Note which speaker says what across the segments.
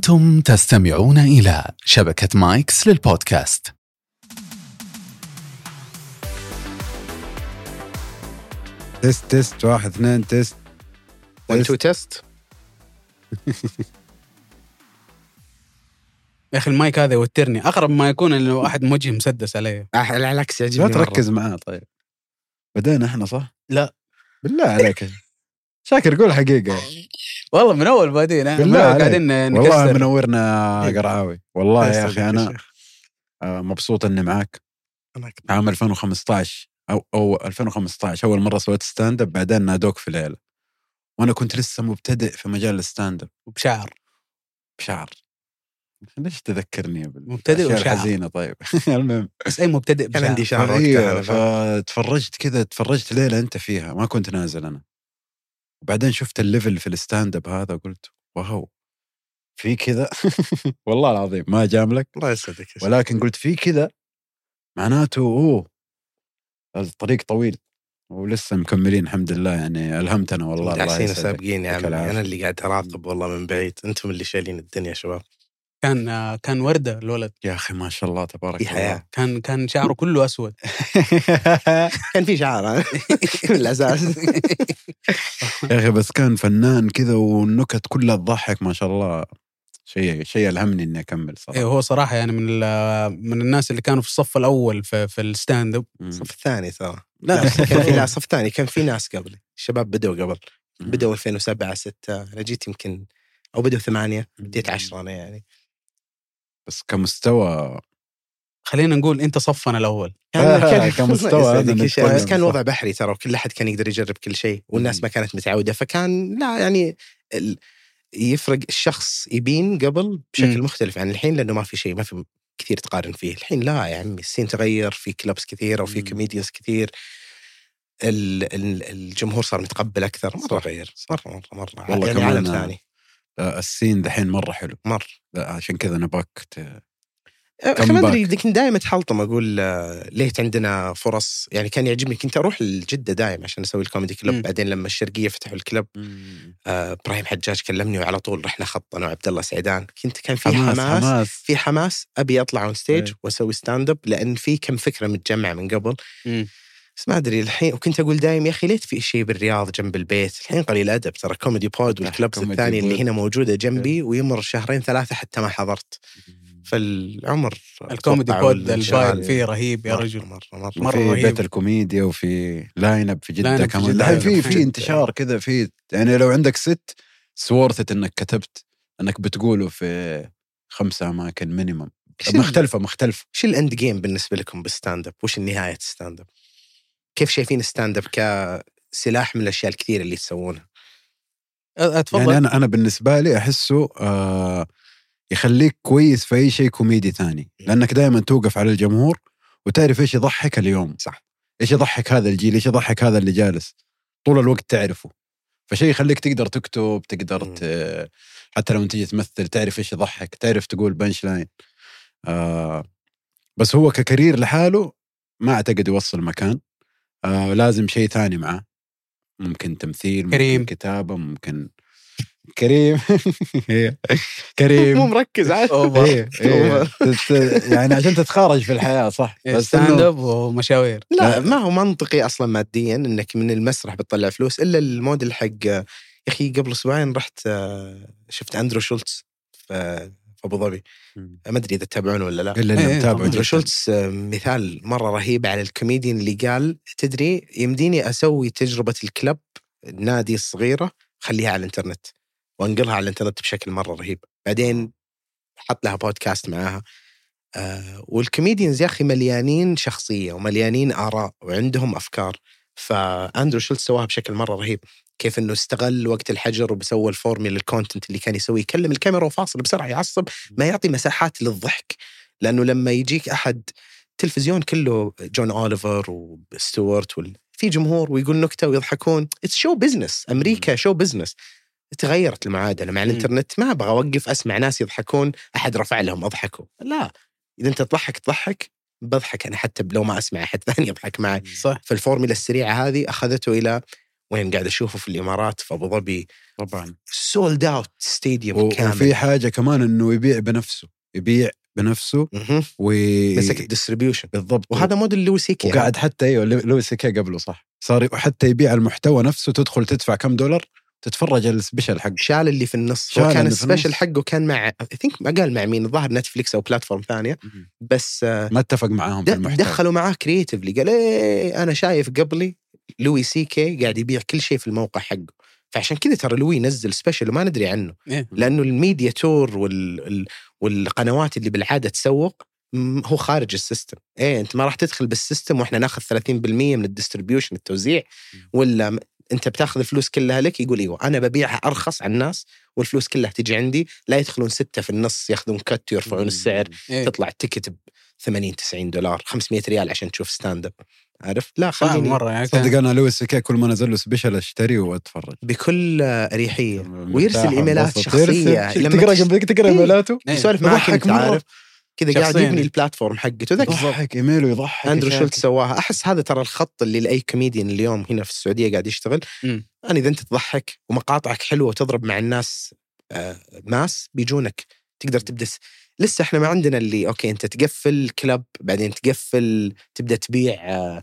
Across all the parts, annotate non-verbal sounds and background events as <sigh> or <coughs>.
Speaker 1: أنتم تستمعون إلى شبكة مايكس للبودكاست.
Speaker 2: test test واحد اثنين test
Speaker 3: 1 2 test
Speaker 4: يا أخي المايك هذا يوترني. أقرب ما يكون إنه واحد موجه مسدس علي.
Speaker 3: على العكس يعجبني
Speaker 2: لا تركز معاه طيب. بدينا إحنا صح؟
Speaker 4: لا.
Speaker 2: بالله عليك. <laughs> شاكر قول حقيقة.
Speaker 4: والله من أول بادين. قاعدين
Speaker 2: والله
Speaker 4: نكسر.
Speaker 2: منورنا
Speaker 3: إيه.
Speaker 2: قرعاوي. والله يا أخي
Speaker 3: أنا.
Speaker 2: آه، مبسوط إني معاك. عام 2015 أو أو 2015 أول مرة سويت stand-up بعدين نادوك في ليلة. وأنا كنت لسه مبتدئ في مجال الستاند اب
Speaker 4: بشعر.
Speaker 2: بشعر ليش تذكرني
Speaker 4: مبتدئ وشعر.
Speaker 2: الحزينة طيب؟ <laughs> المهم.
Speaker 4: بس أي مبتدئ
Speaker 3: كان
Speaker 4: بشعر
Speaker 3: عندي شعر وقتها.
Speaker 2: فتفرجت كذا تفرجت ليلة أنت فيها. ما كنت نازل أنا. وبعدين شفت ال level في ال stand-up هذا قلت wow في كذا <laughs> والله العظيم ما جاملك
Speaker 3: الله يسعدك.
Speaker 2: ولكن قلت في كذا معناته أوه الطريق طويل ولسه مكملين الحمد لله يعني ألهمتنا والله الله
Speaker 3: سابقين يا عمي. أنا اللي قاعد أراقب والله من بعيد أنتم اللي شايلين الدنيا يا شباب
Speaker 4: كان كان وردة الولد
Speaker 2: يا أخي ما شاء الله تبارك
Speaker 3: حياة.
Speaker 4: كان كان شعره كله أسود.
Speaker 2: الله <laughs>
Speaker 3: كان في شعر؟ من <laughs> الاساس
Speaker 2: يا أخي بس كان فنان كذا والنكت كلها تضحك ما شاء الله. شيء شيء ألهمني إني أكمل
Speaker 4: إيه
Speaker 2: صراحة
Speaker 4: هو صراحة يعني من ال- من الناس اللي كانوا في الصف الأول في, في ال
Speaker 2: stand-up.
Speaker 3: الصف الثاني ترى.
Speaker 4: لا
Speaker 3: كان في لا صف ثاني كان في ناس قبل الشباب بدوا قبل. بدوا 2007 6 أنا جيت يمكن أو بدوا ثمانية. بديت
Speaker 2: مم.
Speaker 3: 10 أنا يعني.
Speaker 2: بس كمستوى
Speaker 4: خلينا نقول أنت صفنا الأول <laughs>
Speaker 2: آه، كمستوى <laughs>
Speaker 3: شيخ.
Speaker 2: نتكلم
Speaker 3: بس كان. الوضع بحري ترى وكل أحد كان يقدر يجرب كل شيء والناس. ما كانت متعودة فكان لا يعني ال... يفرق الشخص يبين قبل بشكل. مختلف عن الحين لأنه ما في شيء ما في كثير تقارن فيه الحين لا يا عمي السين تغير في كلبس كثير وفي. كوميديانز كثير ال... ال... الجمهور صار متقبل أكثر
Speaker 2: مرة.
Speaker 3: غير مرة مرة مرة
Speaker 2: والله
Speaker 3: يعني عالم ثاني
Speaker 2: ال scene دحين مرة حلو.
Speaker 3: مره
Speaker 2: لا، عشان كذا نباك ت-
Speaker 3: أخي
Speaker 2: كم
Speaker 3: ما أدري
Speaker 2: باك.
Speaker 3: كنت دائما اتحلطم أقول آه، ليت عندنا فرص؟ يعني كان يعجبني كنت أروح لجدة دائما عشان أسوي ال comedy club
Speaker 4: مم.
Speaker 3: بعدين لما الشرقية فتحوا ال club آه، إبراهيم حجاج كلمني وعلى طول رحنا خط أنا وعبد الله سعيدان. كنت كان في
Speaker 2: حماس
Speaker 3: حماس,
Speaker 2: حماس.
Speaker 3: في حماس. أبي أطلع on stage
Speaker 2: إيه.
Speaker 3: وأسوي stand-up لأن في كم فكرة متجمعة من قبل.
Speaker 4: مم.
Speaker 3: بس ما أدري الحين وكنت أقول دايم يا أخي ليت في شيء بالرياض جنب البيت الحين قليل أدب ترى Comedy Pod وال
Speaker 2: clubs
Speaker 3: comedy الثانية
Speaker 2: اللي.
Speaker 3: هنا موجودة جنبي ويمر شهرين ثلاثة حتى ما حضرت فالعمر
Speaker 4: ال
Speaker 3: Comedy
Speaker 4: Pod
Speaker 3: ال
Speaker 4: vibe فيه رهيب يا رجل
Speaker 3: مرة مرة
Speaker 4: مرة
Speaker 2: في
Speaker 4: رهيب.
Speaker 2: بيت الكوميديا وفي lineup في
Speaker 4: جدة
Speaker 2: كمان
Speaker 4: جدة.
Speaker 2: دحين في في. انتشار كذا في يعني لو عندك set سورثت إنك كتبت إنك بتقوله في خمسة
Speaker 3: أماكن minimum
Speaker 2: مختلفة مختلفة
Speaker 3: وش ال end game بالنسبة لكم بال stand-up؟ وش النهاية stand-up؟ كيف شايفين stand-up كسلاح من الأشياء الكثيرة اللي تسوونها؟
Speaker 4: اتفضل
Speaker 2: يعني أنا أنا بالنسبة لي أحسه آه يخليك كويس في أي شيء كوميدي ثاني. لأنك دائما توقف على الجمهور وتعرف إيش يضحك اليوم.
Speaker 3: صح.
Speaker 2: إيش يضحك هذا الجيل؟ إيش يضحك هذا اللي جالس؟ طول الوقت تعرفه. فشيء يخليك تقدر تكتب تقدر. ت... حتى لما تيجي تمثل تعرف إيش يضحك تعرف تقول punch line آه بس هو ك career لحاله ما أعتقد يوصل مكان. آه لازم شيء ثاني معاه ممكن تمثيل ممكن
Speaker 4: كريم.
Speaker 2: كتابة ممكن كريم. <laughs> إيه. كريم.
Speaker 3: مو مركز عاد. <laughs>
Speaker 2: إيه. إيه. يعني عشان تتخارج في الحياة صح. بس stand
Speaker 4: up ومشاوير.
Speaker 3: لا. ما هو منطقي أصلا ماديا إنك من المسرح بتطلع فلوس إلا الموديل حق يا أخي قبل أسبوعين رحت آه، شفت أندرو شولتز. في في أبو ظبي. ما أدري إذا تتابعونه ولا لا. إلا
Speaker 2: جداً.
Speaker 3: شولتز آه، مثال مرة رهيب على الكوميديان اللي قال تدري يمديني أسوي تجربة ال club النادي الصغيره خليها على الإنترنت. وأنقلها على الإنترنت بشكل مرة رهيب. بعدين حط لها بودكاست معاها. آه وال comedians يا أخي مليانين شخصية ومليانين آراء وعندهم أفكار. فاندرو شولتز سواها بشكل مرة رهيب. كيف إنه استغل وقت الحجر وبسوى ال formula ال content اللي كان يسويه يكلم الكاميرا وفاصل بسرعة يعصب ما يعطي مساحات للضحك. لأنه لما يجيك أحد تلفزيون كله جون أوليفر وستوارت وال... في جمهور ويقول نكتة ويضحكون. it's show business أمريكا show business تغيرت المعادله مع. الإنترنت ما أبغى أوقف أسمع ناس يضحكون أحد رفع لهم أضحكوا. لا. إذا أنت تضحك تضحك. بضحك أنا حتى لو ما أسمع أحد <laughs> ثاني يضحك معي.
Speaker 4: صح.
Speaker 3: فالفورميلا السريعة هذه أخذته إلى وين قاعد أشوفه في الإمارات في أبو ظبي.
Speaker 2: طبعا.
Speaker 3: sold out
Speaker 2: stadium
Speaker 3: كامل.
Speaker 2: وفي حاجة كمان إنه يبيع بنفسه يبيع بنفسه. و
Speaker 3: مسك ال distribution
Speaker 2: بالضبط.
Speaker 3: وهذا موديل لوي سي كي
Speaker 2: وقاعد حتى أيوه لو- لويس كي قبله صح. صار حتى يبيع المحتوى نفسه تدخل تدفع كم دولار؟ تتفرج على ال special حق
Speaker 3: شال اللي في النص.
Speaker 2: شال
Speaker 3: كان ال
Speaker 2: special.
Speaker 3: حقه كان مع I think ما قال مع مين؟ الظاهر نتفليكس أو platform ثانية. بس آه،
Speaker 2: ما اتفق معاهم في المحتوى
Speaker 3: دخلوا معاه creatively قال إيه أنا شايف قبلي لوي سي كي قاعد يبيع كل شيء في الموقع حقه. فعشان كذا ترى لوي نزل special وما ندري عنه.
Speaker 4: إيه.
Speaker 3: لأنه ال media tour وال... ال- والقنوات اللي بالعادة تسوق هو خارج ال system. إيه أنت ما راح تدخل بال system وإحنا ناخذ 30% من ال distribution التوزيع ولا أنت بتاخذ الفلوس كلها لك يقول إيوه أنا ببيعها أرخص على الناس والفلوس كلها تجي عندي لا يدخلون ستة في النص ياخذون cut ويرفعون السعر
Speaker 4: إيه.
Speaker 3: تطلع ال ticket ب 80 90 دولار 500 ريال عشان تشوف stand up عارف لا خليني
Speaker 4: مرة يعني
Speaker 2: صدق أنا لويس كي كل ما نزل له special أشتري وأتفرج
Speaker 3: بكل اريحيه ويرسل إيميلات.
Speaker 2: شخصية
Speaker 3: لما
Speaker 2: تقرا
Speaker 3: تش-
Speaker 2: قبل تقرأ
Speaker 3: إيه.
Speaker 2: إيميلاته
Speaker 4: إيه.
Speaker 3: يسولف معك
Speaker 2: أنت.
Speaker 3: عارف كذا قاعد. يبني ال platform حقته ذاك
Speaker 2: يضحك ايميله يضحك أندرو
Speaker 3: شولت. سواها أحس هذا ترى الخط اللي لأي كوميديان اليوم هنا في السعودية قاعد يشتغل. أنا إذا أنت تضحك ومقاطعك حلوة وتضرب مع الناس آه، mass بيجونك تقدر تبدأ لسه إحنا ما عندنا اللي okay أنت تقفل club بعدين تقفل تبدأ تبيع آه،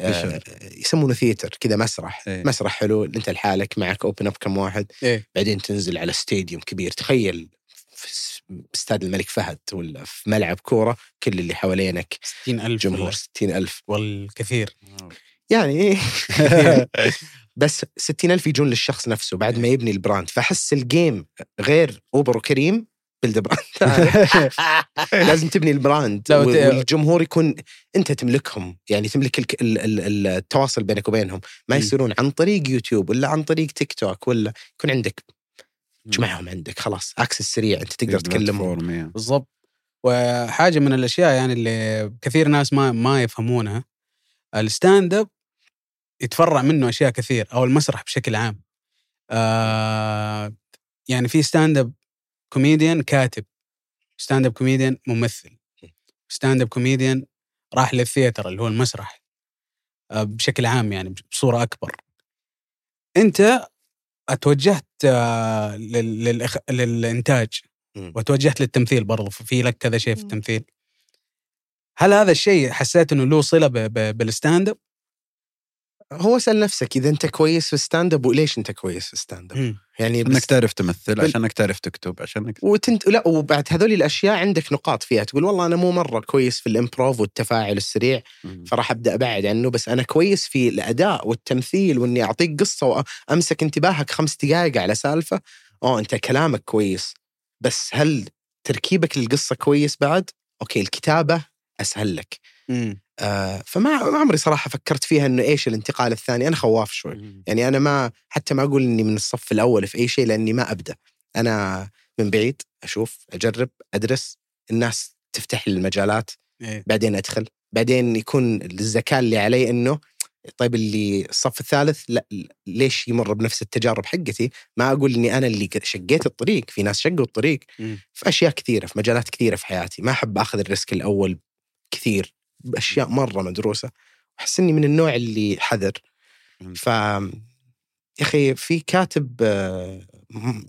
Speaker 3: آه، يسمونه theater كذا مسرح
Speaker 2: إيه.
Speaker 3: مسرح حلو أنت لحالك معك open up كم واحد
Speaker 4: إيه.
Speaker 3: بعدين تنزل على stadium كبير تخيل في استاد الملك فهد ولا في ملعب كورة كل اللي حوالينك
Speaker 4: 60000
Speaker 3: جمهور
Speaker 4: ولا-
Speaker 3: 60 ألف.
Speaker 4: والكثير.
Speaker 3: يعني إيه. <laughs> بس 60 ألف يجون للشخص نفسه بعد ما يبني ال brand. فأحس ال game غير أوبر وكريم build brand <laughs> لازم تبني
Speaker 4: ال brand
Speaker 3: والجمهور يكون أنت تملكهم. يعني تملك التواصل بينك وبينهم. ما. يصيرون عن طريق يوتيوب ولا عن طريق تيك توك ولا يكون عندك تجمعهم عندك؟ خلاص access سريع أنت تقدر تكلمهم.
Speaker 4: بالضبط. وحاجة من الأشياء يعني اللي كثير ناس ما ما يفهمونها ال stand up يتفرع منه أشياء كثير أو المسرح بشكل عام. آه يعني في stand up comedian كاتب stand up comedian ممثل stand up comedian راح لل theater اللي هو المسرح آه بشكل عام يعني بصورة أكبر. أنت أتوجهت آه لل- للإخ-
Speaker 3: للإنتاج.
Speaker 4: وتوجهت للتمثيل برضو في لك كذا شيء في التمثيل هل هذا الشيء حسيت إنه له صلة ب- ب- بال stand up؟
Speaker 3: هو اسال نفسك إذا أنت كويس في ال stand up وليش أنت كويس في ال stand up يعني
Speaker 2: أنك
Speaker 3: بس
Speaker 2: تعرف تمثل عشانك تعرف تكتب عشانك
Speaker 3: وتنت لا وبعد هذول الأشياء عندك نقاط فيها. تقول والله أنا مو مرة كويس في ال improv والتفاعل السريع فراح أبدأ ابعد عنه. بس أنا كويس في الأداء والتمثيل وإني أعطيك قصة وأمسك انتباهك خمس دقائق على سالفة. آه أنت كلامك كويس. بس هل تركيبك للقصة كويس بعد؟ okay الكتابة أسهل لك. آه فما ما عمري صراحة فكرت فيها إنه إيش الانتقال الثاني. أنا خواف شوي. يعني أنا ما حتى ما أقول إني من الصف الأول في أي شيء لأني ما أبدأ. أنا من بعيد أشوف أجرب أدرس. الناس تفتح لي المجالات.
Speaker 4: إيه.
Speaker 3: بعدين أدخل. بعدين يكون الذكاء اللي علي إنه طيب اللي الصف الثالث لا ليش يمر بنفس التجارب حقتي؟ ما أقول إني أنا اللي شقيت الطريق. في ناس شقوا الطريق.
Speaker 4: مم.
Speaker 3: في أشياء كثيرة في مجالات كثيرة في حياتي. ما أحب آخذ الريسك الأول كثير. بأشياء مرة مدروسة أحس إني من النوع اللي حذر. ف يا أخي في كاتب آه،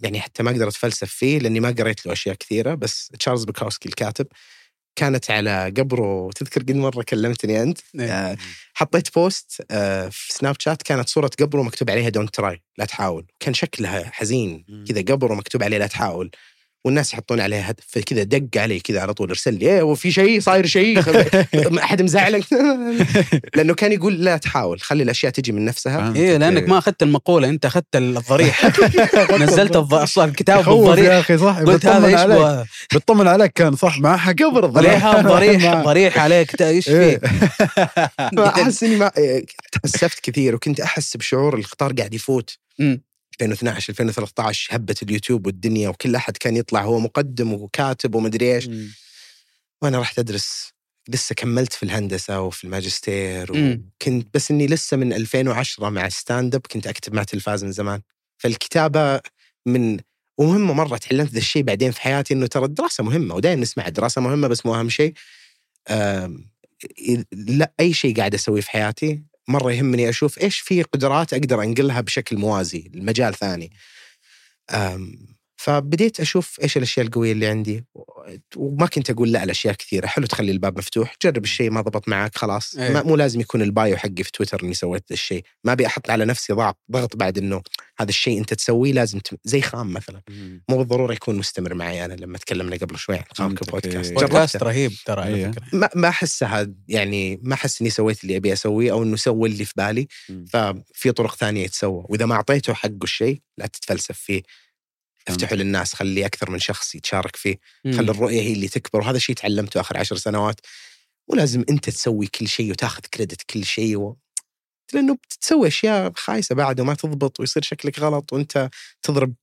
Speaker 3: يعني حتى ما أقدر أتفلسف فيه لأني ما قريت له أشياء كثيرة بس تشارلز بوكاوسكي الكاتب كانت على قبره. تذكر قد مرة كلمتني أنت؟
Speaker 4: إيه.
Speaker 3: آه، حطيت post آه، في سناب شات كانت صورة قبره مكتوب عليها don't try لا تحاول. كان شكلها حزين كذا قبره مكتوب عليه لا تحاول. والناس يحطون عليه هدف فكذا دق علي كذا على طول ارسل لي إيه وفي شيء صاير شيء <laughs> أحد مزعلك؟ <laughs> لأنه كان يقول لا تحاول خلي الأشياء تجي من نفسها.
Speaker 4: إيه لأنك
Speaker 2: إيه.
Speaker 4: ما أخذت المقولة أنت أخذت الضريح. <laughs> نزلت أصلا الكتاب
Speaker 2: خوف يا
Speaker 4: بالضريح
Speaker 2: أخي صح؟
Speaker 4: قلت هذا إيش
Speaker 2: بيطمن عليك كان صح؟ مع حق
Speaker 3: قبر
Speaker 4: ضريحه ضريح ضريح عليك. إيش
Speaker 2: إيه.
Speaker 4: فيه؟
Speaker 3: أحس إني ما تاسفت كثير وكنت أحس بشعور القطار قاعد يفوت. 2012 2013 هبة اليوتيوب والدنيا وكل أحد كان يطلع هو مقدم وكاتب ومدري إيش. وأنا رحت أدرس لسه كملت في الهندسة وفي الماجستير. وكنت بس إني لسه من 2010 مع stand up كنت أكتب مع تلفاز من زمان. فالكتابة من ومهمة مرة تعلمت ذا الشيء بعدين في حياتي إنه ترى الدراسة مهمة ودائما نسمع الدراسة مهمة بس مو أهم شيء لا أي شيء قاعد أسويه في حياتي مرة يهمني أشوف إيش في قدرات أقدر أنقلها بشكل موازي لمجال ثاني. فبديت أشوف إيش الأشياء القوية اللي عندي وما كنت أقول لا الاشياء كثيرة حلو تخلي الباب مفتوح جرب الشيء ما ضبط معك خلاص
Speaker 4: إيه.
Speaker 3: ما مو لازم يكون ال bio حقي في تويتر إني سويت الشيء ما أبي أحط على نفسي ضغط ضغط بعد إنه هذا الشيء أنت تسويه لازم تم... زي خام مثلا مو بالضرورة يكون مستمر معي أنا لما تكلمنا قبل شوي عن خام كبودكاست
Speaker 2: إيه.
Speaker 4: بودكاست. رهيب ترى على
Speaker 2: إيه.
Speaker 4: فكرة
Speaker 3: ما ما احسها يعني ما أحس إني سويت اللي أبي أسويه أو إنه سوى اللي في بالي
Speaker 2: مم.
Speaker 3: ففي طرق ثانية يتسوى وإذا ما أعطيته حقه الشيء لا تتفلسف فيه افتحه للناس خلي أكثر من شخص يتشارك فيه خلي الرؤية هي اللي تكبر وهذا الشيء تعلمته آخر عشر سنوات. ولازم أنت تسوي كل شيء وتاخذ credit كل شيء و... لأنه بتسوي أشياء خايسة بعد وما تضبط ويصير شكلك غلط وأنت تضرب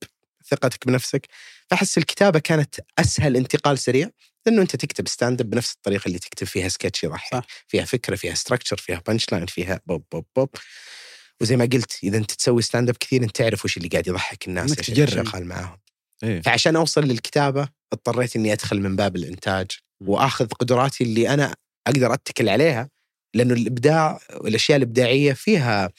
Speaker 3: ثقتك بنفسك. فأحس الكتابة كانت أسهل انتقال سريع لأنه أنت تكتب stand-up بنفس الطريقة اللي تكتب فيها سكتش يضحك
Speaker 4: صح.
Speaker 3: فيها فكرة فيها structure فيها punchline فيها بوب بوب بوب. وزي ما قلت إذا أنت تسوي stand-up كثير أنت تعرف وش اللي قاعد يضحك الناس اللي
Speaker 2: تجرب.
Speaker 3: شغال معاهم
Speaker 2: إيه.
Speaker 3: فعشان أوصل للكتابة اضطريت إني أدخل من باب الإنتاج وأخذ قدراتي اللي أنا أقدر أتكل عليها لأنه الإبداع والأشياء الإبداعية فيها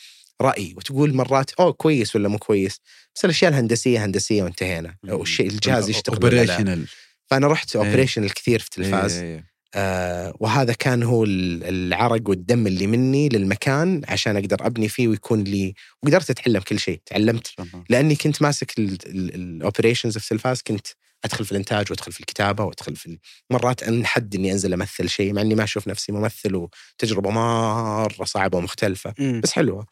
Speaker 3: رأي وتقول مرات أوه كويس ولا مو كويس بس الأشياء الهندسية هندسية وانتهينا أو الشيء الجهاز يشتغل.
Speaker 2: operational
Speaker 3: فأنا رحت
Speaker 2: إيه.
Speaker 3: operational كثير في التلفاز آه وهذا كان هو ال- العرق والدم اللي مني للمكان عشان أقدر أبني فيه ويكون لي وقدرت أتعلم كل شيء تعلمت. لأني كنت ماسك ال operations في تلفاز كنت أدخل في الإنتاج وأدخل في الكتابة وأدخل في مرات انحد إني أنزل أمثل شيء مع إني ما أشوف نفسي ممثل وتجربة مرة صعبة
Speaker 4: ومختلفة.
Speaker 3: بس حلوة.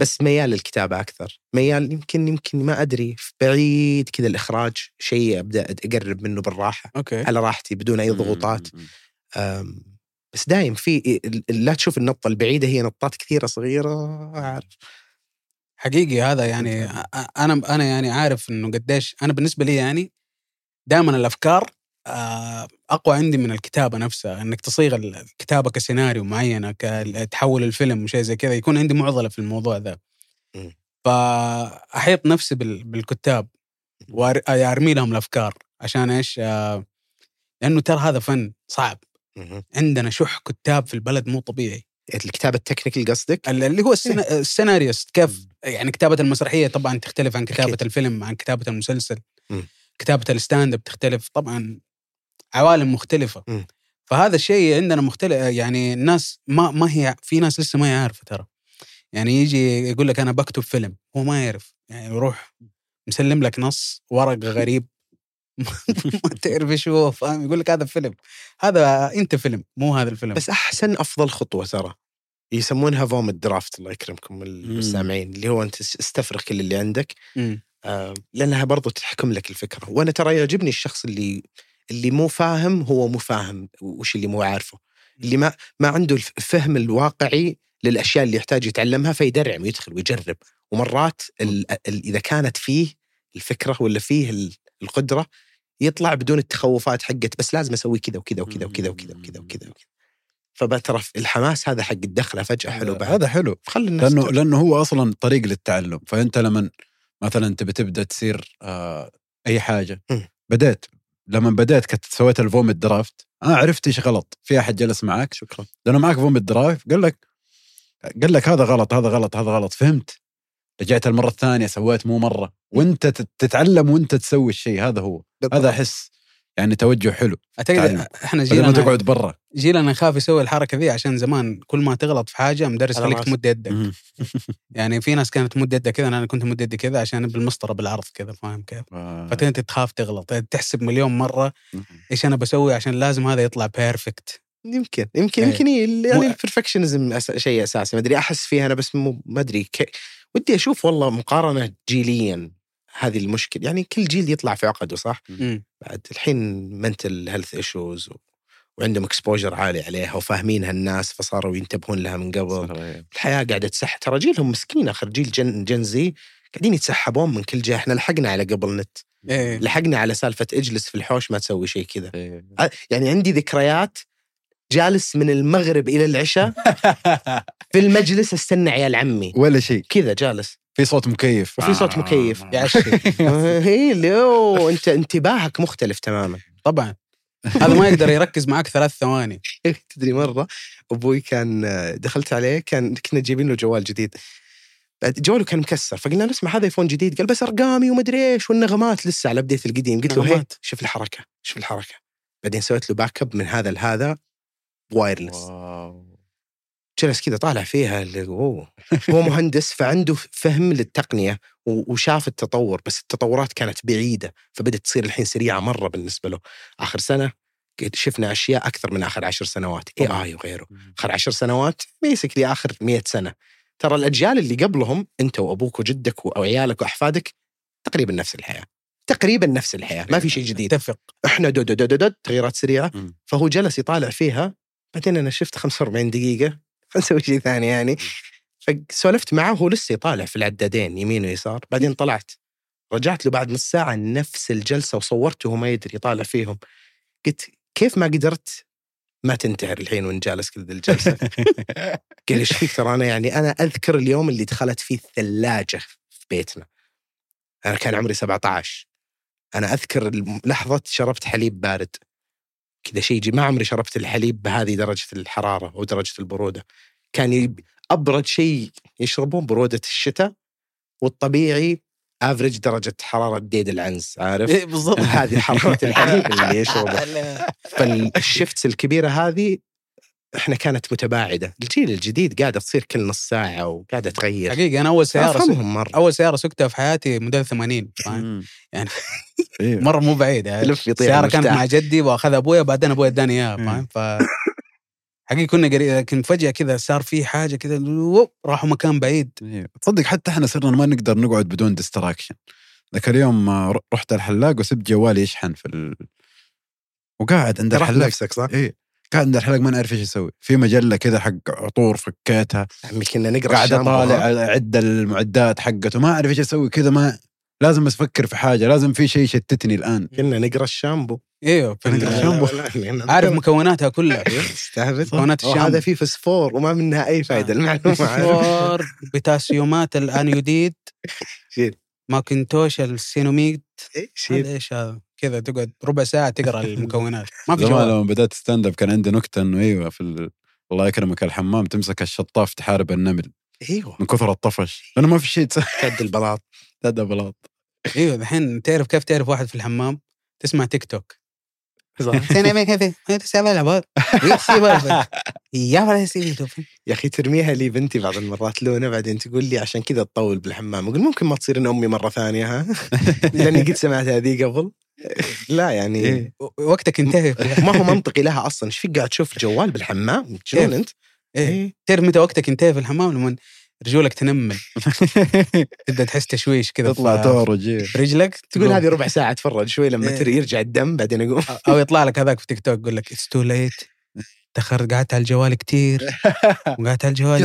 Speaker 3: بس ميال للكتابة أكثر. ميال يمكن يمكن ما أدري بعيد كذا الإخراج شيء أبدأ أقرب منه بالراحة.
Speaker 4: okay.
Speaker 3: على راحتي بدون أي ضغوطات. بس دايم في لا تشوف النطه البعيدة هي نطات كثيرة صغيرة عارف
Speaker 4: حقيقي هذا يعني أنا أنا يعني عارف إنه قديش أنا بالنسبة لي يعني دائما الأفكار أقوى عندي من الكتابة نفسها إنك تصيغ الكتابة كسيناريو معينة كتحول الفيلم وشيء زي كذا يكون عندي معضلة في الموضوع ذا
Speaker 3: مم.
Speaker 4: فأحيط نفسي بال- بالكتاب وارمي لهم الأفكار عشان إيش؟ آه، لأنه ترى هذا فن صعب. عندنا شح كتاب في البلد مو طبيعي
Speaker 3: الكتابة ال technical قصدك؟
Speaker 4: اللي هو السنا- السيناريست كيف يعني كتابة المسرحية طبعا تختلف عن كتابة
Speaker 3: أكيد.
Speaker 4: الفيلم عن كتابة المسلسل
Speaker 3: مم.
Speaker 4: كتابة ال stand-up تختلف طبعا عوالم مختلفة.
Speaker 3: مم.
Speaker 4: فهذا الشيء عندنا مختلف يعني الناس ما ما هي في ناس لسه ما هي عارفة ترى. يعني يجي يقول لك أنا بكتب فيلم هو ما يعرف. يعني يروح مسلم لك نص ورق <laughs> غريب. <laughs> ما تعرف إيش هو فاهم؟ يقول لك هذا فيلم. هذا أنت فيلم مو هذا الفيلم.
Speaker 3: بس أحسن أفضل خطوة ترى. يسمونها فوم الدرافت الله يكرمكم المستمعين. اللي هو أنت استفرغ كل اللي عندك. آه، لأنها برضو تحكم لك الفكرة. وأنا ترى يعجبني الشخص اللي اللي مو فاهم هو مو فاهم وش اللي مو عارفه. اللي ما ما عنده الفهم الواقعي للأشياء اللي يحتاج يتعلمها فيدرعم ويدخل ويجرب. ومرات ال ال إذا كانت فيه الفكرة ولا فيه ال- القدرة يطلع بدون التخوفات حقت بس لازم أسوي كذا وكذا وكذا وكذا وكذا وكذا وكذا وكذا. فبترى الحماس هذا حق الدخلة فجأة حلو بعد.
Speaker 2: هذا حلو.
Speaker 3: خلي الناس
Speaker 2: لأنه
Speaker 3: تجرب.
Speaker 2: لأنه هو أصلا طريق للتعلم. فأنت لما مثلا تبي تبدأ تصير آه أي حاجة.
Speaker 3: مم.
Speaker 2: بديت لما بديت كنت سويت ال vomit draft أنا عرفت إيش غلط في أحد جلس معك
Speaker 3: شكرا.
Speaker 2: لأنه معك vomit draft قال لك قال لك هذا غلط هذا غلط هذا غلط فهمت. رجعت المرة الثانية سويت مو مرة. وأنت تت- تتعلم وأنت تسوي الشيء هذا هو. هذا احس يعني توجه حلو أعتقد.
Speaker 4: إحنا
Speaker 2: بدل ما
Speaker 4: جيلنا
Speaker 2: تقعد برا
Speaker 4: جيلنا يخاف يسوي الحركة ذي عشان زمان كل ما تغلط في حاجة مدرس خليك. تمد يدك <laughs> يعني في ناس كانت تمد يدها كذا أنا كنت مد يدي كذا عشان بالمسطرة بالعرض كذا فاهم كيف؟
Speaker 2: آه.
Speaker 4: فانت تخاف تغلط تحسب مليون مرة إيش أنا بسوي عشان لازم هذا يطلع perfect
Speaker 3: يمكن يمكن
Speaker 4: إيه.
Speaker 3: يمكن ي- يعني
Speaker 4: مو-
Speaker 3: ال perfectionism أس... شيء أساسي ما أدري أحس فيها أنا بس مو ما أدري. ودي أشوف والله مقارنة جيليا هذه المشكلة يعني كل جيل يطلع في عقده صح؟ بعد الحين mental health issues. وعندهم exposure عالي عليها وفاهمينها الناس فصاروا ينتبهون لها من قبل. الحياة قاعدة تسح. ترى جيلهم مسكين اخر جيل Gen, Gen Z قاعدين يتسحبون من كل جهة. إحنا لحقنا على قبل نت.
Speaker 4: إيه.
Speaker 3: لحقنا على سالفة اجلس في الحوش ما تسوي شيء كذا.
Speaker 2: إيه.
Speaker 3: يعني عندي ذكريات جالس من المغرب إلى العشاء <laughs> في المجلس استنى عيال عمي.
Speaker 2: ولا شيء.
Speaker 3: كذا جالس.
Speaker 2: في صوت مكيف.
Speaker 3: وفي صوت مكيف.
Speaker 4: يعشي <laughs>
Speaker 3: هي اللي أوه أنت انتباهك مختلف تماما.
Speaker 4: طبعا. هذا ما يقدر يركز معك ثلاث ثواني. <laughs>
Speaker 3: تدري مرة أبوي كان دخلت عليه كان كنا جايبين له جوال جديد. جواله كان مكسر فقلنا له اسمع هذا ايفون جديد. قال بس أرقامي ومدري إيش والنغمات لسه على بديت القديم. قلت له هي. شوف الحركة شوف الحركة. بعدين سويت له backup من هذا لهذا wireless جلس كذا طالع فيها اللي. هو مهندس فعنده فهم للتقنية وشاف التطور بس التطورات كانت بعيدة فبدت تصير الحين سريعة مرة بالنسبة له. آخر سنة شفنا أشياء أكثر من آخر عشر سنوات اي. اي وغيره. آخر عشر سنوات basically آخر مئة سنة. ترى الأجيال اللي قبلهم أنت وأبوك وجدك وعيالك وأحفادك تقريبا نفس الحياة. تقريبا نفس الحياة ما في شيء جديد.
Speaker 4: أتفق.
Speaker 3: إحنا دو دو دو دو دو تغييرات
Speaker 2: سريعة.
Speaker 3: فهو جلس يطالع فيها بعدين أنا شفت 45 دقيقة <laughs> فنسوي شيء ثاني يعني. فسولفت معه وهو لسه يطالع في العدادين يمين ويسار. بعدين طلعت رجعت له بعد نص ساعة نفس الجلسة وصورته وهو ما يدري يطالع فيهم. قلت كيف ما قدرت ما تنتهر الحين وانت جالس كذا الجلسة؟ <laughs> قال إيش فيك ترى أنا يعني؟ أنا أذكر اليوم اللي دخلت فيه الثلاجة في بيتنا. أنا كان عمري 17 أنا أذكر لحظة شربت حليب بارد. كذا شيء يجي. ما عمري شربت الحليب بهذه درجة الحرارة ودرجه البرودة. كان يب- أبرد شيء يشربون برودة الشتاء والطبيعي average درجة حرارة ديد العنز عارف؟
Speaker 4: إيه بالضبط.
Speaker 3: هذه حرارة الحليب اللي يشربه <laughs> فال shifts الكبيرة هذه إحنا كانت متباعدة الجيل الجديد قاعدة تصير كل نص ساعة وقاعدة تغير
Speaker 4: حقيقة أنا أول سيارة.
Speaker 3: أفهمهم مرة
Speaker 4: أول سيارة سكتها في حياتي موديل 80 فاهم. يعني <laughs>
Speaker 2: إيه.
Speaker 4: مرة مو بعيد يعني
Speaker 3: لف يطير
Speaker 4: السياره كانت. مع جدي وأخذها أبويا بعدين أبويا اداني
Speaker 2: إياها.
Speaker 4: فاهم ف حقيقي كنا قريب لكن فجأة كذا صار في حاجة كذا راحوا مكان بعيد
Speaker 2: إيه. تصدق حتى إحنا صرنا ما نقدر نقعد بدون ديستراكشن ذاك اليوم آه، رحت الحلاق وسبت جوالي يشحن في ال... وقاعد عند الحلاق
Speaker 3: نفسك صح؟
Speaker 2: إيه عند الحلاق ما نعرف إيش أسوي في مجلة كذا حق عطور فكيتها
Speaker 3: عمي كنا نقرأ
Speaker 2: قاعد اطالع عد المعدات حقته. ما أعرف إيش أسوي كذا ما لازم أفكر في حاجة لازم في شيء يشتتني الآن.
Speaker 3: كنا نقرأ الشامبو.
Speaker 4: إيوه
Speaker 2: نقرأ
Speaker 4: ال-
Speaker 2: الشامبو.
Speaker 4: عارف مكوناتها كلها؟ <laughs>
Speaker 3: استهبل.
Speaker 4: مكونات الشامبو
Speaker 3: هذا فيه فسفور وما منها أي فائده المعلومة. عارف؟
Speaker 4: فوسفور بوتاسيومات الانيوديد <laughs>
Speaker 3: شيل.
Speaker 4: ماكنتوش السينوميد
Speaker 3: شيل
Speaker 4: إيش هذا؟ كذا تقعد ربع ساعة تقرأ <laughs> المكونات. ما في
Speaker 2: زمان لما بدأت ستاند اب كان عندي نكتة إنه أيوه في ال... الله يكرمك الحمام تمسك الشطاف تحارب النمل.
Speaker 3: أيوه.
Speaker 2: من كثر الطفش. لأنه ما في شيء تسوي. <laughs>
Speaker 3: البلاط. <laughs>
Speaker 2: هذا بلاط
Speaker 4: أيوه الحين تعرف كيف تعرف واحد في الحمام؟ تسمع تيك توك.
Speaker 3: يا أخي ترميها لي بنتي بعض المرات لونة بعدين تقول لي عشان كذا تطول بالحمام. أقول ممكن ما تصير إن أمي مرة ثانية ها؟ لأني قد سمعت هذه قبل. <laughs> لا يعني
Speaker 2: إيه.
Speaker 4: وقتك انتهى. <laughs>
Speaker 3: ما هو منطقي لها أصلا. إيش فيك قاعد تشوف جوال بالحمام؟ شنو
Speaker 4: كيف؟
Speaker 3: أنت؟
Speaker 4: إيه. تعرف متى وقتك انتهى في الحمام؟ لما رجولك تنمل. <laughs> تبدأ تحس تشويش كذا
Speaker 2: تطلع
Speaker 4: في رجلك
Speaker 3: تقول هذه ربع ساعة أتفرج شوي لما
Speaker 4: إيه.
Speaker 3: يرجع الدم بعدين أقوم.
Speaker 4: أو يطلع لك هذاك في تيك توك يقول لك it's too late تاخرت قعدت على الجوال كثير <laughs> وقعدت على الجوال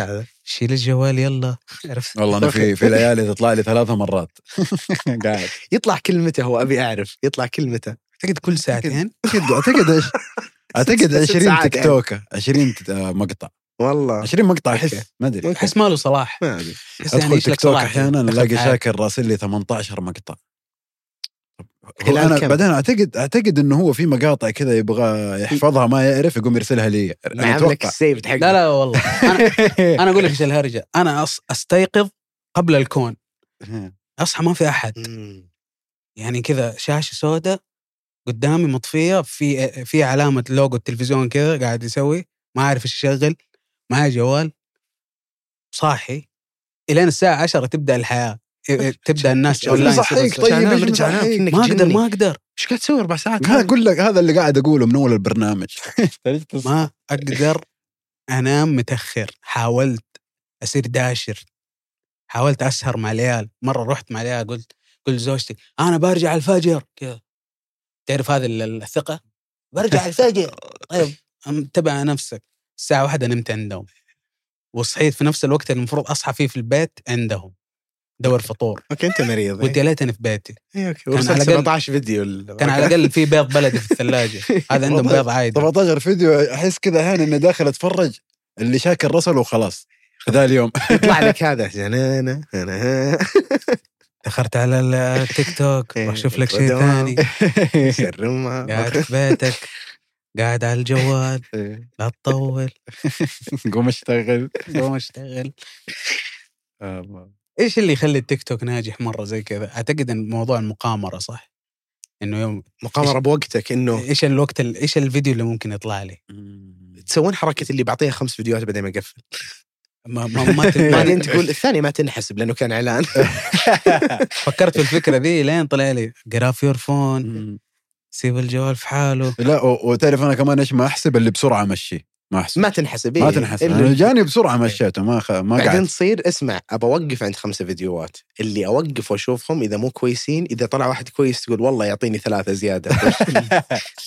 Speaker 3: هذا؟
Speaker 4: شيل الجوال يلا. عرفت؟
Speaker 2: والله أنا في في ليالي تطلع لي ثلاثة مرات. <laughs> قاعد.
Speaker 3: يطلع كلمته هو أبي أعرف. يطلع كلمته.
Speaker 4: اعتقد كل ساعتين.
Speaker 2: اعتقد أعتقد إيش؟ <laughs> أعتقد
Speaker 3: ست
Speaker 2: 20
Speaker 3: ساعات
Speaker 2: تيك
Speaker 3: يعني.
Speaker 2: توكة. 20 ت- آه، مقطع.
Speaker 3: والله.
Speaker 2: 20 مقطع. أحس ما أدري.
Speaker 4: أحس ما له صلاح.
Speaker 3: ما
Speaker 4: أدري. يعني أدخل
Speaker 2: تيك
Speaker 4: لك
Speaker 2: توك
Speaker 4: صلاح؟ أحيانا ألاقي.
Speaker 2: شاكر راسل لي 18 مقطع.
Speaker 3: خلال
Speaker 2: أنا
Speaker 3: كم؟
Speaker 2: بعدين اعتقد أعتقد إنه هو في مقاطع كذا يبغى يحفظها ما يعرف يقوم يرسلها لي. أنا
Speaker 3: معاملك
Speaker 2: أتوقع.
Speaker 3: السيف حقه
Speaker 4: لا لا والله. أنا <laughs> أنا أقول لك إيش الهرجة أنا أص... أستيقظ قبل الكون. أصحى ما في
Speaker 3: أحد.
Speaker 4: يعني كذا شاشة سوداء قدامي مطفية في في علامة لوجو التلفزيون كذا قاعد يسوي. ما عارف إيش يشغل. معي جوال. صاحي. إلين الساعة 10 تبدأ الحياة. تبدأ الناس
Speaker 3: شوف
Speaker 4: أونلاين
Speaker 2: صحيك طيب؟
Speaker 3: نام كأنك
Speaker 4: ما
Speaker 3: أقدر.
Speaker 4: ما أقدر.
Speaker 3: إيش قاعد تسوي؟ أربع ساعات؟
Speaker 2: هذا أقول لك هذا اللي قاعد أقوله من أول البرنامج. <laughs>
Speaker 4: ما أقدر. انام متأخر. حاولت أصير داشر. حاولت أسهر مع العيال. مرة رحت مع العيال قلت قلت زوجتي أنا برجع الفجر. كذا. تعرف هذه ال- الثقة؟ برجع الفجر. <laughs> طيب تبع نفسك. الساعة واحدة نمت عندهم. وصحيت في نفس الوقت اللي المفروض أصحى فيه في البيت عندهم. دور فطور.
Speaker 3: okay أنت مريض
Speaker 4: قلت يا ليتني في بيتي.
Speaker 3: إيه، okay
Speaker 4: كان على
Speaker 3: ورسلت
Speaker 4: الأقل-
Speaker 3: 17 فيديو
Speaker 4: كان على الأقل في بيض بلدي في الثلاجة. <laughs> هذا عندهم بيض عادي.
Speaker 2: 17 فيديو أحس كذا أحيانا إني داخل أتفرج اللي شاكر رسله وخلاص. ذا اليوم. <laughs>
Speaker 3: يطلع لك <laughs> هذا.
Speaker 4: دخلت على التيك توك
Speaker 3: إيه،
Speaker 4: روح شوف لك شيء. ثاني. قاعد في بيتك قاعد على الجوال
Speaker 2: إيه.
Speaker 4: لا تطول.
Speaker 2: قوم اشتغل.
Speaker 4: قوم اشتغل.
Speaker 2: آه،
Speaker 4: إيش اللي يخلي التيك توك ناجح مرة زي كذا؟ أعتقد إن موضوع المقامرة صح؟ إنه يوم
Speaker 3: مقامرة بوقتك إنه
Speaker 4: إيش الوقت ال- إيش الفيديو اللي ممكن يطلع لي؟
Speaker 3: تسوون حركة اللي بعطيها خمس فيديوهات بعدين ما اقفل
Speaker 4: ما ما, ما <laughs>
Speaker 3: بعدين تقول الثاني ما تنحسب لأنه كان إعلان <laughs>
Speaker 4: فكرت في الفكرة ذي لين طلع لي grab your
Speaker 2: phone.
Speaker 4: سيب الجوال في حاله
Speaker 2: لا وتعرف أنا كمان إيش ما أحسب اللي بسرعة أمشي ما احسب
Speaker 3: ما تنحسب
Speaker 2: ما
Speaker 3: إيه.
Speaker 2: تنحسب.
Speaker 3: اللي-
Speaker 2: أنا جاني بسرعة مشيته ما خ... ما
Speaker 3: بعدين
Speaker 2: قعدت.
Speaker 3: تصير اسمع أبى أوقف عند خمسة فيديوهات. اللي أوقف وأشوفهم إذا مو كويسين إذا طلع واحد كويس تقول والله يعطيني ثلاثة زيادة.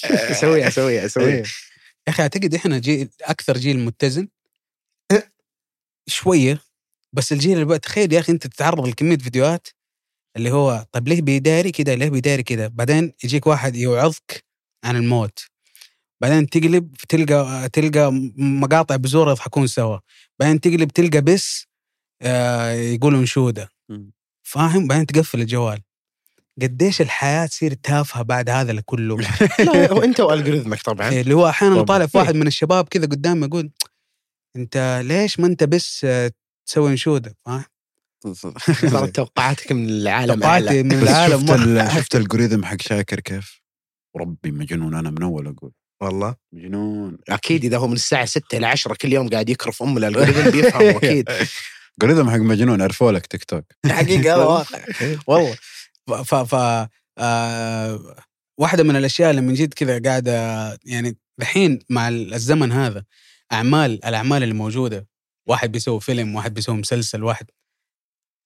Speaker 3: اسويها اسويها اسويها.
Speaker 4: يا أخي أعتقد إحنا جيل أكثر جيل متزن. شوية بس الجيل اللي بقى تخيل يا أخي أنت تتعرض لكمية فيديوهات اللي هو طيب ليه بيداري كده ليه بيداري كده بعدين يجيك واحد يوعظك عن الموت. بعدين تقلب تلقى تلقى مقاطع بزور يضحكون سوا. بعدين تقلب تلقى بس آه يقولوا انشوده. فاهم؟ بعدين تقفل الجوال. قديش الحياة تصير تافهة بعد هذا كله. <laughs>
Speaker 3: لا هو أنت والجوريثمك طبعا.
Speaker 4: إيه، اللي هو
Speaker 2: أحيانا.
Speaker 4: طالع في واحد من الشباب كذا قدامي يقول أنت ليش ما أنت بس آه، تسوي انشوده فاهم؟ <laughs>
Speaker 3: صارت توقعاتك من العالم
Speaker 4: توقعاتي من العالم.
Speaker 2: شفت الجوريثم <laughs> حق شاكر كيف؟ وربي مجنون أنا من أول أقول.
Speaker 3: والله.
Speaker 2: مجنون.
Speaker 3: أكيد إذا هو من الساعة 6 ل 10 كل يوم قاعد يكرف ام الالجوريثم بيفهم <laughs> أكيد.
Speaker 2: algorithm حق مجنون عرفوا لك تيك توك.
Speaker 3: حقيقة هذا <laughs> واقع
Speaker 4: والله. <laughs> ف, ف... آه... واحدة من الأشياء اللي من جد كذا قاعدة يعني الحين مع الزمن هذا أعمال الأعمال اللي موجودة. واحد بيسوي فيلم واحد بيسوي مسلسل واحد.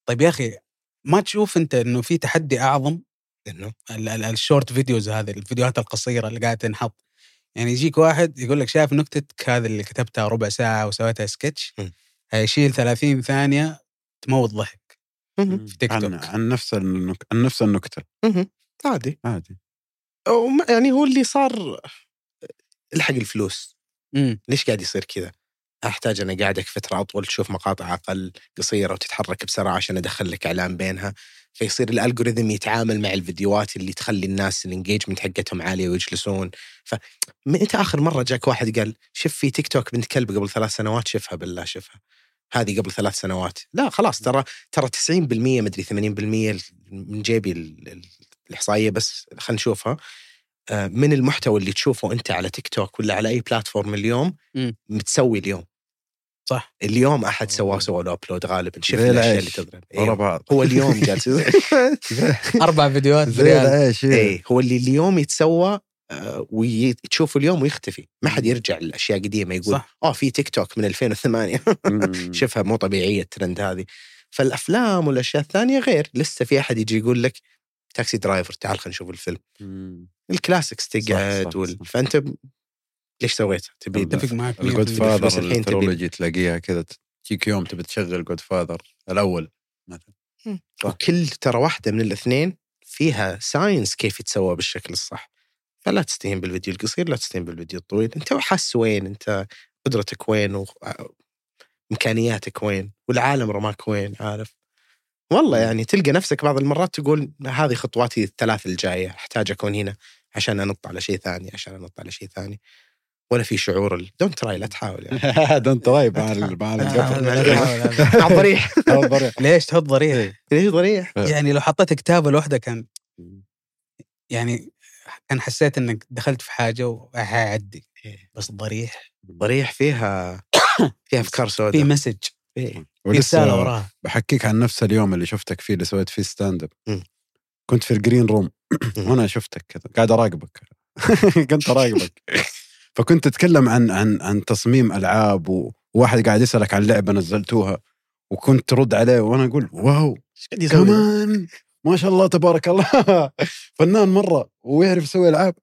Speaker 4: طيب يا أخي ما تشوف أنت إنه في تحدي أعظم؟
Speaker 3: إنه؟
Speaker 4: ال- ال- ال short videos هذه الفيديوهات القصيرة اللي قاعدة تنحط. يعني يجيك واحد يقول لك شايف نكتتك هذه اللي كتبتها ربع ساعة وسويتها سكتش. هيشيل 30 ثانية تموت ضحك في تيك
Speaker 2: عن,
Speaker 4: توك.
Speaker 2: عن نفس النك... عن نفس
Speaker 3: النكتة. عادي
Speaker 2: عادي
Speaker 3: وما- يعني هو اللي صار الحق الفلوس
Speaker 4: امم
Speaker 3: ليش قاعد يصير كذا؟ أحتاج أنا قاعدك فترة أطول تشوف مقاطع أقل قصيرة وتتحرك بسرعة عشان أدخل لك إعلان بينها فيصير ال algorithm يتعامل مع الفيديوهات اللي تخلي الناس ال engagement حقتهم عالية ويجلسون. ف متى آخر مرة جاك واحد قال شوف في تيك توك بنت كلب قبل ثلاث سنوات شوفها بالله شوفها. هذه قبل ثلاث سنوات. لا خلاص ترى ترى 90% مدري 80% من جيبي ال- ال- الإحصائية بس خلينا نشوفها. آه، من المحتوى اللي تشوفه أنت على تيك توك ولا على أي platform اليوم. متسوي اليوم.
Speaker 4: صح
Speaker 3: اليوم أحد سواه سوى له upload غالبا شوف
Speaker 2: زي الأشياء.
Speaker 3: اللي تضرب
Speaker 2: ورا
Speaker 3: أيوه.
Speaker 2: بعض
Speaker 3: هو اليوم جالس <laughs> <laughs>
Speaker 4: أربع فيديوهات
Speaker 2: زي العيش إيه.
Speaker 3: إيه هو اللي اليوم يتسوى آه، وتشوفه اليوم ويختفي ما حد يرجع لاشياء قديمه يقول
Speaker 4: صح.
Speaker 3: آه في تيك توك من 2008
Speaker 2: مم. <laughs>
Speaker 3: شوفها مو طبيعية الترند هذه فالأفلام والأشياء الثانية غير لسه في أحد يجي يقول لك Taxi Driver تعال خلينا نشوف الفيلم. ال
Speaker 2: classics
Speaker 3: تقعد
Speaker 2: صح،
Speaker 3: وال...
Speaker 2: صح.
Speaker 3: فأنت ليش سويتها؟ تبي
Speaker 4: أتفق معك
Speaker 2: ال
Speaker 4: Godfather
Speaker 2: 100%.
Speaker 3: الفلوس الحين تبي.
Speaker 2: ال trilogy تلاقيها كذا تجيك يوم تبي تشغل Godfather الأول مثلا.
Speaker 3: وكل ترى واحدة من الاثنين فيها science كيف يتسوى بالشكل الصح. فلا تستهين بالفيديو القصير لا تستهين بالفيديو الطويل. أنت حاس وين؟ أنت قدرتك وين؟ و... إمكانياتك وين؟ والعالم رماك وين؟ عارف؟ والله يعني تلقى نفسك بعض المرات تقول هذه خطواتي الثلاث الجاية أحتاج أكون هنا عشان أنط على شيء ثاني عشان أنط على شيء ثاني. ولا في شعور don't try لا تحاول يعني.
Speaker 2: don't try مع مع القفل
Speaker 4: لا، لا، لا.
Speaker 3: مع الضريح <laughs>
Speaker 4: ليش تحط ضريح؟
Speaker 3: ليش ضريح؟
Speaker 4: يعني لو حطيت كتابه لوحده كان يعني كان حسيت إنك دخلت في حاجة وهيعدي
Speaker 3: إيه.
Speaker 4: بس ضريح
Speaker 3: ضريح فيها <coughs> فيها أفكار
Speaker 4: في
Speaker 3: سوداء
Speaker 4: message
Speaker 3: إيه.
Speaker 4: في
Speaker 2: رسالة
Speaker 4: وراها.
Speaker 2: بحكيك عن نفس اليوم اللي شفتك فيه اللي سويت فيه stand
Speaker 3: up.
Speaker 2: كنت في ال green
Speaker 3: room.
Speaker 2: وأنا شفتك كذا قاعد أراقبك. <laughs> كنت أراقبك. <laughs> فكنت تتكلم عن عن عن تصميم ألعاب وواحد قاعد يسألك عن لعبة نزلتوها وكنت ترد عليه
Speaker 3: وأنا أقول wow؟
Speaker 2: كمان ما شاء الله تبارك الله <laughs> فنان مرة ويعرف يسوي ألعاب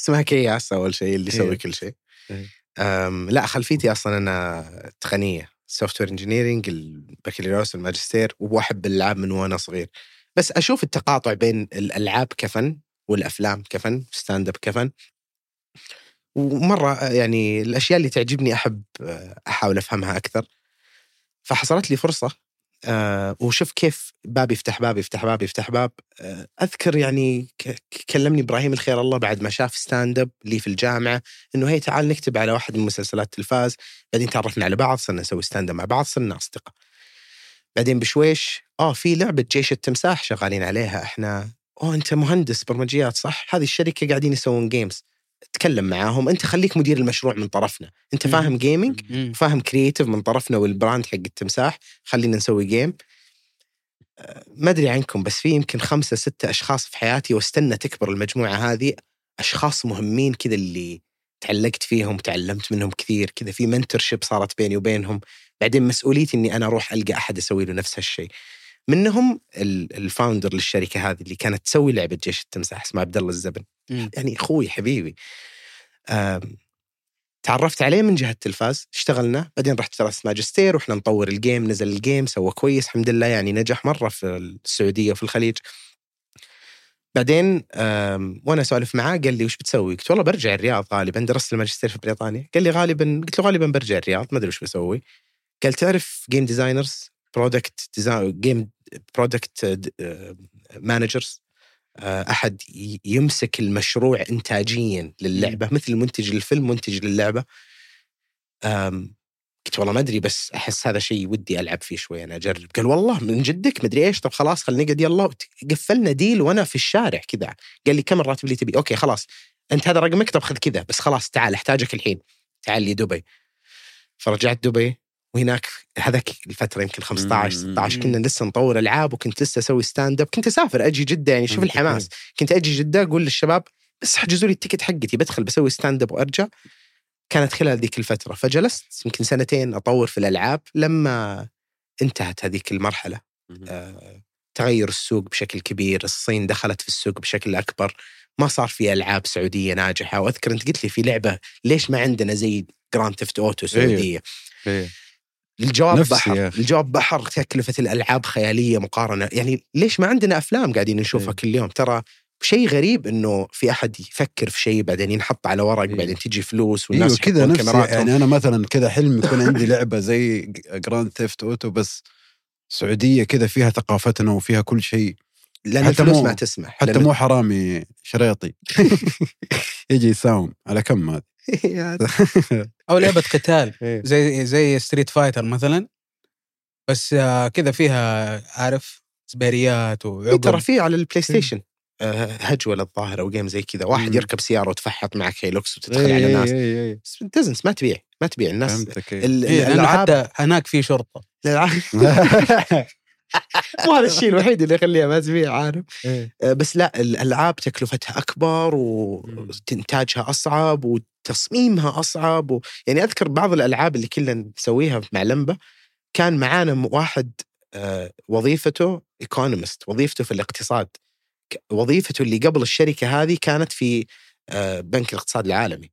Speaker 3: اسمها كياس أول شيء اللي يسوي
Speaker 2: إيه.
Speaker 3: كل شيء
Speaker 2: إيه.
Speaker 3: لا خلفيتي أصلا أنا تقنية software engineering البكالوريوس والماجستير وأحب الالعاب من وأنا صغير بس أشوف التقاطع بين الألعاب كفن والأفلام كفن stand up كفن ومرة يعني الأشياء اللي تعجبني أحب أحاول أفهمها أكثر. فحصلت لي فرصة آه وشوف كيف باب يفتح باب يفتح باب يفتح باب. آه أذكر يعني كلمني إبراهيم الخير الله بعد ما شاف stand up لي في الجامعة إنه هي تعال نكتب على واحد من مسلسلات التلفاز بعدين تعرفنا على بعض صرنا نسوي stand up مع بعض صرنا أصدقاء. بعدين بشويش آه في لعبة جيش التمساح شغالين عليها إحنا. أوه أنت مهندس برمجيات صح؟ هذه الشركة قاعدين يسوون games تكلم معاهم أنت خليك مدير المشروع من طرفنا.
Speaker 4: أنت.
Speaker 3: فاهم
Speaker 4: gaming.
Speaker 3: فاهم creative من طرفنا وال brand حق التمساح. خلينا نسوي game أه، ما أدري عنكم بس في يمكن خمسة ستة أشخاص في حياتي واستنى تكبر المجموعة هذه. أشخاص مهمين كذا اللي تعلقت فيهم تعلمت منهم كثير كذا. في mentorship صارت بيني وبينهم. بعدين مسؤوليتي إني أنا أروح ألقى أحد أسوي له نفس هالشيء. منهم ال- ال founder للشركة هذه اللي كانت تسوي لعبة جيش التمساح اسمه عبد الله الزبن.
Speaker 4: مم.
Speaker 3: يعني أخوي حبيبي آم، تعرفت عليه من جهة التلفاز اشتغلنا بعدين رحت درست ماجستير وإحنا نطور ال game نزل ال game سوى كويس الحمد لله يعني نجح مرة في السعودية وفي الخليج. بعدين آم، وأنا أسولف معاه قال لي وش بتسوي؟ قلت والله برجع الرياض غالبا درست الماجستير في بريطانيا. قال لي غالبا. قلت له غالبا برجع الرياض ما أدري وش بسوي. قال تعرف game designers product design game product managers أحد ي- يمسك المشروع انتاجيا للعبة مثل منتج للفيلم منتج للعبة. قلت والله ما أدري بس أحس هذا شيء ودي ألعب فيه شوي أنا أجرب. قال والله من جدك مدري إيش طب خلاص خلينا نقعد يلا قفلنا deal وأنا في الشارع كذا. قال لي كم الراتب اللي تبي؟ أوكي خلاص. أنت هذا رقمك؟ طب خذ كذا بس خلاص تعال أحتاجك الحين. تعال لي دبي. فرجعت دبي وهناك هذاك الفترة يمكن 15
Speaker 2: مم.
Speaker 3: 16 كنا لسه نطور ألعاب وكنت لسه أسوي stand up كنت أسافر أجي جدة يعني شوف. الحماس كنت أجي جدة أقول للشباب بس حجزوا لي ال ticket حقتي بدخل بسوي stand up وأرجع كانت خلال ذيك الفترة فجلست يمكن سنتين أطور في الألعاب لما انتهت هذيك المرحلة آه، تغير السوق بشكل كبير الصين دخلت في السوق بشكل أكبر ما صار في ألعاب سعودية ناجحة وأذكر أنت قلت لي في لعبة ليش ما عندنا زي جراند ثيفت أوتو سعودية
Speaker 2: إيه.
Speaker 3: الجواب بحر. الجواب بحر تكلفة الألعاب خيالية مقارنة يعني ليش ما عندنا أفلام قاعدين نشوفها
Speaker 2: إيه.
Speaker 3: كل يوم ترى شيء غريب إنه في أحد يفكر في شيء بعدين ينحط على ورق
Speaker 2: إيه.
Speaker 3: بعدين تجي فلوس والناس
Speaker 2: أيوه كذا نفسي. يعني أنا مثلا كذا حلم <laughs> يكون عندي لعبة زي جراند ثيفت اوتو بس سعودية كذا فيها ثقافتنا وفيها كل شيء
Speaker 3: لأن
Speaker 2: حتى
Speaker 3: الفلوس
Speaker 2: مو-
Speaker 3: ما تسمح
Speaker 2: حتى
Speaker 3: لأن-
Speaker 2: مو حرامي شريطي <laughs> يجي يساوم على كم هذا <laughs> <laughs>
Speaker 4: أو لعبة قتال
Speaker 2: إيه.
Speaker 4: زي زي ستريت فايتر مثلا. بس آه، كذا فيها عارف سبيريات
Speaker 3: إيه
Speaker 4: وعقب.
Speaker 3: ترى في على البلاي ستيشن آه، هجوله الظاهر أو جيم زي كذا. واحد. يركب سيارة وتفحط معك هيلوكس وتدخل
Speaker 2: إيه،
Speaker 3: على ناس
Speaker 2: إيه.
Speaker 3: بس ما تبيع ما تبيع. الناس
Speaker 2: فهمتك.
Speaker 3: ال- الألعاب
Speaker 4: حتى هناك في
Speaker 3: شرطة. <laughs> <laughs> مو هذا الشيء <laughs> الوحيد اللي يخليها ما تبيع عارف
Speaker 2: إيه.
Speaker 3: آه، بس لا الألعاب تكلفتها أكبر وانتاجها أصعب وتصميمها أصعب و... يعني أذكر بعض الألعاب اللي كنا نسويها مع لمبة كان معانا واحد آه، وظيفته ايكونومست وظيفته في الاقتصاد. وظيفته اللي قبل الشركة هذه كانت في آه، بنك الاقتصاد العالمي.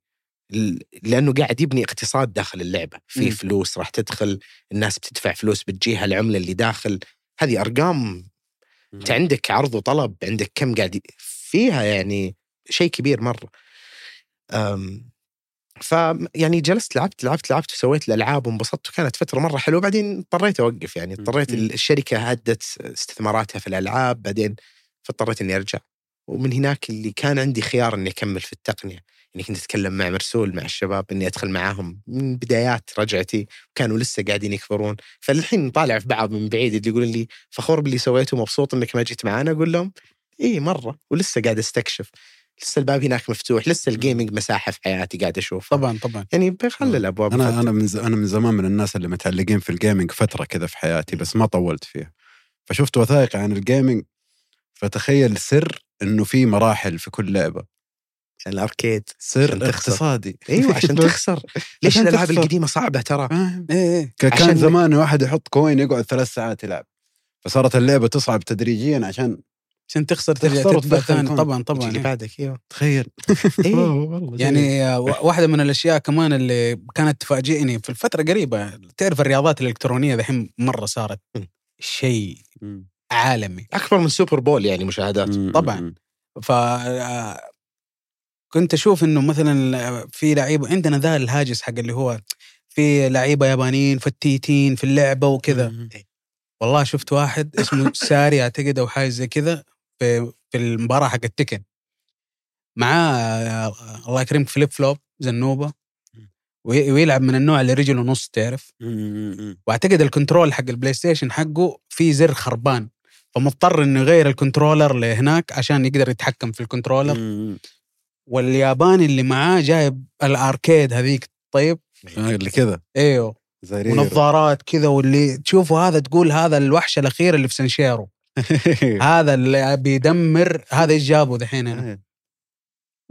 Speaker 3: لأنه قاعد يبني اقتصاد داخل اللعبة. في. فلوس راح تدخل الناس بتدفع فلوس بتجيها العملة اللي داخل. هذه أرقام انت عندك عرض وطلب عندك كم قاعد فيها يعني شيء كبير مرة. أم ف يعني جلست لعبت لعبت لعبت وسويت الألعاب وانبسطت وكانت فترة مرة حلوة. بعدين اضطريت أوقف يعني. اضطريت. الشركة هدت استثماراتها في الألعاب. بعدين فاضطريت إني أرجع. ومن هناك اللي كان عندي خيار إني أكمل في التقنية. يعني كنت اتكلم مع مرسول مع الشباب إني أدخل معاهم. من بدايات رجعتي كانوا لسه قاعدين يكبرون. فالحين نطالع في بعض من بعيد اللي يقولون لي فخور باللي سويته مبسوط إنك ما جيت معانا. أقول لهم إيه مرة ولسه قاعد أستكشف. لسه الباب هناك مفتوح لسه ال gaming مساحة في حياتي قاعد أشوف
Speaker 4: طبعا طبعا.
Speaker 3: يعني بخلي
Speaker 2: الأبواب
Speaker 3: أنا.
Speaker 2: أنا من ز- أنا من زمان من الناس اللي متعلقين في ال gaming فترة كذا في حياتي بس ما طولت فيها. فشفت وثائق عن ال gaming فتخيل سر إنه في مراحل في كل لعبة.
Speaker 3: عشان
Speaker 2: ال
Speaker 3: arcade سر.
Speaker 2: اقتصادي <laughs>
Speaker 3: إيوه عشان تخسر <laughs> ليش
Speaker 2: الألعاب.
Speaker 3: القديمة صعبة ترى
Speaker 2: فاهم؟ ك-
Speaker 3: عشان-
Speaker 2: كان زمان واحد يحط coin يقعد ثلاث ساعات يلعب فصارت اللعبة تصعب تدريجيا عشان
Speaker 4: عشان تخسر ترجع
Speaker 2: تخسر
Speaker 4: تدفع ثاني. طبعا طبعا
Speaker 3: اللي
Speaker 4: إيه.
Speaker 3: بعدك إيوه
Speaker 2: تخيل <laughs>
Speaker 3: إيه.
Speaker 2: والله
Speaker 4: يعني آه، و- واحدة من الأشياء كمان اللي كانت تفاجئني في الفترة قريبة تعرف الرياضات الإلكترونية ذحين مرة صارت. شيء. عالمي
Speaker 3: أكبر من سوبر بول يعني مشاهدات.
Speaker 4: طبعاً. ف آه، كنت أشوف إنه مثلا في لعيبة عندنا ذا الهاجس حق اللي هو في لعيبة يابانيين فتيتين في اللعبة وكذا. والله شفت واحد اسمه <laughs> ساري أعتقد أو حاجة زي كذا في في المباراة حق التيكن معاه الله يكرمك flip flop زنوبة. وي- ويلعب من النوع اللي رجله نص تعرف. وأعتقد ال control حق البلاي ستيشن حقه فيه زر خربان. فمضطر إنه يغير ال controller لهناك عشان يقدر يتحكم في ال controller. والياباني اللي معاه جايب ال arcade هذيك طيب؟
Speaker 2: اللي كذا.
Speaker 4: إيوه.
Speaker 2: زرير.
Speaker 4: ونظارات كذا واللي تشوفه هذا تقول هذا الوحش الأخير اللي في سنشيرو <laughs> هذا اللي بيدمر هذا إيش جابه دحين هنا؟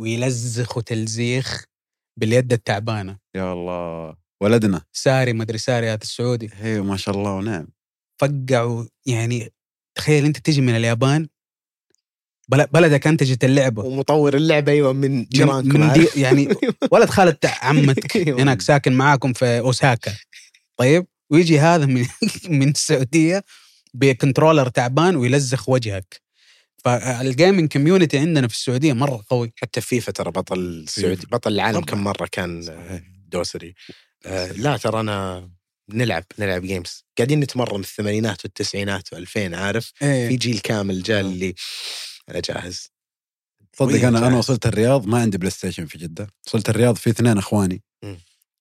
Speaker 4: ويلزخ تلزيخ باليد التعبانة.
Speaker 2: يا الله. ولدنا.
Speaker 4: ساري مدري ساري هذا السعودي.
Speaker 2: هي ما شاء الله ونعم
Speaker 4: فقعوا يعني تخيل أنت تجي من اليابان بلدك انتجت اللعبة
Speaker 3: ومطور اللعبة أيوه من جيرانكم
Speaker 4: من دي؟ يعني <laughs> ولد خالة عمتك <laughs>
Speaker 3: أيوة.
Speaker 4: هناك ساكن معاكم في أوساكا طيب ويجي هذا من <laughs> من السعودية ب controller تعبان ويلزخ وجهك فال gaming community عندنا في السعودية مرة قوي
Speaker 3: حتى فيفا ترى بطل السعودي بطل العالم. كم مرة كان
Speaker 2: صحيح.
Speaker 3: دوسري آه لا ترى أنا نلعب نلعب games قاعدين نتمرن في الثمانينات والتسعينات و2000 عارف في
Speaker 4: إيه.
Speaker 3: جيل كامل جاء اللي أنا جاهز.
Speaker 2: تصدق أنا
Speaker 3: أنا.
Speaker 2: وصلت الرياض ما عندي بلاي ستيشن في جدة. وصلت الرياض في اثنين أخواني.
Speaker 3: مم.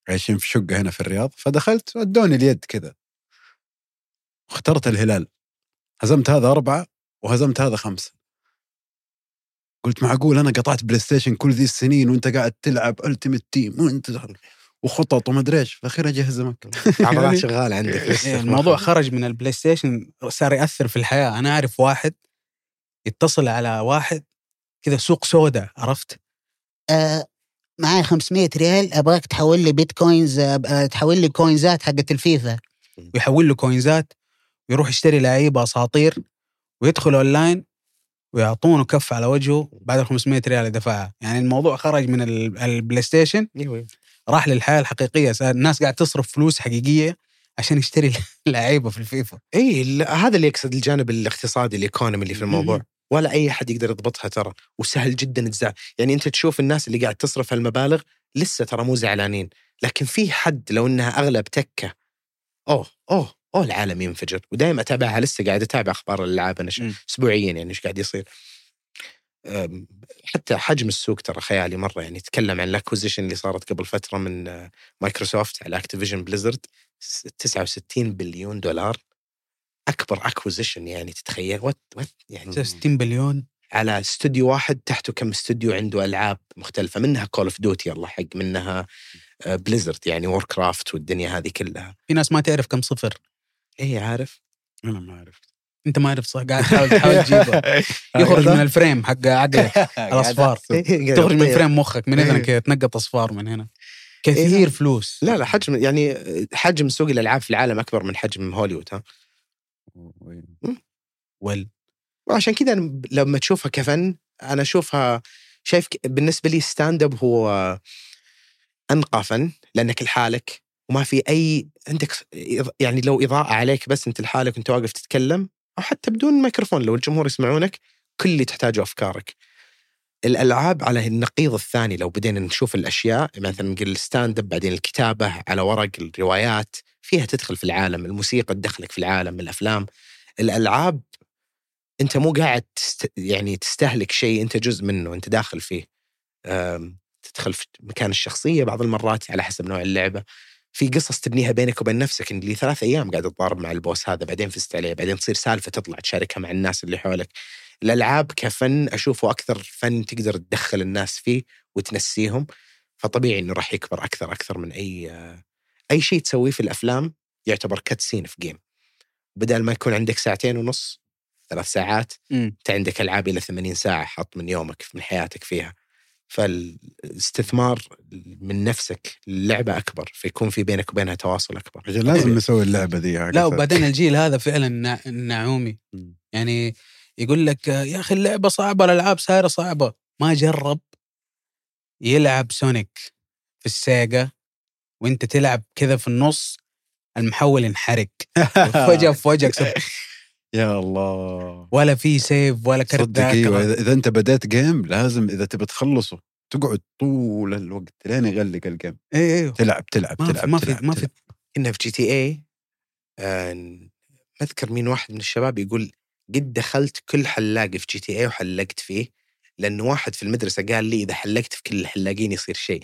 Speaker 2: عايشين في شقة هنا في الرياض. فدخلت ودوني اليد كذا. اخترت الهلال. هزمت هذا أربعة وهزمت هذا خمسة. قلت معقول أنا قطعت بلاي ستيشن كل ذي السنين وأنت قاعد تلعب ultimate team وانت وخطط وما أدري إيش. في الأخير أجي أهزمك.
Speaker 3: عضلات شغاله عندك
Speaker 4: الموضوع خرج من البلاي ستيشن صار يأثر في الحياة. أنا أعرف واحد يتصل على واحد كذا سوق سوداء عرفت؟
Speaker 5: آه معي 500 ريال أبغاك تحول لي بيتكوينز آه تحول لي coinsات حقت الفيفا.
Speaker 4: ويحول له coins ات ويروح يشتري لعيبة أساطير ويدخل أونلاين ويعطونه كف على وجهه بعد ال 500 ريال اللي دفعها. يعني الموضوع خرج من ال- البلاي ستيشن
Speaker 3: أيوة.
Speaker 4: راح للحياة الحقيقية. صار الناس قاعد تصرف فلوس حقيقية عشان يشتري <laughs> لعيبة في الفيفا.
Speaker 3: إي هذا اللي يقصد الجانب الاقتصادي ال economy اللي في الموضوع. ولا أي أحد يقدر يضبطها ترى وسهل جدا تضيع. يعني أنت تشوف الناس اللي قاعد تصرف هالمبالغ لسه ترى مو زعلانين لكن في حد لو إنها أغلى بتكة أوه أوه أوه العالم ينفجر. ودائما أتابعها لسه قاعد أتابع أخبار الألعاب
Speaker 4: أنا.
Speaker 3: اسبوعيا يعني إيش قاعد يصير. حتى حجم السوق ترى خيالي مرة يعني تكلم عن ال acquisition اللي صارت قبل فترة من مايكروسوفت على Activision Blizzard 69 بليون دولار. أكبر acquisition يعني تتخيل. what what يعني
Speaker 4: 60 بليون.
Speaker 3: على استوديو واحد تحته كم استوديو عنده ألعاب مختلفة منها Call of Duty اللي حق منها Blizzard يعني Warcraft والدنيا هذه كلها.
Speaker 4: في ناس ما تعرف كم صفر.
Speaker 3: إيه عارف.
Speaker 2: أنا ما أعرف.
Speaker 4: أنت ما عرفت صح قاعد تحاول تحاول تجيبها <laughs> يخرج من ال frame حق عقلك <laughs> الأصفار. تخرج من frame مخك من إذنك كذا تنقط أصفار من هنا. كثير فلوس.
Speaker 3: لا لا حجم يعني حجم سوق الألعاب في العالم أكبر من حجم هوليوود ها.
Speaker 4: وال
Speaker 3: وعشان كذا لما تشوفها كفن أنا أشوفها شايف بالنسبة لي stand-up هو أنقى فن لأنك لحالك وما في أي عندك يعني لو إضاءة عليك بس أنت لحالك وأنت واقف تتكلم أو حتى بدون ميكروفون لو الجمهور يسمعونك كل اللي تحتاجه أفكارك. الألعاب على النقيض الثاني لو بدينا نشوف الأشياء مثلا نقول ال stand-up بعدين الكتابة على ورق الروايات فيها تدخل في العالم الموسيقى تدخلك في العالم الأفلام. الألعاب أنت مو قاعد تست... يعني تستهلك شيء أنت جزء منه أنت داخل فيه. تدخل في مكان الشخصية بعض المرات على حسب نوع اللعبة. في قصص تبنيها بينك وبين نفسك إن لي ثلاث أيام قاعد اتضارب مع البوس هذا بعدين فزت عليه بعدين تصير سالفة تطلع تشاركها مع الناس اللي حولك. الألعاب كفن أشوفه أكثر فن تقدر تدخل الناس فيه وتنسيهم فطبيعي إنه راح يكبر أكثر أكثر من أي أي شيء تسويه في الأفلام يعتبر كاتسين في جيم بدل ما يكون عندك ساعتين ونص ثلاث ساعات
Speaker 4: مم.
Speaker 3: أنت عندك ألعاب إلى 80 ساعة حط من يومك من حياتك فيها. فالاستثمار من نفسك اللعبه أكبر فيكون في بينك وبينها تواصل أكبر.
Speaker 2: أجل لازم نسوي اللعبة دي
Speaker 4: لا وبعدين الجيل هذا فعلا نع- نعومي
Speaker 2: مم.
Speaker 4: يعني يقول لك يا أخي اللعبة صعبة الألعاب صايره صعبة. ما جرب يلعب سونيك في السيجا وأنت تلعب كذا في النص المحول انحرق <laughs> فجاه في وجهك <laughs>
Speaker 2: يا الله.
Speaker 4: ولا في save ولا كرت
Speaker 2: صدق
Speaker 4: أيوه.
Speaker 2: إذا إذا أنت بديت game لازم إذا تبي تخلصه تقعد طول الوقت لين يغلق ال game
Speaker 4: اي أيوه
Speaker 2: تلعب تلعب
Speaker 4: ما في
Speaker 2: تلعب
Speaker 4: ما في ما في.
Speaker 3: كنا في GTA آه، ما اذكر مين واحد من الشباب يقول قد دخلت كل حلاق في GTA وحلقت فيه لأنه واحد في المدرسة قال لي إذا حلقت في كل الحلاقين يصير شيء.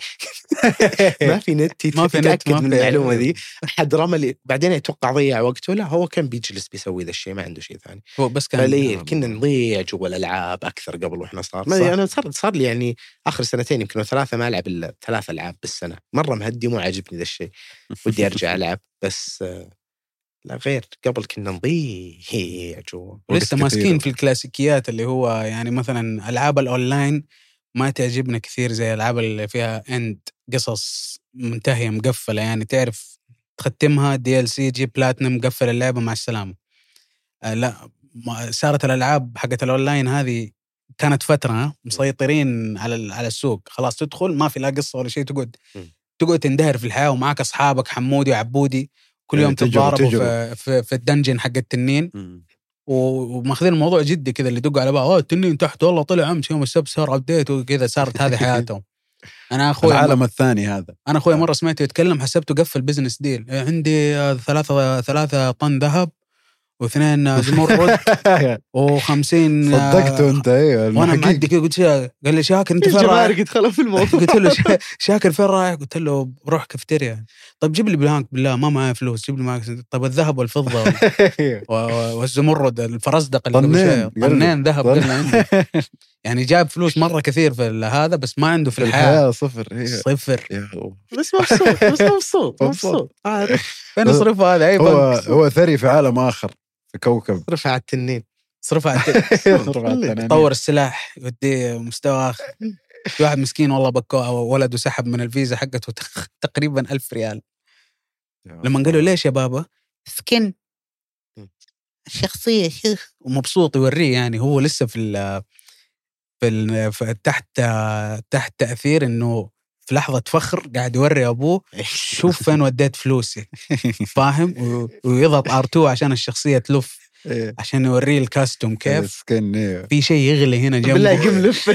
Speaker 3: <laughs> ما في نت
Speaker 4: ما في نت،
Speaker 3: تتأكد
Speaker 4: ما
Speaker 3: من المعلومة ذي. أحد رمى لي بعدين أتوقع ضيع وقته. لا هو كان بيجلس بيسوي ذا الشيء ما عنده شيء ثاني.
Speaker 4: هو بس كان
Speaker 3: fully كنا نضيع جوا الألعاب أكثر قبل وإحنا صغار ما أنا صار صار لي يعني آخر سنتين يمكن ثلاثة ما ألعب إلا ثلاث ألعاب بالسنة. مرة مهدي مو عاجبني ذا الشيء. ودي أرجع ألعب بس لا غير قبل كنا نضيع جوا
Speaker 4: لسه ماسكين. في الكلاسيكيات اللي هو يعني مثلا ألعاب الأونلاين ما تعجبنا كثير زي الالعاب اللي فيها end قصص منتهية مقفلة. يعني تعرف تختمها DLC جي بلاتنم مقفل اللعبة مع السلامة. آه لا صارت الألعاب حقت الأونلاين هذه كانت فترة مسيطرين على على السوق. خلاص تدخل ما في لا قصة ولا شيء تقعد. تقعد تندهر في الحياة ومعك أصحابك حمودي وعبودي. كل يوم
Speaker 2: تجربة-
Speaker 4: تتضاربوا في. في, في ال dungeon حق التنين. وماخذين الموضوع جدي كذا اللي يدقوا على بعض. أوه التنين تحت والله طلع أمس يوم السبت صار update وكذا صارت هذه <laughs> حياتهم. أنا أخوي
Speaker 2: العالم الثاني هذا.
Speaker 4: أنا أخوي مرة سمعته يتكلم حسبته قفل business deal عندي آه، ثلاثة ثلاثة طن ذهب. واثنين <laughs> آه، زمرد و50
Speaker 2: صدقته أنت
Speaker 4: أيوه
Speaker 2: وأنا.
Speaker 4: معدي كذا قلت له قال لي شاكر أنت فين رايح؟
Speaker 3: دخلوا في الموضوع؟
Speaker 4: قلت له <laughs> "شا- شاكر فين رايح؟ قلت له بروح كافتيريا. طيب جيب لي بلانك بالله ما معي فلوس جيب لي معك طيب الذهب والفضة <laughs> والزمرد الفرزدق اللي قبل
Speaker 2: طنين.
Speaker 4: ذهب عندي. يعني جاب فلوس مرة كثير في هذا بس ما عنده في الحياة.
Speaker 2: الحياة صفر هي
Speaker 4: صفر.
Speaker 3: بس مبسوط بس مبسوط
Speaker 2: مبسوط.
Speaker 3: عارف.
Speaker 4: فين اصرفها هذا؟ أي
Speaker 2: هو هو ثري في عالم آخر. في كوكب.
Speaker 3: رفع التنين.
Speaker 4: صرفها على الت- <laughs>
Speaker 2: يصرف على التنانين.
Speaker 4: طور السلاح يوديه مستوى آخر. في واحد مسكين والله بكوه ولده سحب من الفيزا حقته تق- تقريبا ألف ريال.
Speaker 2: يا
Speaker 4: لما قالوا ليش يا بابا؟
Speaker 5: سكن. الشخصية شوف
Speaker 4: ومبسوط يوريه يعني هو لسه في ال في, ال في تحت تحت تأثير إنه في لحظة فخر قاعد يوري أبوه شوف فين وديت فلوسي. <laughs> فاهم؟ ويضغط ار2 عشان الشخصية تلف
Speaker 2: إيه.
Speaker 4: عشان يوريه الكاستوم كيف.
Speaker 2: سكن إيه.
Speaker 4: في شيء يغلي هنا
Speaker 3: بالله
Speaker 4: جنبه
Speaker 3: قم لف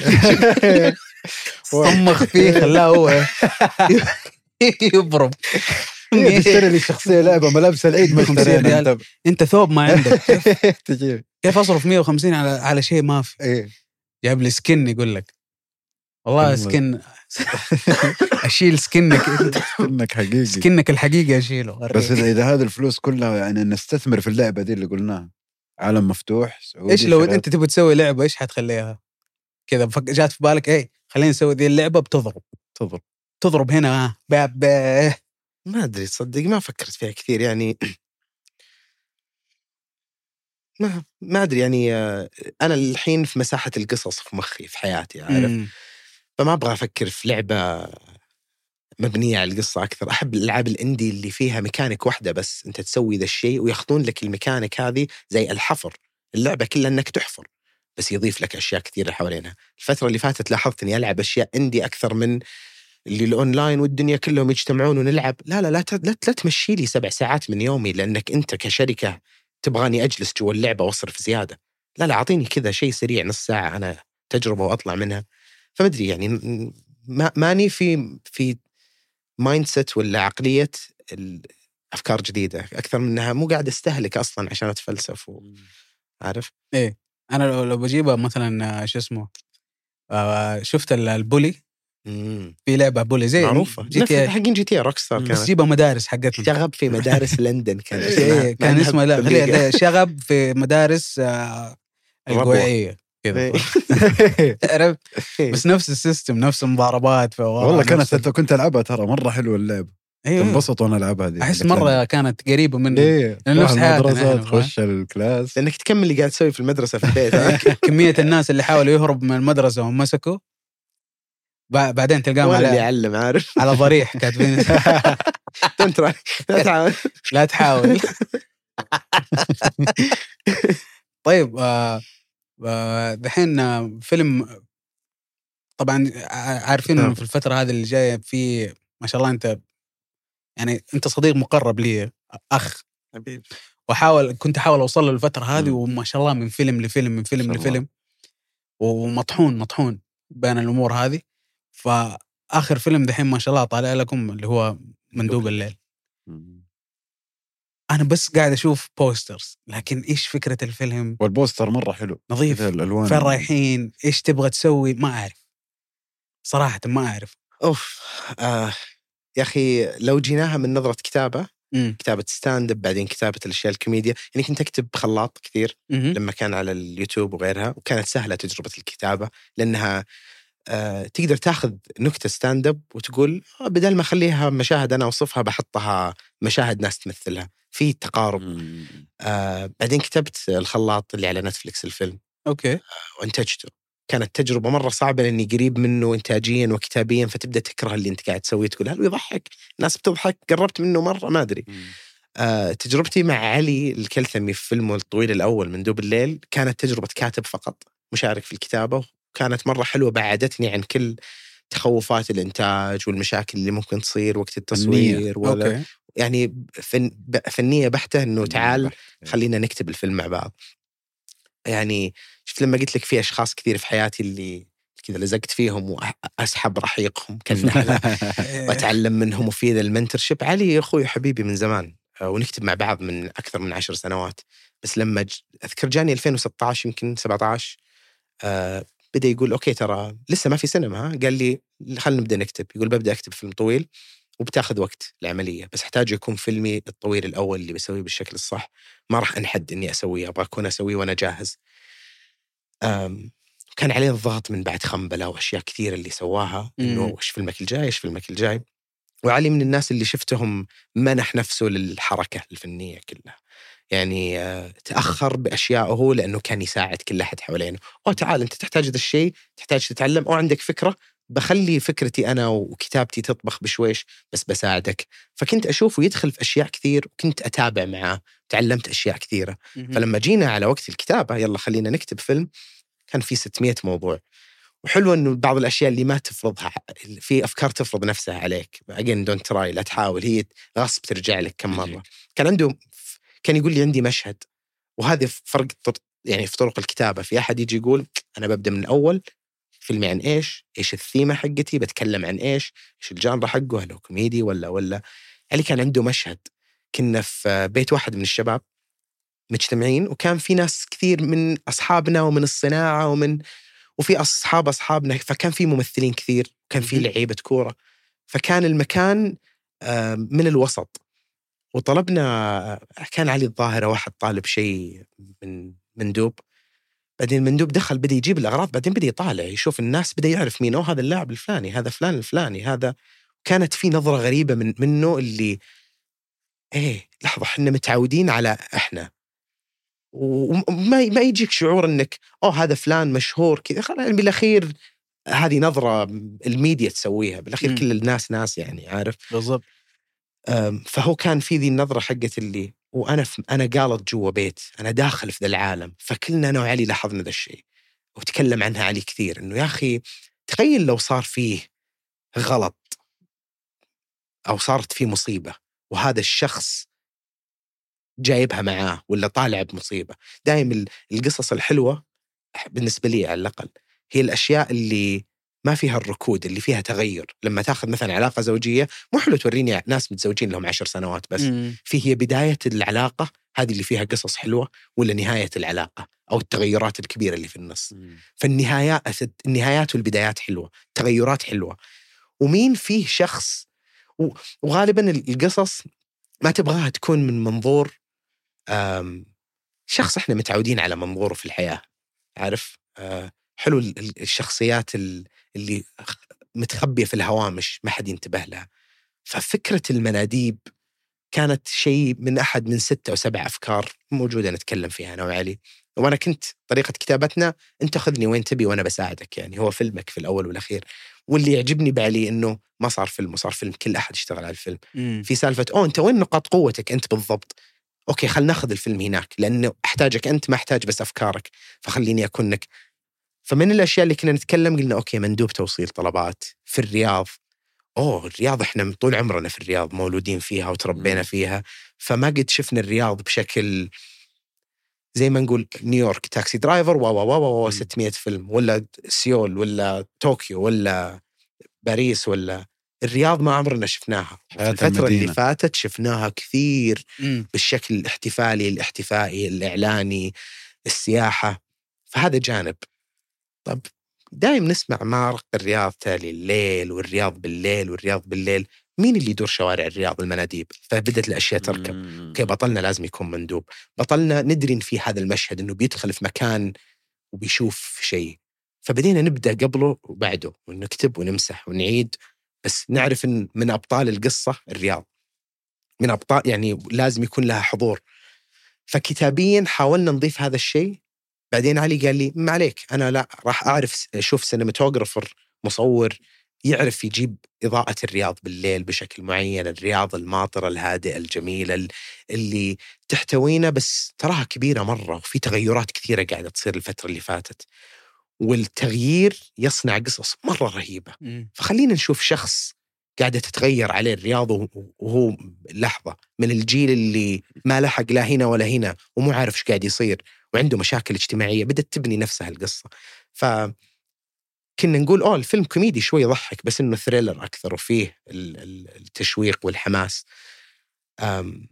Speaker 4: طمخ فيه خلاه هو يبرم <laughs>
Speaker 2: إيه، تشتري لي شخصية لعبة ملابس العيد ما
Speaker 4: 50
Speaker 2: اشترينا.
Speaker 4: أنت ثوب ما عندك. <laughs> كيف أصرف 150 على على شيء ما في؟
Speaker 2: إيه.
Speaker 4: جايب لي سكن يقول لك. والله. سكن <laughs> أشيل سكنك انت
Speaker 2: انك حقيقي
Speaker 4: سكنك الحقيقي أشيله
Speaker 2: بس إذا إذا هذه الفلوس كلها يعني نستثمر في اللعبة دي اللي قلناها عالم مفتوح سعودي
Speaker 4: إيش لو. أنت تبي تسوي لعبة إيش حتخليها؟ كذا جات في بالك إيه خلينا نسوي ذي اللعبة بتضرب
Speaker 2: تضرب
Speaker 4: تضرب هنا باب.
Speaker 3: ما أدري تصدق ما فكرت فيها كثير يعني ما ما أدري يعني آه، أنا الحين في مساحة القصص في مخي في حياتي عارف. فما أبغى أفكر في لعبة مبنية على القصة أكثر. أحب الألعاب ال indie اللي فيها ميكانيك واحدة بس أنت تسوي ذا الشيء وياخذون لك الميكانيك هذه زي الحفر. اللعبة كلها إنك تحفر بس يضيف لك أشياء كثيرة حوالينها. الفترة اللي فاتت لاحظت إني ألعب أشياء indie أكثر من اللي الاونلاين والدنيا كلهم يجتمعون ونلعب. لا لا لا لا, لا تمشي لي سبع ساعات من يومي لأنك أنت كشركة تبغاني أجلس جوا اللعبة وأصرف زيادة. لا لا أعطيني كذا شيء سريع نص ساعة أنا تجربة وأطلع منها. فما ادري يعني ما ماني في في mindset ولا عقلية ال- افكار جديدة. أكثر من إنها مو قاعد أستهلك أصلا عشان أتفلسف و- عارف؟
Speaker 4: أنا لو, لو بجيبها مثلا آه، شو اسمه آه، شفت ال- Bully؟
Speaker 3: مم.
Speaker 4: في لعبة Bully زي معروفة. GTA.
Speaker 3: حقين جي تي Rockstar
Speaker 4: بس
Speaker 3: كانت.
Speaker 4: جيبها مدارس حقتهم
Speaker 3: شغب في مدارس <laughs> لندن كان
Speaker 4: إيه،
Speaker 3: اسمها.
Speaker 4: كان
Speaker 3: مع
Speaker 4: اسمه لا شغب في مدارس آه،
Speaker 3: ربوة.
Speaker 4: كذا.
Speaker 3: إيه. <laughs>
Speaker 4: عرفت؟ بس نفس ال system نفس المضاربات في
Speaker 2: والله كانت كنت ألعبها ترى مرة حلوة اللعبه
Speaker 4: أيوه
Speaker 2: تنبسط وأنا ألعبها دي
Speaker 4: أحس مرة كانت. قريبة
Speaker 2: إيه.
Speaker 4: لأن نفس حياتنا
Speaker 2: تخش ال
Speaker 3: class. لأنك تكمل اللي قاعد تسوي في المدرسة في البيت؟ <laughs>
Speaker 4: كمية الناس اللي حاولوا يهربوا من المدرسة ومسكوا بع- بعدين تلقاهم
Speaker 3: ولا اللي
Speaker 4: على
Speaker 3: يعلم عارف؟
Speaker 4: على ضريح كاتبين. <laughs>
Speaker 3: انت رايح- لا تعال
Speaker 4: لا تحاول. طيب آه، دحين فيلم طبعا عارفين انه في الفترة هذه اللي جاية في ما شاء الله أنت يعني أنت صديق مقرب لي أخ. واحاول كنت أحاول أوصل له الفترة هذه. وما شاء الله من فيلم لفيلم من فيلم. لفيلم. ومطحون مطحون بين الأمور هذه. فآخر فيلم دحين ما شاء الله طالع لكم اللي هو مندوب الليل. أنا بس قاعد أشوف posters لكن إيش فكرة الفيلم؟
Speaker 2: وال poster مرة حلو
Speaker 4: نظيف.
Speaker 2: الألوان.
Speaker 4: فين رايحين؟ إيش تبغى تسوي؟ ما أعرف. صراحة ما أعرف.
Speaker 3: أوف آه يا أخي لو جيناها من نظرة كتابة
Speaker 4: مم.
Speaker 3: كتابة stand up بعدين كتابة الأشياء الكوميديا يعني كنت أكتب خلاط كثير
Speaker 4: مهم.
Speaker 3: لما كان على اليوتيوب وغيرها وكانت سهلة تجربة الكتابة لأنها آه تقدر تاخذ نكتة stand up وتقول آه بدل ما أخليها مشاهد أنا أوصفها بحطها مشاهد ناس تمثلها في تقارب
Speaker 2: مم.
Speaker 3: آه بعدين كتبت الخلاط اللي على نتفلكس الفيلم
Speaker 4: أوكي
Speaker 3: وانتجته كانت تجربة مرة صعبة لأني قريب منه إنتاجيا وكتابيا فتبدأ تكره اللي أنت قاعد تسويه تقول هل يضحك؟ الناس بتضحك قربت منه مرة ما
Speaker 2: أدري.
Speaker 3: آه، تجربتي مع علي الكلثمي في فيلمه الطويل الأول مندوب الليل كانت تجربة كاتب فقط مشارك في الكتابة وكانت مرة حلوة بعدتني عن كل تخوفات الإنتاج والمشاكل اللي ممكن تصير وقت التصوير ولا
Speaker 4: أوكي.
Speaker 3: يعني فن فنية بحتة إنه تعال خلينا نكتب الفيلم مع بعض. يعني شفت لما قلت لك في أشخاص كثير في حياتي اللي كذا لزقت فيهم واسحب رحيقهم كالنحلة <laughs> واتعلم منهم وفي ذا ال mentorship. علي أخوي حبيبي من زمان آه، ونكتب مع بعض من أكثر من عشر سنوات. بس لما ج... أذكر جاني 2016 يمكن 17 آه بدأ يقول أوكي ترى لسه ما في سينما ها قال لي خلينا نبدأ نكتب. يقول ببدأ أكتب فيلم طويل وبتاخذ وقت العملية بس احتاج يكون فيلمي الطويل الأول اللي بسويه بالشكل الصح. ما راح أنحد إني أسويه أبغى أكون أسويه وأنا جاهز. كان عليه الضغط من بعد قنبلة وأشياء كثيرة اللي سواها
Speaker 4: إنه.
Speaker 3: إيش فيلمك الجاي إيش فيلمك الجاي؟ وعلي من الناس اللي شفتهم منح نفسه للحركة الفنية كلها. يعني آه، تأخر بأشيائه لأنه كان يساعد كل أحد حوالينه. أو تعال أنت تحتاج هذا الشيء تحتاج تتعلم. أو عندك فكرة؟ بخلي فكرتي أنا وكتابتي تطبخ بشويش بس بساعدك. فكنت اشوفه يدخل في أشياء كثير وكنت أتابع معاه تعلمت أشياء كثيرة. فلما جينا على وقت الكتابة يلا خلينا نكتب فيلم. كان في 600 موضوع. وحلو إنه بعض الأشياء اللي ما تفرضها في أفكار تفرض نفسها عليك. again don't try لا تحاول. هي غصب ترجع لك كم مرة. كان عنده كان يقول لي عندي مشهد وهذا فرق يعني في طرق الكتابة في أحد يجي يقول أنا ببدأ من الأول فيلمي عن إيش؟ إيش الثيمة حقتي؟ بتكلم عن إيش؟ إيش ال genre حقه؟ هل هو كوميدي ولا ولا علي كان عنده مشهد كنا في بيت واحد من الشباب مجتمعين وكان في ناس كثير من أصحابنا ومن الصناعة ومن وفي أصحاب أصحابنا فكان في ممثلين كثير كان في. لعيبة كورة فكان المكان آه، من الوسط وطلبنا كان علي الظاهرة واحد طالب شيء من مندوب بعدين المندوب دخل بدأ يجيب الأغراض بعدين بدأ يطالع يشوف الناس بدأ يعرف مين أوه هذا اللاعب الفلاني هذا فلان الفلاني هذا. كانت في نظرة غريبة من منه اللي إيه لحظة إحنا متعودين على إحنا. وما ما يجيك شعور إنك أوه هذا فلان مشهور كذا يعني بالأخير هذه نظرة الميديا تسويها بالأخير
Speaker 4: مم.
Speaker 3: كل الناس ناس يعني عارف؟
Speaker 4: بالضبط.
Speaker 3: فهو كان في ذي النظرة حقت اللي وأنا أنا قالت جوا بيت أنا داخل في ذا العالم فكلنا أنا وعلي لاحظنا ذا الشيء وتكلم عنها علي كثير إنه يا أخي تخيل لو صار فيه غلط أو صارت فيه مصيبة وهذا الشخص جايبها معاه ولا طالع بمصيبة. دائما القصص الحلوة بالنسبة لي على الأقل هي الأشياء اللي ما فيها الركود اللي فيها تغير. لما تاخذ مثلا علاقة زوجية مو حلو توريني ناس متزوجين لهم عشر سنوات بس.
Speaker 4: مم.
Speaker 3: في هي بداية العلاقة هذه اللي فيها قصص حلوة ولا نهاية العلاقة أو التغيرات الكبيرة اللي في النص. فالنهايات النهايات والبدايات حلوة تغيرات حلوة. ومين فيه شخص؟ وغالبا القصص ما تبغاها تكون من منظور شخص إحنا متعودين على منظوره في الحياة. عارف؟ آه، حلو ال- ال- الشخصيات ال- اللي متخبية في الهوامش ما حد ينتبه لها. ففكرة المناديب كانت شيء من أحد من ستة أو سبع أفكار موجودة نتكلم فيها أنا وعلي. وأنا كنت طريقة كتابتنا أنت خذني وين تبي وأنا بساعدك يعني هو فيلمك في الأول والأخير. واللي يعجبني بعلي إنه ما صار فيلم وصار فيلم كل أحد اشتغل على الفيلم.
Speaker 4: مم.
Speaker 3: في سالفة أوه أنت وين نقاط قوتك أنت بالضبط؟ أوكي خل ناخذ الفيلم هناك لأنه أحتاجك أنت ما أحتاج بس أفكارك فخليني اكونك فمن الأشياء اللي كنا نتكلم قلنا أوكي مندوب توصيل طلبات في الرياض أوه الرياض إحنا طول عمرنا في الرياض مولودين فيها وتربينا. فيها فما قد شفنا الرياض بشكل زي ما نقول نيويورك Taxi Driver wow wow
Speaker 2: مم.
Speaker 3: 600 فيلم ولا سيول ولا طوكيو ولا باريس ولا الرياض ما عمرنا شفناها الفترة اللي
Speaker 2: المدينة.
Speaker 3: فاتت شفناها كثير
Speaker 4: مم.
Speaker 3: بالشكل الاحتفالي الاحتفائي الإعلاني السياحة فهذا جانب طب دائم نسمع ما رق الرياض تالي الليل والرياض بالليل والرياض بالليل مين اللي يدور شوارع الرياض المناديب فبدت الأشياء تركب. أوكي بطلنا لازم يكون مندوب. بطلنا ندري إن في هذا المشهد إنه بيدخل في مكان وبيشوف شيء. فبدينا نبدأ قبله وبعده ونكتب ونمسح ونعيد بس نعرف إن من أبطال القصة الرياض. من أبطال يعني لازم يكون لها حضور. فكتابيا حاولنا نضيف هذا الشيء بعدين علي قال لي ما عليك أنا لا راح أعرف أشوف cinematographer مصور يعرف يجيب إضاءة الرياض بالليل بشكل معين الرياض الماطرة الهادئة الجميلة ال- اللي تحتوينا بس تراها كبيرة مرة وفي تغيرات كثيرة قاعدة تصير الفترة اللي فاتت. والتغيير يصنع قصص مرة رهيبة. فخلينا نشوف شخص قاعدة تتغير عليه الرياض وهو- وهو لحظة من الجيل اللي ما لحق لا هنا ولا هنا ومو عارف إيش قاعد يصير. وعنده مشاكل اجتماعية بدأت تبني نفسها القصة. ف كنا نقول أوه الفيلم كوميدي شوي يضحك بس إنه thriller أكثر وفيه ال- ال- التشويق والحماس. أم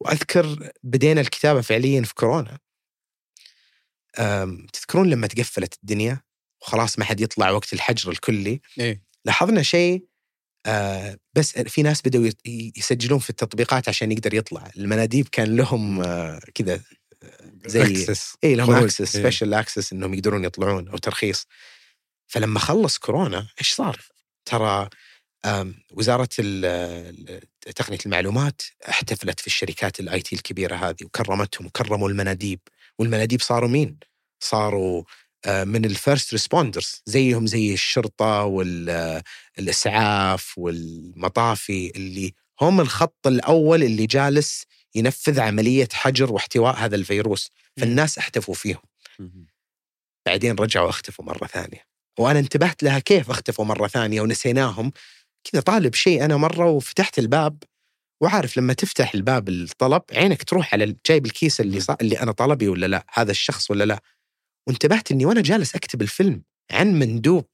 Speaker 3: وأذكر بدينا الكتابة فعليا في كورونا. أم تذكرون لما تقفلت الدنيا وخلاص ما حد يطلع وقت الحجر الكلي؟
Speaker 4: إيه.
Speaker 3: لاحظنا شيء آه بس في ناس بدأوا يسجلون في التطبيقات عشان يقدر يطلع. المناديب كان لهم آه كذا زي
Speaker 2: Access.
Speaker 3: اي لهم.
Speaker 2: access.
Speaker 3: special access إنهم يقدرون يطلعون أو ترخيص فلما خلص كورونا إيش صار؟ ترى وزارة ال- تقنية المعلومات احتفلت في الشركات ال IT الكبيرة هذه وكرمتهم وكرموا المناديب والمناديب صاروا مين؟ صاروا آه، من ال first responders زيهم زي الشرطة والاسعاف والمطافي اللي هم الخط الأول اللي جالس ينفذ عملية حجر واحتواء هذا الفيروس. فالناس أحتفوا فيهم. بعدين رجعوا أختفوا مرة ثانية. وأنا انتبهت لها كيف أختفوا مرة ثانية ونسيناهم. كذا طالب شيء أنا مرة وفتحت الباب. وعارف لما تفتح الباب الطلب عينك تروح على جايب الكيس اللي صار اللي أنا طلبي ولا لا؟ هذا الشخص ولا لا؟ وانتبهت إني وأنا جالس أكتب الفيلم عن مندوب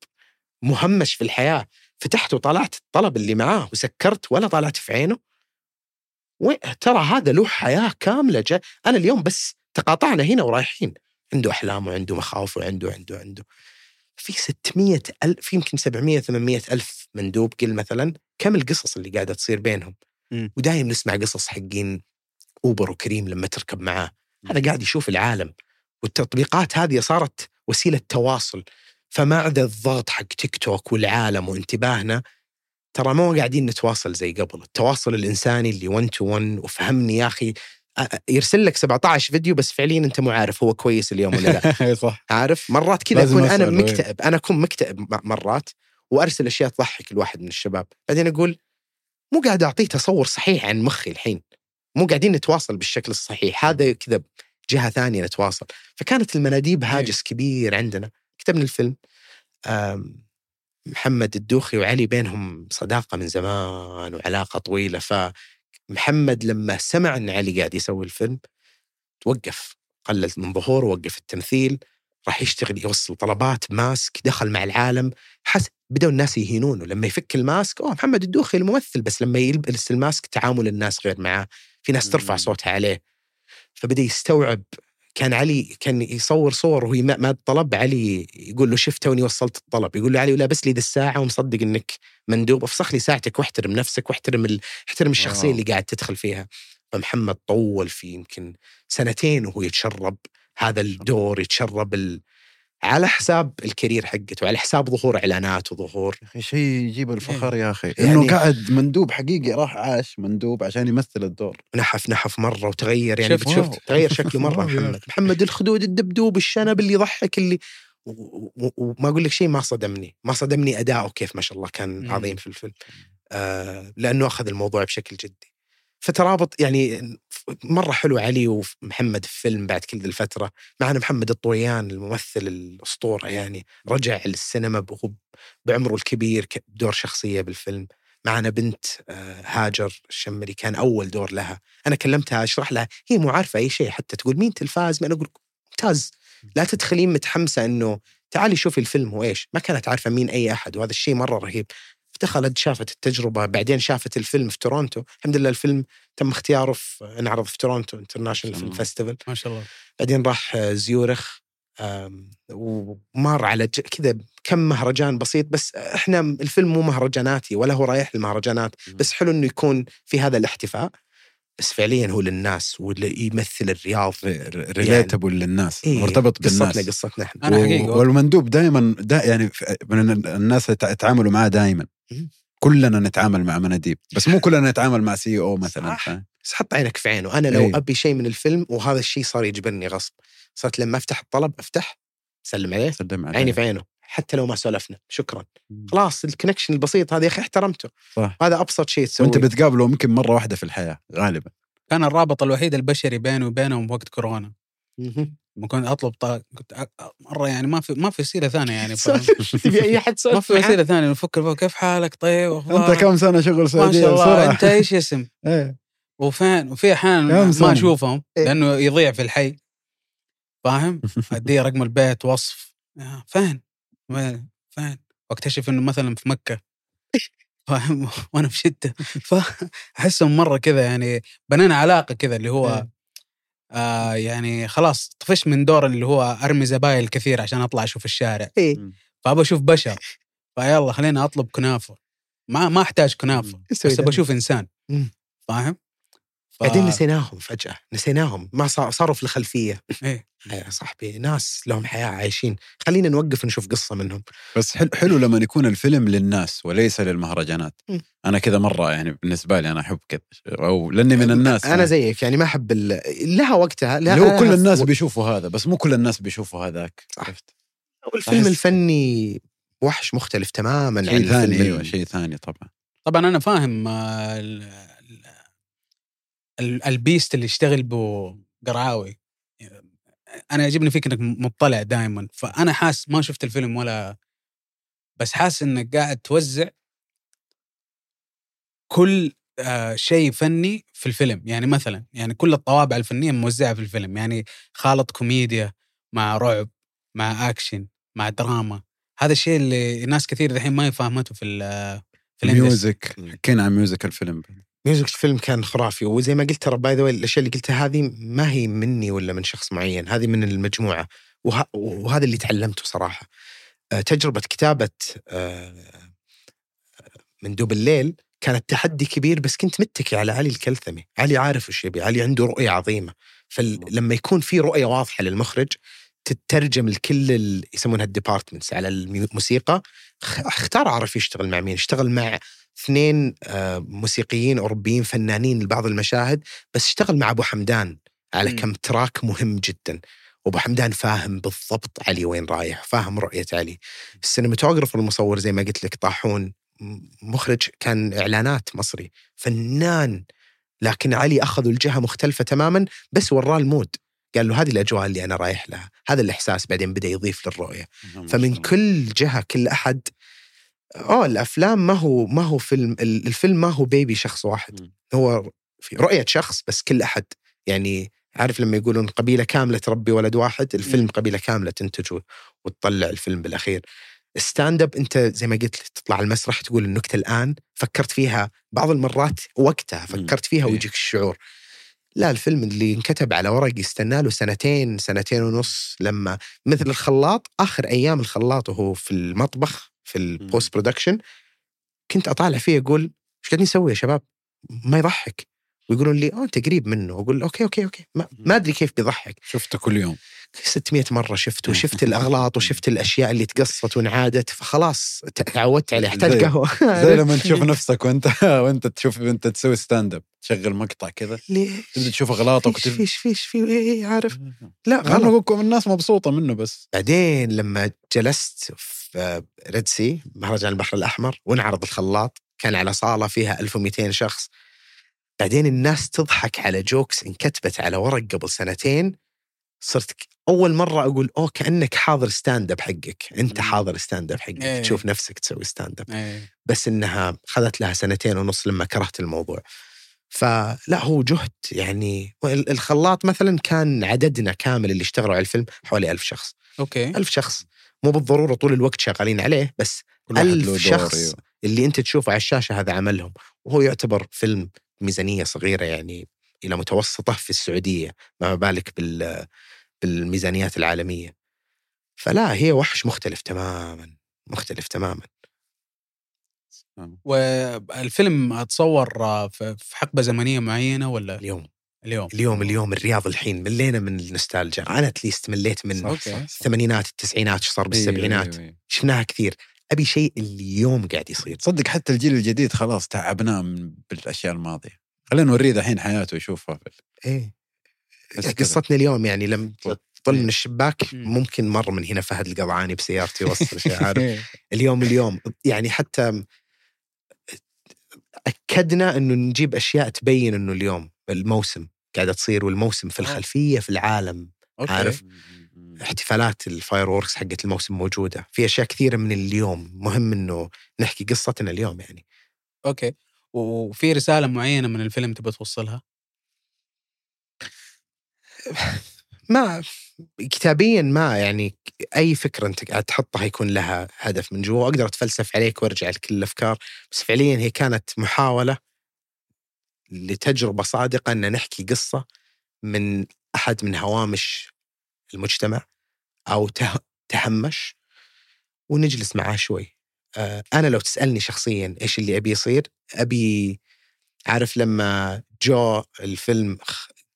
Speaker 3: مهمش في الحياة. فتحت وطلعت الطلب اللي معاه وسكرت ولا طلعت في عينه. ترى هذا له حياة كاملة جا أنا اليوم بس تقاطعنا هنا ورايحين. عنده أحلام وعنده مخاوف وعنده عنده عنده. في 600 ألف في يمكن 700 800 ألف مندوب قل مثلا كم القصص اللي قاعدة تصير بينهم. ودايم نسمع قصص حقين أوبر وكريم لما تركب معاه. هذا قاعد يشوف العالم والتطبيقات هذه صارت وسيلة تواصل. فما عدا الضغط حق تيك توك والعالم وانتباهنا ترى مو قاعدين نتواصل زي قبل. التواصل الإنساني اللي 1 تو 1 وفهمني يا أ- يرسل لك 17 فيديو بس فعليا أنت مو عارف هو كويس اليوم ولا لا. <laughs>
Speaker 2: صح.
Speaker 3: عارف؟ مرات كذا
Speaker 2: أكون أنا.
Speaker 3: مكتئب أنا أكون مكتئب مرات وأرسل أشياء تضحك الواحد من الشباب. بعدين أقول مو قاعد أعطيه تصور صحيح عن مخي الحين. مو قاعدين نتواصل بالشكل الصحيح. هذا كذا جهة ثانية نتواصل. فكانت المناديب هاجس كبير عندنا. كتبنا الفيلم. محمد الدوخي وعلي بينهم صداقة من زمان وعلاقة طويلة. فمحمد لما سمع إن علي قاعد يسوي الفيلم توقف قلل من ظهوره وقف التمثيل راح يشتغل يوصل طلبات ماسك دخل مع العالم. حس بدأوا الناس يهينونه. لما يفك الماسك أوه محمد الدوخي الممثل بس لما يلبس الماسك تعامل الناس غير معاه. في ناس ترفع. صوتها عليه. فبدأ يستوعب كان علي كان يصور صور وهي ما طلب علي يقول له شفت توني وصلت الطلب. يقول له علي لابس لي ذا الساعة ومصدق إنك مندوب. أفسخ لي ساعتك واحترم نفسك واحترم ال... احترم الشخصية
Speaker 2: wow.
Speaker 3: اللي قاعد تدخل فيها. فمحمد طول في يمكن سنتين وهو يتشرب. هذا الدور يتشرب ال... على حساب ال career حقته وعلى حساب ظهور إعلانات وظهور.
Speaker 2: يا أخي شيء يجيب الفخر يا أخي.
Speaker 3: يعني-
Speaker 2: انه قاعد مندوب حقيقي راح عاش مندوب عشان يمثل الدور.
Speaker 3: نحف نحف مرة وتغير يعني
Speaker 4: شفت-
Speaker 3: شفت. تغير <laughs> شكله
Speaker 2: مرة
Speaker 3: محمد. محمد الخدود الدبدوب الشنب اللي يضحك اللي وما أقول لك شيء ما صدمني ما صدمني أداؤه كيف ما شاء الله كان. عظيم في الفيلم. آه لأنه أخذ الموضوع بشكل جدي. فترابط يعني مرة حلو علي ومحمد في فيلم بعد كل ذي الفترة معنا محمد الطويان الممثل الأسطورة يعني رجع للسينما بعمره الكبير بدور شخصية بالفيلم. معنا بنت آه، هاجر الشمري كان أول دور لها. أنا كلمتها أشرح لها هي مو عارفة أي شيء حتى تقول مين تلفاز؟ أنا أقول ممتاز. لا تدخلين متحمسة إنه تعالي شوفي الفيلم هو إيش؟ ما كانت عارفة مين أي أحد وهذا الشيء مرة رهيب. دخلت شافت التجربة بعدين شافت الفيلم في تورونتو الحمد لله الفيلم تم اختياره في انعرض في تورونتو International
Speaker 2: Film.
Speaker 3: Festival
Speaker 4: ما شاء الله
Speaker 3: بعدين راح زيورخ ومر على كذا كم مهرجان بسيط بس إحنا الفيلم مو مهرجاناتي ولا هو رايح للمهرجانات بس حلو إنه يكون في هذا الاحتفاء بس فعليا هو للناس واللي يمثل الرياض
Speaker 2: relatable للناس
Speaker 3: إيه
Speaker 2: مرتبط
Speaker 3: قصتنا
Speaker 2: بالناس
Speaker 3: قصتنا إحنا
Speaker 4: أنا حقيقة.
Speaker 2: والمندوب دائما دا يعني من ال- الناس يتع- يتعاملوا معاه دائما. كلنا نتعامل مع مناديب بس مو كلنا نتعامل مع CEO مثلا
Speaker 3: صح. بس حط عينك في عينه. أنا لو
Speaker 2: إيه.
Speaker 3: أبي شيء من الفيلم وهذا الشيء صار يجبرني غصب. صرت لما أفتح الطلب أفتح سلم عليه
Speaker 2: سلم عليه.
Speaker 3: عيني في عينه حتى لو ما سولفنا. شكرا.
Speaker 2: مم.
Speaker 3: خلاص الكونكشن البسيط هذا يا أخي احترمته.
Speaker 2: صح.
Speaker 3: هذا أبسط شيء تسويه.
Speaker 2: وأنت بتقابله يمكن مرة واحدة في الحياة غالبا.
Speaker 4: كان الرابط الوحيد البشري بيني وبينهم وقت كورونا. لما كنت أطلب طا... كنت مرة يعني ما في ما في وسيلة ثانية يعني. <laughs>
Speaker 3: تبي أي أحد <laughs>
Speaker 4: ما في وسيلة ثانية نفكر فيها كيف حالك طيب
Speaker 2: أنت
Speaker 4: أخبارك؟
Speaker 2: كم سنة شغل
Speaker 4: ما
Speaker 2: سعودية
Speaker 4: شاء الله. أنت إيش اسم <laughs>
Speaker 2: إيه.
Speaker 4: وفين وفي أحيان
Speaker 2: كم
Speaker 4: ما؟ أشوفهم
Speaker 3: إيه.
Speaker 4: لأنه يضيع في الحي فاهم اديه رقم البيت وصف يا فين وين فين واكتشف إنه مثلا في مكة فاهم وأنا في جده فاحسهم مرة كذا يعني بنينا علاقة كذا اللي هو
Speaker 3: إيه.
Speaker 4: آه يعني خلاص طفشت من دور اللي هو أرمي زبايل كثير عشان أطلع أشوف الشارع
Speaker 3: إيه
Speaker 4: فابى أشوف بشر فيلا خليني أطلب كنافة ما ما أحتاج
Speaker 3: كنافة
Speaker 4: بس؟ ابى أشوف
Speaker 3: إنسان.
Speaker 4: فاهم؟ ف...
Speaker 3: بعدين نسيناهم فجأة نسيناهم ما صار صاروا في الخلفية.
Speaker 4: إيه.
Speaker 3: يا صاحبي ناس لهم حياة عايشين. خلينا نوقف نشوف قصة منهم.
Speaker 2: بس حلو, حلو لما يكون الفيلم للناس وليس للمهرجانات.
Speaker 3: مم.
Speaker 2: أنا كذا مرة يعني بالنسبة لي أنا أحب كذا أو لأني من الناس
Speaker 3: أنا زيك يعني ما أحب ال- لها وقتها لها
Speaker 2: هو كل الناس
Speaker 3: و-
Speaker 2: بيشوفوا هذا بس مو كل الناس بيشوفوا هذاك. عرفت؟
Speaker 3: والفيلم
Speaker 2: أحس-
Speaker 3: الفني وحش مختلف تماما عن
Speaker 2: شيء ثاني
Speaker 3: الفيلم أيوه
Speaker 2: شيء ثاني طبعا.
Speaker 4: طبعا أنا فاهم آه، الـ beast اللي يشتغل بو قرعاوي. أنا يعجبني فيك إنك مطلع دائما فأنا حاس ما شفت الفيلم ولا بس حاس إنك قاعد توزع كل آه شيء فني في الفيلم. يعني مثلا يعني كل الطوابع الفنية موزعة في الفيلم. يعني خالط كوميديا مع رعب مع أكشن مع دراما. هذا الشيء اللي ناس كثير الحين ما فاهمته في ال- في الـ
Speaker 2: industry music حكينا عن music الفيلم.
Speaker 3: music الفيلم كان خرافي. وزي ما قلت ترى by the الأشياء اللي قلتها هذه ما هي مني ولا من شخص معين هذه من المجموعة. وه... وهذا اللي تعلمته صراحة. آه، تجربة كتابة آه، مندوب الليل كانت تحدي كبير بس كنت متكي على علي الكلثمي. علي عارف وش يبي علي عنده رؤية عظيمة. فلما يكون في رؤية واضحة للمخرج تترجم لكل ال- يسمونها الـ departments على الموسيقى. اختار عرف يشتغل مع مين اشتغل مع اثنين آه، موسيقيين أوروبيين فنانين لبعض المشاهد بس اشتغل مع أبو حمدان على
Speaker 4: مم.
Speaker 3: كم track مهم جدا. وابو حمدان فاهم بالضبط علي وين رايح فاهم رؤية علي. الـ cinematographer المصور زي ما قلت لك طاحون م- مخرج كان إعلانات مصري. فنان لكن علي أخذوا الجهة مختلفة تماما بس وراه المود. قال له هذه الأجواء اللي أنا رايح لها هذا الإحساس بعدين بدأ يضيف للرؤية. فمن كل جهة كل أحد آه الأفلام ما هو ما هو فيلم ال- الفيلم ما هو بيبي شخص واحد. هو في رؤية شخص بس كل أحد. يعني عارف لما يقولون قبيلة كاملة تربي ولد واحد الفيلم قبيلة كاملة تنتج و- وتطلع الفيلم بالأخير. stand up أنت زي ما قلت تطلع المسرح تقول النكتة الآن فكرت فيها بعض المرات وقتها فكرت فيها
Speaker 2: إيه.
Speaker 3: ويجيك الشعور. لا الفيلم اللي انكتب على ورق يستنى له سنتين سنتين ونص لما مثل الخلاط آخر أيام الخلاط وهو في المطبخ في الـ post production كنت أطالع فيه أقول إيش قاعدين نسوي يا شباب؟ ما يضحك. ويقولون لي آه أنت قريب منه. أقول okay okay okay. ما, ما أدري كيف بيضحك.
Speaker 2: شفته كل يوم.
Speaker 3: 600 مرة شفته وشفت الأغلاط <laughs> وشفت الأشياء اللي تقصت وانعادت فخلاص تعودت عليه احتاج قهوة. <laughs>
Speaker 2: زي لما تشوف <laughs> نفسك وأنت وأنت تشوف انت تسوي stand up تشغل مقطع كذا تبدأ تشوف أغلاطك
Speaker 3: فيش
Speaker 2: وتبدأ
Speaker 3: فيش فيش في إيه إيه، عارف؟ لا
Speaker 2: أنا
Speaker 3: غلط.
Speaker 2: الناس مبسوطة منه بس.
Speaker 3: بعدين لما جلست في Red Sea مهرجان البحر الأحمر وانعرض الخلاط. كان على صالة فيها 1200 شخص. بعدين الناس تضحك على jokes انكتبت على ورق قبل سنتين. صرت أول مرة أقول أوه كأنك حاضر stand up حقك.
Speaker 4: أنت.
Speaker 3: حاضر stand up حقك
Speaker 4: إيه.
Speaker 3: تشوف نفسك تسوي stand up
Speaker 4: إيه.
Speaker 3: بس إنها خذت لها سنتين ونص لما كرهت الموضوع. فلا هو جهد يعني. الخلاط مثلا كان عددنا كامل اللي اشتغلوا على الفيلم حوالي ألف شخص.
Speaker 4: okay.
Speaker 3: ألف شخص. مو بالضرورة طول الوقت شغالين عليه بس ألف شخص
Speaker 2: أيوه.
Speaker 3: اللي أنت تشوفه على الشاشة هذا عملهم. وهو يعتبر فيلم ميزانية صغيرة يعني إلى متوسطة في السعودية ما بالك بال بالميزانيات العالمية. فلا هي وحش مختلف تماما مختلف تماما.
Speaker 4: والفيلم اتصور في حقبة زمنية معينة ولا؟
Speaker 3: اليوم.
Speaker 4: اليوم؟
Speaker 3: اليوم اليوم الرياض الحين ملينا من النوستالجيا. أنا اتليست مليت من الثمانينات التسعينات إيش صار بالسبعينات
Speaker 2: إيه، إيه، إيه.
Speaker 3: شفناها كثير. أبي شيء اليوم قاعد يصير.
Speaker 2: تصدق حتى الجيل الجديد خلاص تعبناه من بالأشياء الماضية. خلينا نوريه دحين حياته يشوفها في إيه.
Speaker 3: قصتنا اليوم يعني لما تطل من الشباك
Speaker 4: مم.
Speaker 3: ممكن مر من هنا فهد القضعاني بسيارته يوصل شيء <laughs> عارف. اليوم اليوم. يعني حتى أكدنا إنه نجيب أشياء تبين إنه اليوم الموسم قاعدة تصير والموسم في الخلفية في العالم
Speaker 4: okay.
Speaker 3: عارف. احتفالات الـ fireworks حقت الموسم موجودة. في أشياء كثيرة من اليوم. مهم إنه نحكي قصتنا اليوم يعني.
Speaker 4: أوكي. وفي رسالة معينة من الفيلم تبغى توصلها؟ <laughs>
Speaker 3: ما كتابيا ما يعني أي فكرة أنت قاعد تحطها يكون لها هدف من جوا أقدر أتفلسف عليك وأرجع لكل الأفكار. بس فعليا هي كانت محاولة لتجربة صادقة إن نحكي قصة من أحد من هوامش المجتمع أو ته- تهمش. ونجلس معاه شوي. آه، أنا لو تسألني شخصيا إيش اللي أبي يصير أبي عارف لما جو الفيلم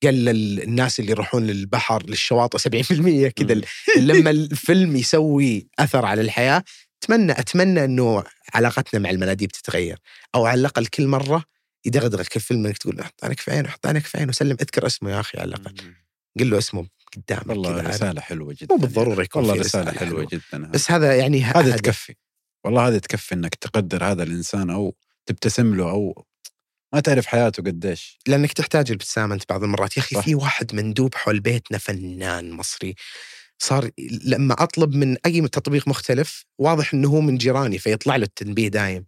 Speaker 3: قلل الناس اللي يروحون للبحر للشواطئ 70% كذا. لما الفيلم يسوي أثر على الحياة أتمنى أتمنى إنه علاقتنا مع المناديب تتغير أو على الأقل كل مرة يدغدغك الفيلم إنك تقول حط عينك في عينه حط عينك في عينه وسلم أذكر اسمه يا أخي على الأقل قل له اسمه قدامك
Speaker 2: والله. رسالة حلوة جدا
Speaker 3: مو بالضروره يكون
Speaker 2: والله
Speaker 3: رسالة حلوة.
Speaker 2: جدا
Speaker 3: بس هذا يعني
Speaker 2: هذا. تكفي والله هذا تكفي إنك تقدر هذا الإنسان أو تبتسم له أو ما تعرف حياته قديش.
Speaker 3: لأنك تحتاج الابتسامة أنت بعض المرات. يا
Speaker 2: أخي.
Speaker 3: في واحد مندوب حول بيتنا فنان مصري. صار لما أطلب من أي تطبيق مختلف واضح إنه هو من جيراني فيطلع له التنبيه دايم.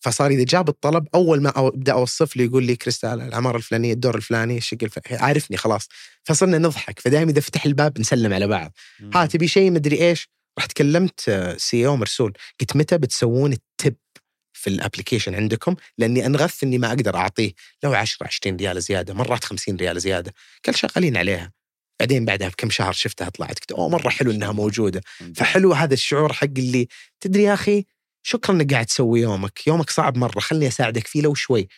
Speaker 3: فصار إذا جاب الطلب أول ما أبدأ أوصف له يقول لي كريستال العماره الفلانية الدور الفلاني الشقه الفلانية عارفني خلاص. فصرنا نضحك. فدائما إذا فتح الباب نسلم على بعض. ها تبي شيء؟ مدري إيش. رحت كلمت CEO مرسول. قلت متى بتسوون الـ tip في الـ application عندكم لأني انغث إني ما أقدر أعطيه. لو 10 20 ريال زيادة مرات 50 ريال زيادة. قال شغالين عليها. بعدين بعدها بكم شهر شفتها طلعت. قلت أوه مرة حلو إنها موجودة. فحلو هذا الشعور حق اللي تدري يا أخي شكرا إنك قاعد تسوي يومك. يومك صعب مرة. خلني أساعدك فيه لو شوي.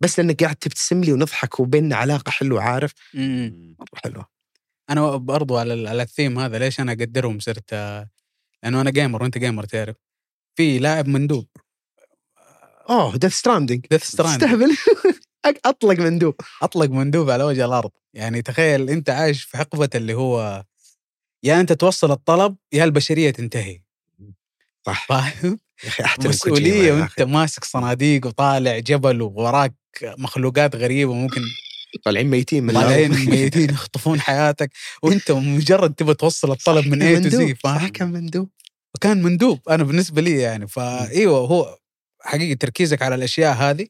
Speaker 3: بس لأنك قاعد تبتسم لي ونضحك وبيننا علاقة حلوة عارف؟
Speaker 4: مم.
Speaker 3: مرة حلوة.
Speaker 4: أنا برضو على على الثيم هذا ليش أنا أقدرهم؟ صرت لأنه أنا gamer وأنت gamer تعرف. في لاعب مندوب.
Speaker 3: اوه Death Stranding
Speaker 4: Death Strand
Speaker 3: استهبل أطلق مندوب.
Speaker 4: أطلق مندوب على وجه الأرض. يعني تخيل أنت عايش في حقبة اللي هو يا أنت توصل الطلب يا البشرية تنتهي.
Speaker 3: صح.
Speaker 4: فاهم؟
Speaker 3: يا أخي أحترم
Speaker 4: مسؤولية
Speaker 3: وأنت.
Speaker 4: ماسك صناديق وطالع جبل ووراك مخلوقات غريبة ممكن
Speaker 3: طالعين ميتين من
Speaker 4: طالعين. <laughs> ميتين يخطفون حياتك. وأنت مجرد تبغى توصل الطلب من A
Speaker 3: to.
Speaker 4: Z
Speaker 3: صح
Speaker 4: فاهم؟
Speaker 3: كان مندوب.
Speaker 4: وكان مندوب أنا بالنسبة لي يعني. فايوه هو حقيقه تركيزك على الأشياء هذه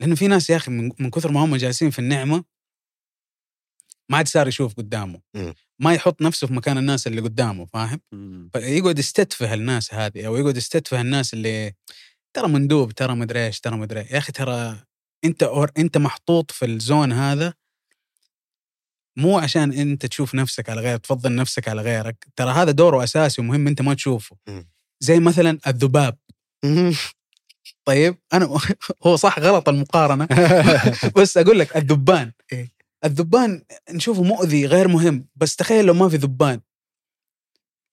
Speaker 4: لأنه في ناس يا أخي من, من كثر ما هم جالسين في النعمة ما عاد صار يشوف قدامه
Speaker 3: مم.
Speaker 4: ما يحط نفسه في مكان الناس اللي قدامه فاهم فيقعد يستتفه الناس هذه أو يقعد يستتفه الناس اللي ترى مندوب ترى مدري إيش ترى مدري إيه. يا أخي ترى أنت أور أنت محطوط في الزون هذا مو عشان أنت تشوف نفسك على غيرك تفضل نفسك على غيرك ترى هذا دوره أساسي ومهم أنت ما تشوفه. زي مثلا الذباب. طيب أنا <laughs> هو صح غلط المقارنة <laughs> بس أقول لك الذبان
Speaker 3: إيه.
Speaker 4: الذبان نشوفه مؤذي غير مهم بس تخيل لو ما في ذبان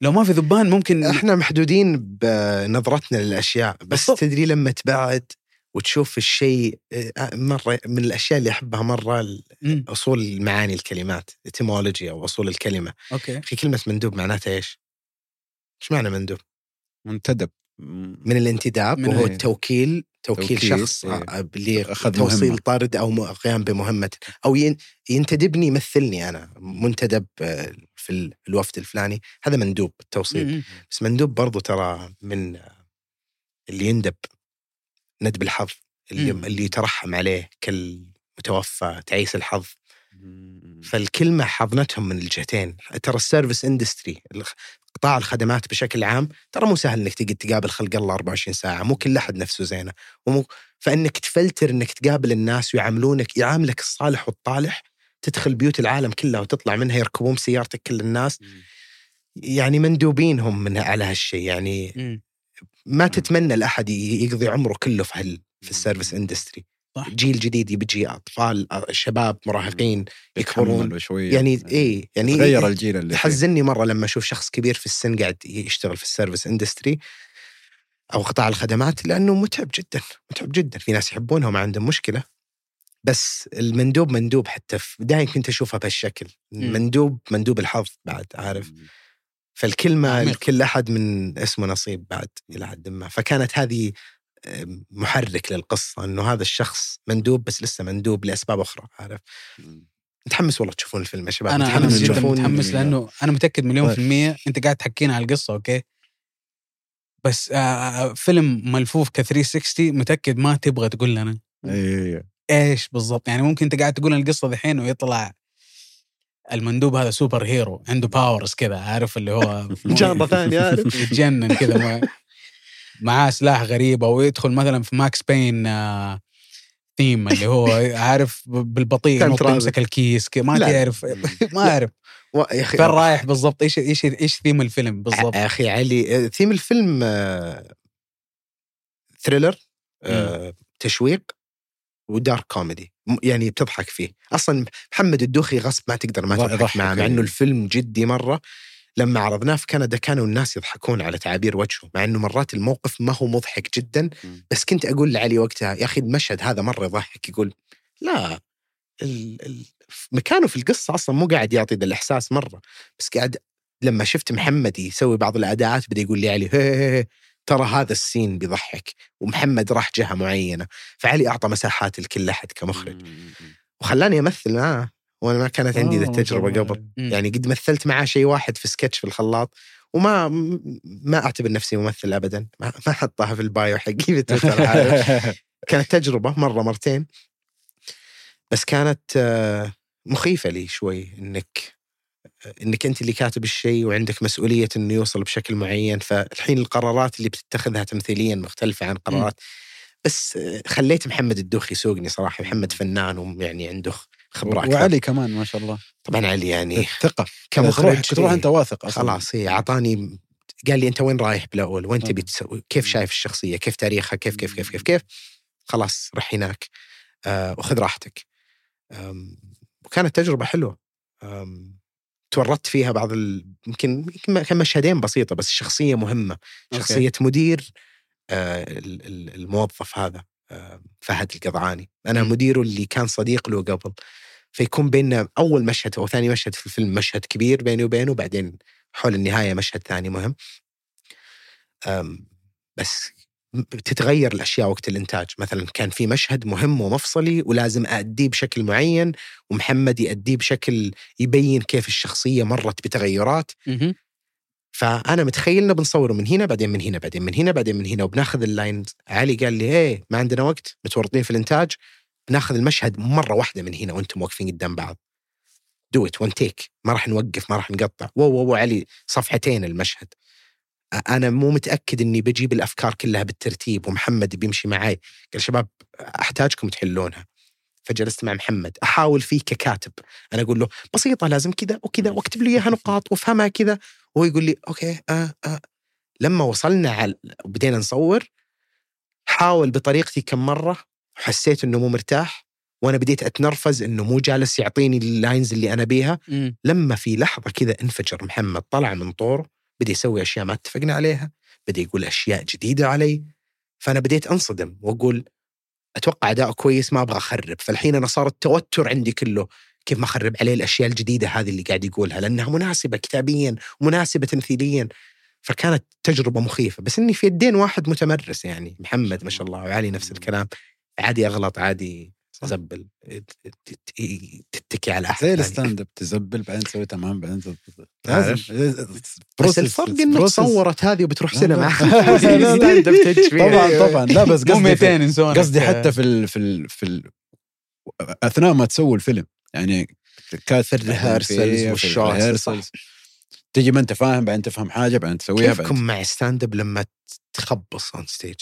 Speaker 4: لو ما في ذبان ممكن <laughs>
Speaker 3: إحنا محدودين بنظرتنا للأشياء بس
Speaker 4: بالضبط.
Speaker 3: تدري لما تبعد وتشوف الشيء آه، مرة من الأشياء اللي أحبها
Speaker 4: مرة.
Speaker 3: أصول معاني الكلمات etymology أو أصول الكلمة
Speaker 4: أوكي
Speaker 3: أخي كلمة مندوب معناتها إيش؟ إيش معنى مندوب؟
Speaker 2: منتدب
Speaker 3: من الانتداب
Speaker 4: من
Speaker 3: وهو
Speaker 4: ال-
Speaker 3: التوكيل توكيل,
Speaker 2: توكيل،
Speaker 3: شخص
Speaker 2: إيه.
Speaker 3: توصيل
Speaker 2: مهمة.
Speaker 3: طرد أو قيام بمهمة أو ين- ينتدبني يمثلني أنا منتدب آه، في ال- الوفد الفلاني هذا مندوب التوصيل
Speaker 4: مم.
Speaker 3: بس مندوب برضو ترى من اللي يندب ندب الحظ اللي
Speaker 4: مم.
Speaker 3: اللي يترحم عليه كالمتوفى تعيس الحظ فالكلمة حضنتهم من الجهتين ترى ال service industry قطاع الخدمات بشكل عام ترى مو سهل إنك تقعد تقابل خلق الله 24 ساعة مو كل أحد نفسه زينة. ومو فإنك تفلتر إنك تقابل الناس ويعاملونك يعاملك الصالح والطالح تدخل بيوت العالم كلها وتطلع منها يركبون بسيارتك كل الناس. يعني مندوبين هم من على هالشيء يعني. ما تتمنى لاحد يقضي عمره كله في هال في ال service industry.
Speaker 4: صح.
Speaker 3: جيل جديد بيجي أطفال شباب مراهقين يكبرون.
Speaker 2: شوية.
Speaker 3: يعني إيه. يعني
Speaker 2: تغير الجيل اللي فيه.
Speaker 3: يحزني مرة لما أشوف شخص كبير في السن قاعد يشتغل في ال service industry أو قطاع الخدمات لأنه متعب جدا متعب جدا. في ناس يحبونها وما عندهم مشكلة. بس المندوب مندوب حتى دائما كنت اشوفها بهالشكل
Speaker 4: مم.
Speaker 3: مندوب مندوب الحظ بعد عارف.
Speaker 4: فالكلمة.
Speaker 3: لكل أحد من اسمه نصيب بعد إلى حد ما. فكانت هذه محرك للقصة إنه هذا الشخص مندوب بس لسه مندوب لأسباب أخرى عارف؟ متحمس والله تشوفون الفيلم يا شباب
Speaker 4: أنا
Speaker 3: متحمس
Speaker 4: جدا متحمس لأنه أنا متأكد مليون
Speaker 2: طيب.
Speaker 4: في المية أنت قاعد تحكينا على القصة أوكي؟ بس آه فيلم ملفوف ك 360 متأكد ما تبغى تقول لنا.
Speaker 2: أيوه
Speaker 4: إيش بالضبط؟ يعني ممكن أنت قاعد تقول لنا القصة دحين ويطلع المندوب هذا superhero عنده powers كذا عارف اللي هو <laughs>
Speaker 3: genre ثانية عارف؟
Speaker 4: يتجنن كذا معاه سلاح غريب أو يدخل مثلا في ماكس بين آه ثيم اللي هو عارف بالبطيء. يمسك الكيس ما. تعرف ما
Speaker 3: أعرف. يا أخي
Speaker 4: فين رايح بالضبط؟ إيش إيش إيش ثيم الفيلم بالضبط؟
Speaker 3: يا أخي علي آه، ثيم الفيلم آه، thriller آه، تشويق و dark comedy يعني بتضحك فيه. أصلا محمد الدوخي غصب ما تقدر ما تضحك معه مع
Speaker 2: إيه.
Speaker 3: إنه الفيلم جدي مرة. لما عرضناه في كندا كانوا الناس يضحكون على تعابير وجهه مع إنه مرات الموقف ما هو مضحك جدا. بس كنت أقول لعلي وقتها يا أخي المشهد هذا مرة يضحك. يقول لا ال ال مكانه في القصة أصلا مو قاعد يعطي ذا الإحساس مرة بس قاعد لما شفت محمد يسوي بعض الأداءات بدأ يقول لي علي هي هي هي ترى هذا ال scene بيضحك. ومحمد راح جهة معينة فعلي أعطى مساحات لكل أحد كمخرج. وخلاني أمثل معاه وأنا ما كانت عندي ذا
Speaker 2: آه، التجربة.
Speaker 3: قبل.
Speaker 4: مم.
Speaker 3: يعني قد مثلت معاه شيء واحد في سكتش في الخلاط وما ما أعتبر نفسي ممثل ابدا. ما <laughs> احطها في ال bio حقي في تويتر؟ <laughs> كانت تجربة مرة مرتين. بس كانت آه، مخيفة لي شوي إنك إنك أنت اللي كاتب الشيء وعندك مسؤولية إنه يوصل بشكل معين. فالحين القرارات اللي بتتخذها تمثيليا مختلفة عن قرارات. بس آه، خليت محمد الدوخي يسوقني صراحة. محمد فنان ويعني عنده خبرة أكثر.
Speaker 2: وعلي كمان ما شاء الله.
Speaker 3: طبعا علي يعني
Speaker 2: ثقه
Speaker 3: كمخرج
Speaker 2: تروح, أنت واثق أصلاً.
Speaker 3: خلاص هي اعطاني قال لي أنت وين رايح بالأول؟ وين. تبي تسوي كيف شايف الشخصية؟ كيف تاريخها؟ كيف كيف كيف كيف كيف؟ خلاص رح هناك. آه وخذ راحتك. وكانت تجربة حلوة. تورطت فيها بعض ال... يمكن يمكن كان مشهدين بسيطة بس الشخصية مهمة.
Speaker 4: أوكي.
Speaker 3: شخصية مدير آه ال- ال- الموظف هذا. فهد القضعاني. أنا
Speaker 4: مم.
Speaker 3: مديره اللي كان صديق له قبل. فيكون بيننا أول مشهد أو ثاني مشهد في الفيلم مشهد كبير بيني وبينه بعدين حول النهاية مشهد ثاني مهم. بس تتغير الأشياء وقت الإنتاج. مثلا كان في مشهد مهم ومفصلي ولازم أأديه بشكل معين ومحمد يأديه بشكل يبين كيف الشخصية مرت بتغيرات. فأنا متخيل إنه بنصوره من هنا بعدين من هنا بعدين من هنا بعدين من هنا وبناخذ ال line. علي قال لي إيه ما عندنا وقت متورطين في الإنتاج بناخذ المشهد مرة واحدة من هنا وأنتم واقفين قدام بعض. do it one take ما راح نوقف ما راح نقطع. wow wow علي صفحتين المشهد. أنا مو متأكد إني بجيب الافكار كلها بالترتيب ومحمد بيمشي معي. قال شباب أحتاجكم تحلونها. فجلست مع محمد أحاول فيه ككاتب. أنا أقول له بسيطة لازم كذا وكذا واكتب لي إياها نقاط وافهمها كذا. وهو يقول لي okay آه آه. لما وصلنا على وبدينا نصور حاول بطريقتي كم مرة وحسيت إنه مو مرتاح وأنا بديت أتنرفز إنه مو جالس يعطيني ال lines اللي أنا أبيها
Speaker 4: مم.
Speaker 3: لما في لحظة كذا انفجر محمد طلع من طوره بدا يسوي أشياء ما اتفقنا عليها بدا يقول أشياء جديدة علي فأنا بديت أنصدم وأقول أتوقع اداء كويس ما أبغى أخرب فالحين أنا صار التوتر عندي كله كيف ما أخرب عليه الأشياء الجديدة هذه اللي قاعد يقولها لأنها مناسبة كتابيا ومناسبه تمثيليا. فكانت تجربة مخيفة. بس إني في يدين واحد متمرس يعني محمد ما شاء الله وعلي نفس الكلام. عادي أغلط عادي زبل تتكي على أحد
Speaker 2: زي. الستاند اب تزبل بعدين تسوي تمام بعدين. <laughs> لازم
Speaker 3: بس الفرق إنك
Speaker 2: process.
Speaker 3: صورت هذه وبتروح سينما. <laughs> <laughs>
Speaker 2: طبعا طبعا. لا بس قصدي
Speaker 4: 200
Speaker 2: في-
Speaker 4: انسون
Speaker 2: قصدي حتى في ال في ال في ال أثناء ما تسوي الفيلم. يعني كات
Speaker 3: في الريهرسلز والشوتس.
Speaker 2: تجي ما أنت فاهم بعدين تفهم حاجة بعدين تسويها
Speaker 3: كيفكم
Speaker 2: بعدين
Speaker 3: مع ستاند اب لما تخبص اون ستيج؟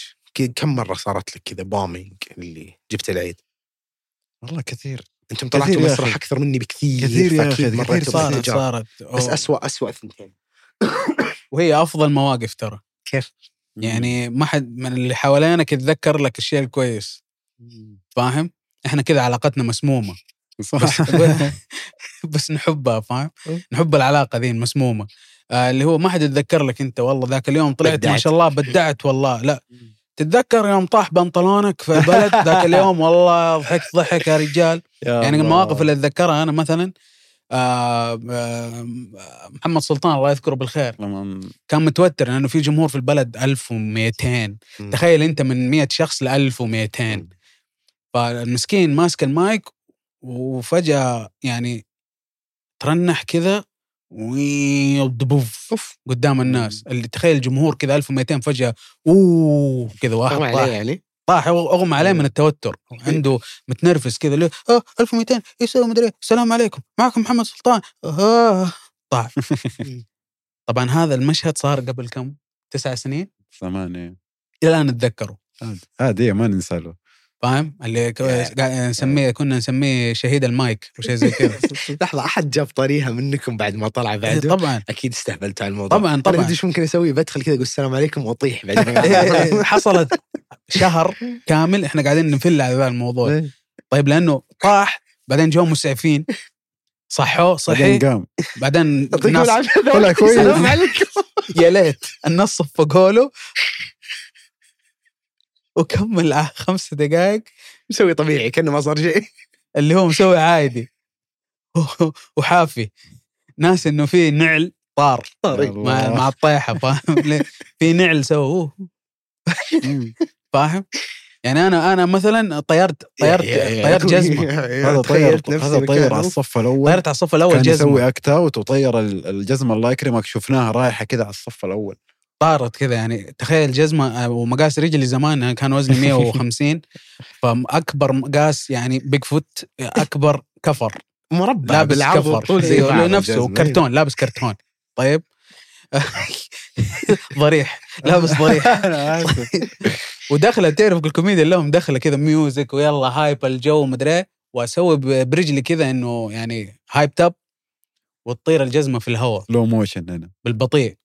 Speaker 3: كم مرة صارت لك كذا بومينج اللي جبت العيد؟
Speaker 2: والله كثير أنتم
Speaker 3: طلعتوا مسرح. أكثر مني بكثير
Speaker 2: كثير يا أخي، كثير
Speaker 4: صارت. صارت
Speaker 3: بس اسوء اسوء ثنتين
Speaker 4: وهي أفضل مواقف ترى
Speaker 3: كيف؟
Speaker 4: يعني ما حد من اللي حوالينك يتذكر لك الشيء الكويس فاهم؟ إحنا كذا علاقتنا مسمومة <laughs> بس بس نحبها فاهم؟ نحب العلاقة ذي المسمومة. آه اللي هو ما حد يتذكر لك انت والله ذاك اليوم طلعت ما. شاء الله بدعت والله. لا <laughs> تتذكر يوم طاح بنطلونك في البلد؟ ذاك <laughs> اليوم والله ضحكت ضحك يا رجال. يعني المواقف اللي أتذكرها أنا مثلا آه آه محمد سلطان الله يذكره بالخير. كان متوتر لأنه في جمهور في البلد 1200 تخيل أنت من 100 شخص ل 1200 فالمسكين ماسك المايك وفجأة يعني ترنح كذا ودبوف قدام الناس. اللي تخيل الجمهور كذا 1200 فجأة أوه كذا واحد طاح
Speaker 3: عليه يعني؟
Speaker 4: طاح أغمى عليه من التوتر. عنده متنرفز كذا اللي أه 1200 يسوي مدري إيه، السلام عليكم معكم محمد سلطان. آه طاح. <laughs> طبعا هذا المشهد صار قبل كم؟ تسع سنين؟
Speaker 2: ثمانية.
Speaker 4: إلى الآن أتذكره.
Speaker 2: هذه ما ننسى له.
Speaker 4: فاهم؟ اللي نسميه كنا نسميه شهيد المايك وشيء زي كذا. <laughs>
Speaker 3: لحظة أحد جاب طريقة منكم بعد ما طلع بعده؟
Speaker 4: طبعا.
Speaker 3: أكيد استهبلتوا على الموضوع.
Speaker 4: طبعا
Speaker 3: أنا
Speaker 4: طبعا.
Speaker 3: إيش ممكن أسوي؟ بدخل كذا أقول السلام عليكم وأطيح بعدين <laughs>
Speaker 4: إيه، حصلت شهر كامل إحنا قاعدين نفل على ذا الموضوع. طيب لأنه طاح بعدين جو مسعفين صحوه
Speaker 2: بعدين
Speaker 4: صحي
Speaker 2: قام.
Speaker 4: بعدين
Speaker 3: يعطيكم
Speaker 4: الناس
Speaker 3: العافية
Speaker 2: طلع كويس.
Speaker 3: السلام عليكم.
Speaker 4: يا ليت الناس صفقوا له. وكمل خمس دقائق
Speaker 3: مسوي طبيعي كأنه ما صار شيء. <laughs>
Speaker 4: اللي هو مسوي عادي. <laughs> وحافي. ناس إنه في نعل طار. مع. مع الطيحه فاهم؟ <laughs> ليه؟ في نعل.
Speaker 2: مم.
Speaker 4: فاهم؟ يعني أنا أنا مثلا طيرت طيرت طيرت جزمة.
Speaker 2: هذا طير هذا طير على الصف الأول.
Speaker 4: طيرت على الصف الأول
Speaker 2: كان
Speaker 4: جزمه
Speaker 2: يسوي act out وطير ال- الجزمة الله يكرمك شفناها رايحه كذا على الصف الأول.
Speaker 4: طارت كذا يعني. تخيل جزمة آه، ومقاس رجلي زمان كان وزني 150 <laughs> فأكبر مقاس يعني Bigfoot أكبر كفر.
Speaker 3: مربع
Speaker 4: لابس كفر.
Speaker 3: والطول زي
Speaker 4: نفسه. كرتون لابس <laughs> كرتون. طيب. <laughs> ضريح. لابس ضريح.
Speaker 2: أنا
Speaker 4: ودخله تعرف الكوميديا لهم دخله كذا music ويلا hype الجو مدري إيه، وأسوي برجلي كذا إنه يعني هايب تاب وتطير الجزمة في الهواء.
Speaker 2: slow motion هنا
Speaker 4: بالبطيء.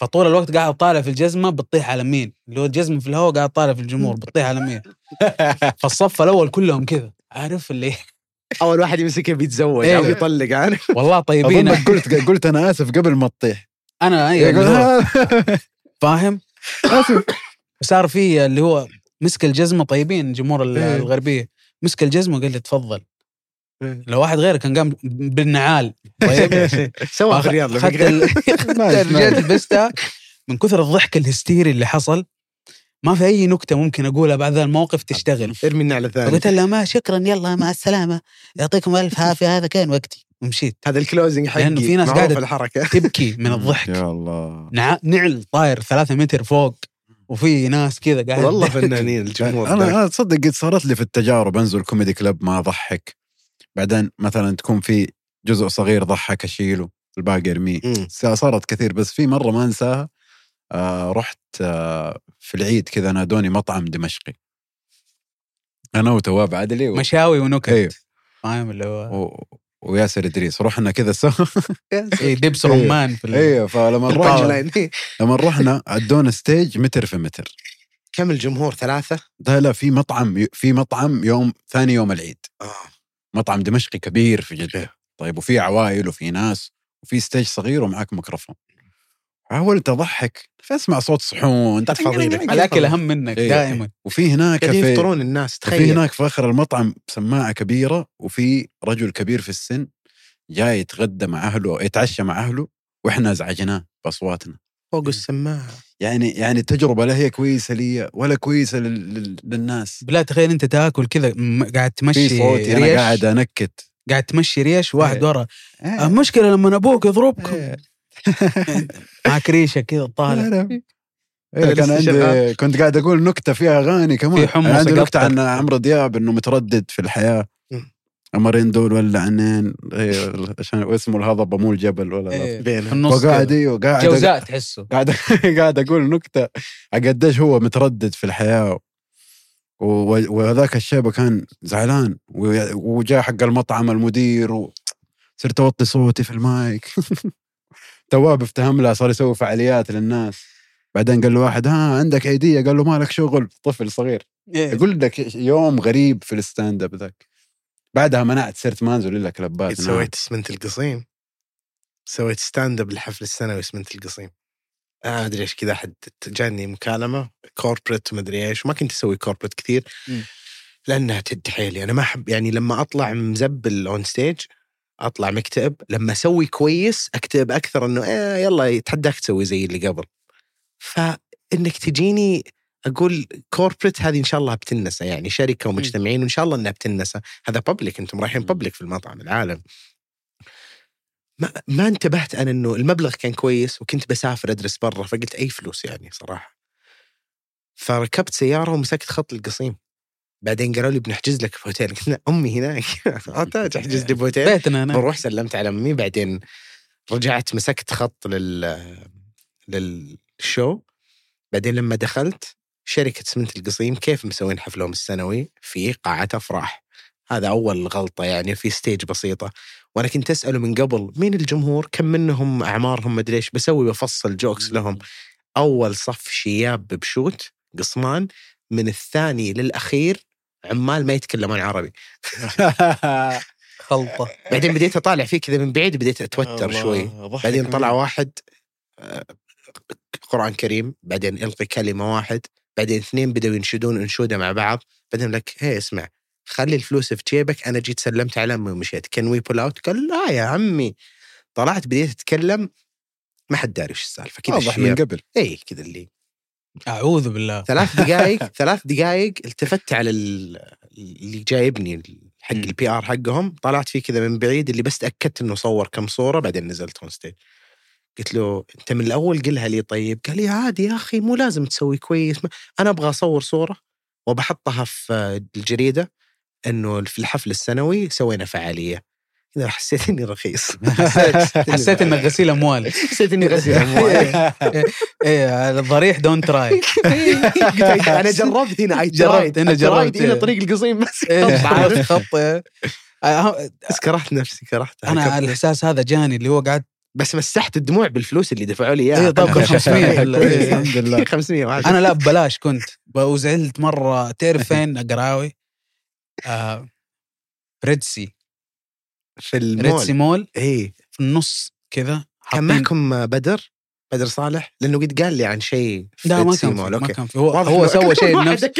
Speaker 4: فطول الوقت قاعد طالع في الجزمة بتطيح على مين؟ اللي هو الجزمة في الهواء قاعد طالع في الجمهور بتطيح على مين؟ <laughs> فالصف الأول كلهم كذا عارف اللي <laughs>
Speaker 3: أول واحد يمسكها بيتزوج
Speaker 4: إيه.
Speaker 3: أو يطلق عارف؟
Speaker 4: والله طيبين.
Speaker 2: قلت قلت أنا آسف قبل ما تطيح.
Speaker 4: أنا
Speaker 2: ها- <laughs>
Speaker 4: فاهم؟
Speaker 2: آسف.
Speaker 4: صار في اللي هو مسك الجزمة طيبين جمهور ال-
Speaker 2: إيه.
Speaker 4: الغربية مسك الجزمة وقال لي تفضل. لو واحد غيرك كان قام بالنعال. طيب. <laughs>
Speaker 3: سواء في الرياض
Speaker 2: نايس. <laughs>
Speaker 4: لبستها من كثر الضحك الهستيري اللي حصل ما في أي نكتة ممكن أقولها بعد ذا الموقف تشتغل.
Speaker 3: ارمي النعل الثاني
Speaker 5: قلت له ما شكرا يلا مع السلامة. يعطيكم ألف عافية هذا كان وقتي.
Speaker 4: ومشيت.
Speaker 3: هذا ال closing حقي.
Speaker 4: لأنه في ناس قاعدة-
Speaker 3: الحركة. <laughs>
Speaker 4: تبكي من الضحك.
Speaker 2: يا الله.
Speaker 4: نع... نعل طاير ثلاثة متر فوق وفي ناس كذا قاعد
Speaker 3: والله فنانين الجمهور أنا.
Speaker 2: أنا تصدق قد صارت لي في التجارب أنزل كوميدي كلب ما أضحك. بعدين مثلا تكون في جزء صغير ضحك اشيله الباقي ارميه. صارت كثير بس في مرة ما أنساها. آه رحت آه في العيد كذا نادوني مطعم دمشقي. أنا وتواب عدلي و...
Speaker 4: مشاوي ونكت.
Speaker 2: أيوه
Speaker 4: فاهم اللي هو.
Speaker 2: و... وياسر إدريس. رحنا كذا سوا. <laughs>
Speaker 4: إيه دبس
Speaker 2: إيه.
Speaker 4: رمان في
Speaker 2: أيوه فلما رحنا
Speaker 3: لاين.
Speaker 2: لما رحنا <laughs> عدونا stage متر في متر.
Speaker 3: كم الجمهور؟ ثلاثة؟
Speaker 2: ده لا في مطعم في مطعم يوم ثاني يوم العيد.
Speaker 3: آه.
Speaker 2: مطعم دمشقي كبير في جدة. طيب وفي عوائل وفي ناس وفي stage صغير ومعك ميكروفون. حاولت أضحك فاسمع صوت صحون <laughs>
Speaker 3: فضيلك.
Speaker 4: الاكل أهم منك
Speaker 2: إيه.
Speaker 4: دائما.
Speaker 2: وفي هناك
Speaker 3: قاعدين
Speaker 2: في
Speaker 3: يفطرون الناس تخيل.
Speaker 2: هناك في آخر المطعم سماعة كبيرة وفي رجل كبير في السن جاي يتغدى مع أهله يتعشى مع أهله وإحنا ازعجناه بأصواتنا.
Speaker 3: فوق السماعة.
Speaker 2: يعني يعني التجربه لا هي كويسة لي ولا كويسة لل... لل... للناس
Speaker 4: بلا تخيل أنت تاكل كذا قاعد
Speaker 2: في
Speaker 4: تمشي
Speaker 2: صوتي
Speaker 4: أنا
Speaker 2: قاعد أنكت
Speaker 4: قاعد تمشي ريش واحد
Speaker 2: إيه.
Speaker 4: ورا المشكلة لما أبوك يضربكم
Speaker 2: إيه. <laughs>
Speaker 4: معك ريشة كذا <laughs> طالع.
Speaker 2: إيه كان عندي
Speaker 3: شغال.
Speaker 2: كنت قاعد أقول نكتة فيها أغاني كمان
Speaker 4: في حمص
Speaker 2: عندي. نكتة عن عمرو دياب إنه متردد في الحياة
Speaker 3: مم.
Speaker 2: قمرين دول ولا عنين. إيه، عشان اسمه الهضبة مو الجبل ولا
Speaker 4: إيه،. في النص
Speaker 2: وقاعد. أيوه قاعد
Speaker 4: جوزاء تحسه.
Speaker 2: قاعد <laughs> قاعد أقول نكتة قديش هو متردد في الحياة. وهذاك الشيبه كان زعلان. وجاء حق المطعم المدير و... صرت أوطي صوتي في المايك. <laughs> تواب افتهم له صار يسوي فعاليات للناس. بعدين قال له واحد ها عندك عيديه قال له مالك شغل؟ طفل صغير.
Speaker 4: إيه.
Speaker 2: يقول لك يوم غريب في ال stand up ذاك. بعدها منعت صرت ما انزل إلا كلبات.
Speaker 3: سويت اسمنت القصيم سويت stand up للحفل السنوي اسمنت القصيم ما أدري إيش كذا احد جاني مكالمة corporate مدري إيش ما كنت أسوي corporate كثير. لأنها تهد حيلي أنا ما أحب يعني لما أطلع مزبل on stage أطلع مكتئب لما أسوي كويس أكتئب أكثر إنه إيه يلا يتحداك تسوي زي اللي قبل فإنك تجيني أقول corporate هذه إن شاء الله بتنسى يعني شركة ومجتمعين وإن شاء الله إنها بتنسى. هذا بابليك أنتم رايحين بابليك في المطعم العالم. ما, ما انتبهت أنا إنه المبلغ كان كويس وكنت بسافر أدرس برا فقلت أي فلوس يعني صراحة. فركبت سيارة ومسكت خط القصيم. بعدين قالوا لي بنحجز لك في هوتيل. قلت أمي هناك. <laughs> تحجز لي بهوتيل
Speaker 4: بيتنا هنا
Speaker 3: بروح سلمت على أمي. بعدين رجعت مسكت خط لل للشو. بعدين لما دخلت شركة سمنت القصيم كيف مسوين حفلهم السنوي في قاعة أفراح. هذا أول غلطة يعني في stage بسيطة. وأنا كنت أسأله من قبل مين الجمهور؟ كم منهم؟ أعمارهم؟ مدري إيش. بسوي بفصل jokes لهم. أول صف شياب بشوت قصمان. من الثاني للأخير عمال ما يتكلمون عربي.
Speaker 4: خلطة. <laughs>
Speaker 3: بعدين بديت أطالع فيه كذا من بعيد بديت أتوتر شوي. بعدين طلع واحد آه، قرآن كريم. بعدين إلقي كلمة واحد. بعدين اثنين بدأوا ينشدون انشودة مع بعض. بعدين لك هي اسمع خلي الفلوس في جيبك أنا جيت سلمت على أمي ومشيت كان we pull out قال لا يا عمي. طلعت بديت أتكلم. ما حد داري وش السالفة كذا
Speaker 2: واضح من. قبل.
Speaker 3: اي كذا اللي.
Speaker 4: أعوذ بالله.
Speaker 3: ثلاث دقائق <laughs> ثلاث دقائق التفت على ال- اللي جايبني حق. ال PR حقهم. طلعت فيه كذا من بعيد اللي بس تأكدت إنه صور كم صورة بعدين نزلت on stage قلت له أنت من الأول قلها لي طيب. قال لي عادي يا أخي مو لازم تسوي كويس. أنا أبغى أصور صورة وبحطها في الجريدة إنه في الحفل السنوي سوينا فعالية. كذا <laughs> حسيت إني رخيص. حسيت <laughs>
Speaker 4: إنك غسيل أموال.
Speaker 3: حسيت إني غسيل أموال. <laughs>
Speaker 4: إيه الضريح دون تراي
Speaker 3: أنا جربت هنا I
Speaker 4: جربت. هنا جربت.
Speaker 3: هنا طريق القصيم بس. عارف
Speaker 4: خط إيه.
Speaker 3: بس كرهت نفسي كرهتها
Speaker 4: أنا
Speaker 3: كرهت-
Speaker 4: الإحساس هذا جاني اللي هو قاعد
Speaker 3: بس مسحت الدموع بالفلوس اللي دفعوا لي إياها
Speaker 4: إيه طب كل 500 ولا
Speaker 3: كويس.
Speaker 4: إيه.
Speaker 2: الحمد لله <laughs>
Speaker 3: 500 واحد.
Speaker 4: أنا لا ببلاش كنت وزعلت مرة تعرف <laughs> فين قراوي؟ آه Red Sea
Speaker 3: في
Speaker 4: Red Sea
Speaker 3: المول
Speaker 4: مول
Speaker 3: اي
Speaker 4: في النص كذا
Speaker 3: كان معكم بدر بدر صالح لأنه قد قال لي عن شيء في
Speaker 4: لا ما
Speaker 3: Red
Speaker 4: Sea كان
Speaker 3: مول.
Speaker 4: ما. كان في هو, هو سوى <laughs> شيء
Speaker 3: في
Speaker 4: هو
Speaker 3: Red Sea.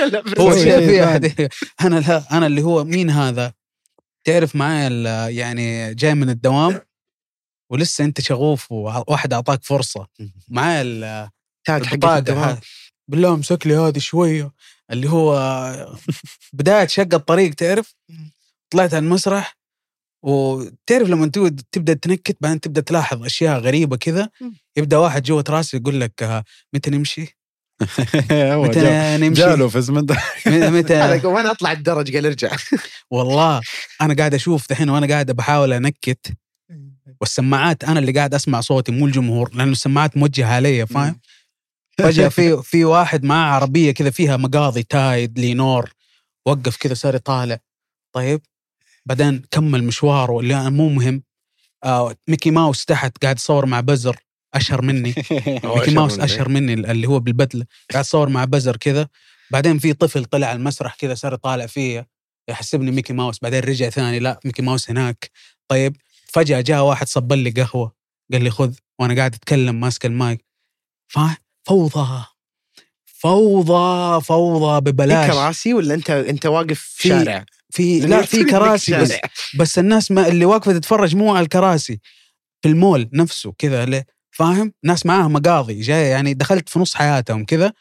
Speaker 4: شيء في
Speaker 2: إيه،
Speaker 4: احد أنا لا أنا اللي هو مين هذا؟ تعرف معايا ال- يعني جاي من الدوام ولسه أنت شغوف وواحد أعطاك فرصة. <laughs> معايا ال-
Speaker 3: تاج حق.
Speaker 4: بالله امسك لي هذه شوية اللي هو <laughs> بداية شق الطريق تعرف؟ <laughs> طلعت على المسرح وتعرف لما تبدأ تنكت بعدين تبدأ تلاحظ أشياء غريبة كذا يبدأ واحد جوة راسي يقول لك آه، متى نمشي؟ متى نمشي؟
Speaker 2: جاله في
Speaker 4: متى؟
Speaker 3: وأنا أطلع الدرج؟ قال ارجع.
Speaker 4: والله أنا قاعد أشوف دحين وأنا قاعد بحاول أنكت. والسماعات أنا اللي قاعد أسمع صوتي مو الجمهور لأنه السماعات موجهة علي فاهم؟ <laughs> فجأة في في واحد معاه عربية كذا فيها مقاضي تايد لينور وقف كذا صار يطالع طيب بعدين كمل مشواره اللي أنا مو مهم. آه ميكي ماوس تحت قاعد يصور مع بزر أشهر مني. <laughs> ميكي ماوس أشهر مني اللي هو بالبدلة قاعد يصور مع بزر كذا بعدين في طفل طلع على المسرح كذا صار يطالع فيا يحسبني ميكي ماوس. بعدين رجع ثاني لا ميكي ماوس هناك. طيب فجأة جاء واحد صب لي قهوة قال لي خذ وأنا قاعد أتكلم ماسك المايك. فا فوضى فوضى فوضى
Speaker 3: في
Speaker 4: ببلاش.
Speaker 3: كراسي ولا أنت أنت واقف في
Speaker 4: في-
Speaker 3: شارع؟
Speaker 4: في لا في <laughs> كراسي بس بس الناس ما اللي واقفة تتفرج مو على الكراسي في المول نفسه كذا فاهم؟ ناس معاها مقاضي جاية يعني دخلت في نص حياتهم كذا.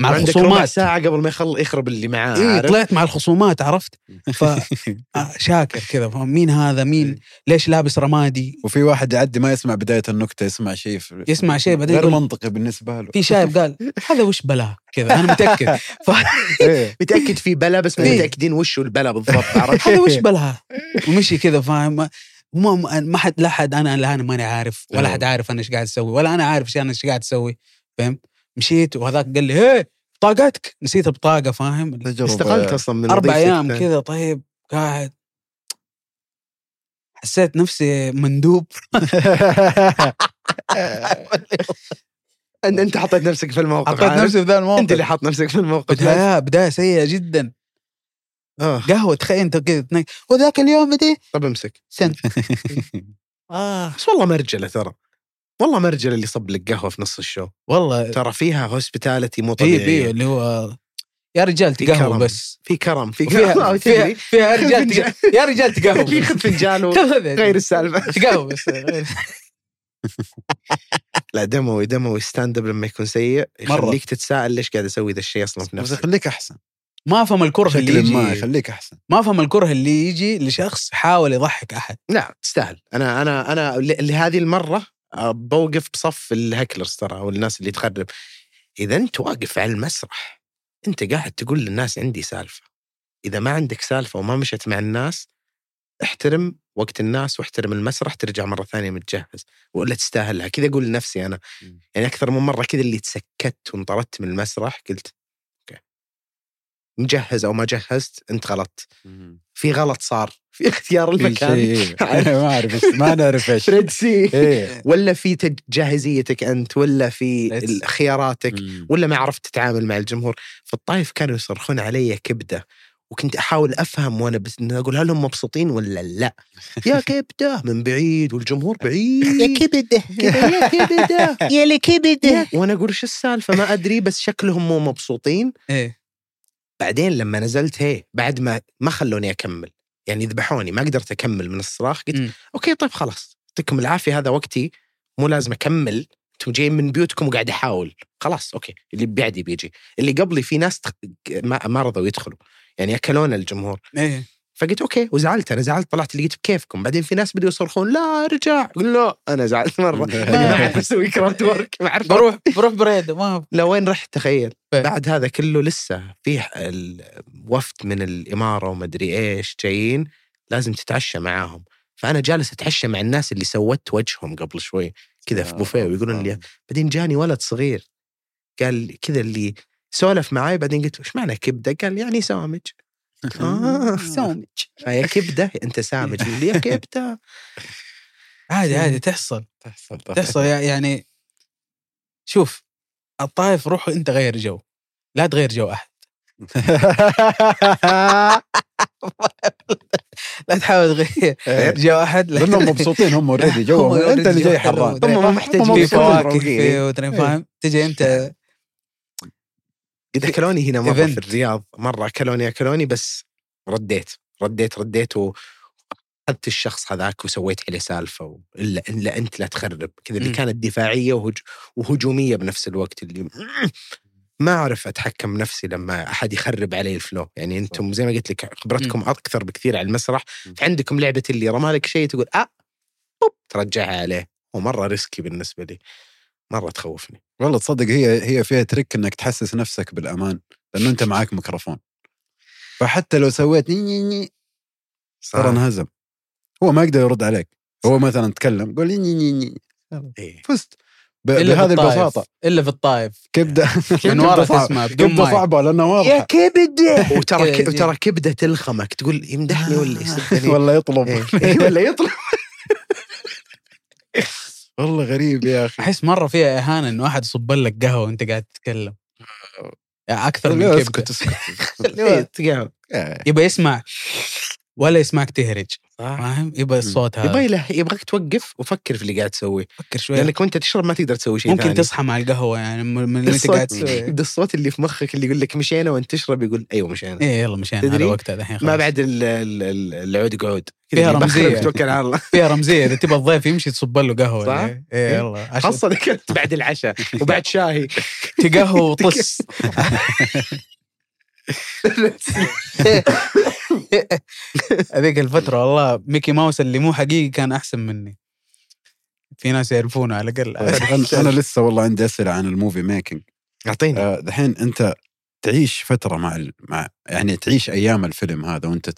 Speaker 4: مع الخصومات.
Speaker 3: ساعة قبل ما يخل يخرب اللي معاه
Speaker 4: إيه
Speaker 3: عارف؟
Speaker 4: طلعت مع الخصومات عرفت؟ <laughs> ف آه، شاكر كذا مين هذا؟ مين؟ ليش لابس رمادي؟
Speaker 2: وفي واحد يعدي ما يسمع بداية النكتة يسمع شيء في-
Speaker 4: يسمع شيء بعدين
Speaker 2: غير منطقي بالنسبة له.
Speaker 4: في شايب قال هذا وش بلا؟ كذا أنا متأكد. ف... <laughs>
Speaker 2: إيه.
Speaker 3: متأكد في بلا بس ما
Speaker 4: إيه.
Speaker 3: متأكدين وش البلا بالضبط عرفت؟
Speaker 4: هذا وش بلا؟ ومشي كذا فاهم؟ ما- ما حد لا حد أنا لا أنا ماني عارف ولا
Speaker 2: إيه.
Speaker 4: حد عارف أنا إيش قاعد أسوي ولا أنا عارف إيش أنا إيش قاعد أسوي فهمت؟ مشيت وهذاك قال لي هي بطاقتك نسيت البطاقه فاهم.
Speaker 3: استقلت أصلا من أربع.
Speaker 4: أيام كذا طيب قاعد. حسيت نفسي مندوب. <laughs>
Speaker 3: أنت أنت حطيت نفسك في الموقف
Speaker 4: حطيت؟ نفسي في ذا الموقف.
Speaker 3: أنت اللي حاط نفسك في الموقف
Speaker 4: بداية بداية سيئة جدا.
Speaker 3: آه.
Speaker 4: قهوة تخيل أنت كذا وذاك اليوم دي
Speaker 3: طب امسك.
Speaker 4: سن <laughs> آه.
Speaker 3: بس والله مرجلة ترى. والله مرجله اللي صب لك قهوة في نص ال show.
Speaker 4: والله
Speaker 3: ترى فيها hospitality مو
Speaker 4: هي
Speaker 3: طبيعية.
Speaker 4: بي اللي هو يا رجال
Speaker 3: في
Speaker 4: تقهوى. بس.
Speaker 3: في كرم في كرم. <laughs>
Speaker 4: فيها, فيها رجال يا رجال تقهوى
Speaker 3: اللي ياخذ فنجان وغير السالفة.
Speaker 4: تقهوى بس. غير. <laughs>
Speaker 3: لا دموي دموي stand up لما يكون سيء
Speaker 4: مرة.
Speaker 3: يخليك تتساءل ليش قاعد أسوي ذا الشيء أصلا في
Speaker 2: بس
Speaker 3: نفسك.
Speaker 2: يخليك أحسن.
Speaker 4: ما أفهم الكره اللي
Speaker 2: بشكل ما
Speaker 4: يجي
Speaker 2: يخليك أحسن.
Speaker 4: ما أفهم الكره اللي يجي لشخص حاول يضحك أحد.
Speaker 3: لا تستاهل. أنا أنا أنا لهذه المرة بوقف بصف ال hecklers ترى أو الناس اللي تخرب. إذا أنت واقف على المسرح أنت قاعد تقول للناس عندي سالفة. إذا ما عندك سالفة وما مشت مع الناس احترم وقت الناس واحترم المسرح ترجع مرة ثانية متجهز ولا تستاهلها. كذا أقول لنفسي أنا.
Speaker 2: مم.
Speaker 3: يعني أكثر من مرة كذا اللي تسكت وانطردت من المسرح قلت okay. مجهز أو ما جهزت أنت غلط في غلط صار في اختيار المكان.
Speaker 2: شيء. <laughs> ما أعرف ما نعرف إيش.
Speaker 3: Red Sea
Speaker 2: إيه.
Speaker 3: ولا في جاهزيتك أنت ولا في خياراتك
Speaker 2: مم.
Speaker 3: ولا ما عرفت تتعامل مع الجمهور. في الطايف كانوا يصرخون علي كبدة وكنت أحاول أفهم وأنا بس أقول هل هم مبسوطين ولا لا. يا <laughs> كبدة من بعيد والجمهور
Speaker 5: يا
Speaker 3: بعيد.
Speaker 5: كبدة. <laughs>
Speaker 3: يا كبدة.
Speaker 5: يا لكبدة.
Speaker 3: وأنا أقول إيش السالفة؟ ما أدري بس شكلهم مو مبسوطين.
Speaker 4: إيه.
Speaker 3: بعدين لما نزلت هي بعد ما ما خلوني أكمل. يعني ذبحوني ما قدرت أكمل من الصراخ قلت
Speaker 4: مم.
Speaker 3: okay طيب خلاص يعطيكم العافية هذا وقتي مو لازم أكمل. أنتم جايين من بيوتكم وقاعد أحاول. خلاص okay اللي بعدي بيجي. اللي قبلي في ناس تخ... ما, ما رضوا يدخلوا. يعني أكلونا الجمهور.
Speaker 4: إيه.
Speaker 3: فقلت أوكي وزعلت. أنا زعلت طلعت لقيت بكيفكم. بعدين في ناس بدوا يصرخون لا ارجع قل لا أنا زعلت مرة. <laughs> ما اعرف أسوي crowd work ما أعرف.
Speaker 4: بروح بروح بريد ما
Speaker 3: لوين رحت؟ تخيل.
Speaker 4: فين؟
Speaker 3: بعد هذا كله لسه فيه الوفد من الإمارة ومدري إيش جايين لازم تتعشى معاهم. فأنا جالس أتعشى مع الناس اللي سودت وجههم قبل شوي. كذا في بوفيه ويقولون لي بعدين جاني ولد صغير. قال كذا اللي سولف معاي بعدين قلت إيش معنى كبدة؟ قال يعني سامج. آه
Speaker 5: سومج
Speaker 3: يا كبدة أنت سامج لي يا كبدة.
Speaker 4: عادي عادي تحصل.
Speaker 2: تحصل
Speaker 4: تحصل يع- يعني شوف الطايف روح أنت غير جو. لا تغير جو أحد. <laughs> لا تحاول تغير جو أحد
Speaker 2: لانهم مبسوطين هم already <laughs>
Speaker 4: هم
Speaker 2: أنت اللي جاي
Speaker 4: جو
Speaker 2: حران.
Speaker 3: هم ما محتاجين
Speaker 4: في فواكه. وترى فاهم؟ تجي أنت
Speaker 3: قد اكلوني هنا
Speaker 4: مرة.
Speaker 3: في الرياض مرة اكلوني اكلوني بس رديت رديت رديت واخذت الشخص هذاك وسويت عليه سالفة و... إلا إلا أنت لا تخرب. كذا اللي
Speaker 4: مم.
Speaker 3: كانت دفاعية وهج... وهجومية بنفس الوقت اللي <clears throat> ما أعرف أتحكم نفسي لما أحد يخرب علي ال flow يعني أنتم زي ما قلت لك خبرتكم أكثر بكثير على المسرح.
Speaker 2: مم.
Speaker 3: عندكم لعبة اللي رمى لك شيء تقول آه بوب ترجعها عليه. ومره risky بالنسبة لي. مرة تخوفني.
Speaker 2: والله تصدق هي هي فيها تريك إنك تحسس نفسك بالأمان لأنه أنت معاك ميكروفون. فحتى لو سويت ني ني ني ترى انهزم. هو ما يقدر يرد عليك. هو مثلا تكلم قول ني ني ني.
Speaker 3: إيه.
Speaker 2: فزت. بهذه البساطة.
Speaker 4: إلا في الطايف
Speaker 2: كبده <laughs>
Speaker 4: من ورا تسمع بدون
Speaker 2: كبده صعبة لانها
Speaker 3: يا
Speaker 2: واضحه
Speaker 3: كبدة. وترى ك... وترى كبدة تلخمك تقول يمدحني ولا يسبني <laughs>
Speaker 2: ولا يطلب.
Speaker 3: إيه. <laughs> ولا يطلع
Speaker 2: والله غريب يا أخي.
Speaker 4: أحس مرة فيها إهانة إنه واحد يصب لك قهوة وأنت قاعد تتكلم. يعني أكثر من كبدة.
Speaker 2: اسكت اسكت <laughs>
Speaker 3: إيه،.
Speaker 2: إيه.
Speaker 4: يبغى يسمع ولا يسمعك تهرج فاهم؟ يبغى الصوت هذا.
Speaker 3: يبغى له يبغاك توقف وفكر في اللي قاعد تسويه.
Speaker 4: فكر شوي
Speaker 3: لأنك وأنت تشرب ما تقدر تسوي شيء
Speaker 4: ممكن
Speaker 3: ثاني.
Speaker 4: تصحى مع القهوة يعني من اللي أنت قاعد تسويه. <laughs>
Speaker 3: ده الصوت اللي في مخك اللي يقول لك مشينا وأنت تشرب يقول أيوه مشينا
Speaker 4: إيه يلا مشينا هذا؟ وقتها دحين
Speaker 3: ما. بعد ال- ال- ال- العود قعود.
Speaker 4: فيها رمزية.
Speaker 3: توكل على الله.
Speaker 4: فيها رمزية. إذا تبغى الضيف يمشي تصب له قهوة.
Speaker 3: صح؟
Speaker 4: إيه إيه، يلا
Speaker 3: خاصة إذا كنت بعد العشاء وبعد شاهي. <laughs>
Speaker 4: تقهوى <laughs> وطص <laughs> هذيك الفترة والله ميكي ماوس اللي مو حقيقي كان أحسن مني. في ناس يعرفونه على الأقل.
Speaker 2: أنا <laughs> أنا لسه والله عندي أسئلة عن ال movie
Speaker 3: making أعطيني.
Speaker 2: آه، دحين أنت تعيش فترة مع ال... مع يعني تعيش أيام الفيلم هذا وأنت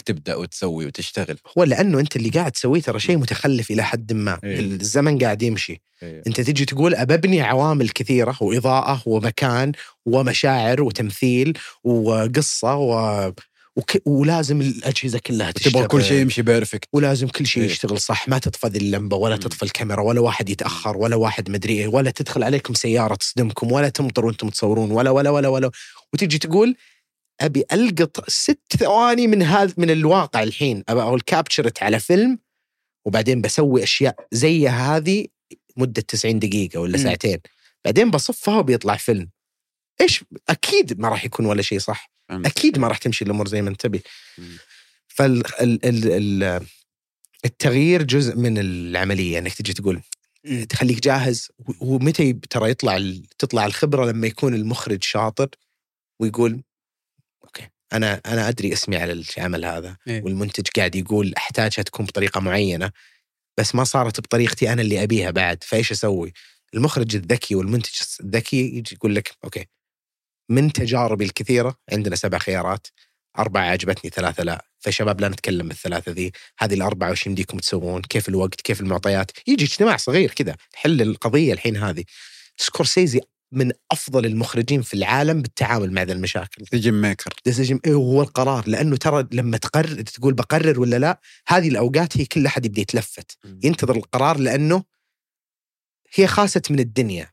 Speaker 2: تبدأ وتسوي وتشتغل
Speaker 3: هو لأنه أنت اللي قاعد تسويه ترى شيء متخلف إلى حد ما
Speaker 2: إيه.
Speaker 3: الزمن قاعد يمشي
Speaker 2: إيه.
Speaker 3: أنت تجي تقول اببني عوامل كثيرة وإضاءة ومكان ومشاعر وتمثيل وقصة و... وك... ولازم الأجهزة كلها
Speaker 2: تبغى
Speaker 3: تشتغل
Speaker 2: كل شيء يمشي بيرفكت
Speaker 3: ولازم كل شيء
Speaker 2: إيه.
Speaker 3: يشتغل صح ما تطفى اللمبة ولا. تطفى الكاميرا ولا واحد يتأخر ولا واحد مدري إيه ولا تدخل عليكم سيارة تصدمكم ولا تمطر وأنتم تصورون ولا ولا ولا ولا وتجي تقول أبي ألقط ست ثواني من هذا من الواقع الحين. أبى أقول كابتشرت على فيلم وبعدين بسوي أشياء زي هذه مدة 90 دقيقة ولا. ساعتين. بعدين بصفها وبيطلع فيلم. إيش؟ أكيد ما راح يكون ولا شيء صح. أكيد ما راح تمشي الأمور زي ما انت تبي. فال ال ال ال التغيير جزء من العملية إنك تجي تقول تخليك جاهز. ومتى ترى يطلع تطلع الخبرة لما يكون المخرج شاطر ويقول أنا أنا أدري اسمي على العمل هذا
Speaker 4: إيه.
Speaker 3: والمنتج قاعد يقول أحتاجها تكون بطريقة معينة بس ما صارت بطريقتي أنا اللي أبيها بعد فإيش أسوي؟ المخرج الذكي والمنتج الذكي يجي يقول لك أوكي من تجاربي الكثيرة عندنا سبع خيارات أربعة عجبتني ثلاثة لا فشباب لا نتكلم بالثلاثة ذي هذه الأربعة وش يمديكم تسوون كيف الوقت كيف المعطيات يجي اجتماع صغير كذا حل القضية الحين هذه سكورسيزي من أفضل المخرجين في العالم بالتعامل مع ذا المشاكل.
Speaker 2: decision maker
Speaker 3: decision إيه هو القرار. لأنه ترى لما تقرر تقول بقرر ولا لا هذه الأوقات هي كل أحد يبدأ يتلفت. ينتظر القرار لأنه هي خاست من الدنيا.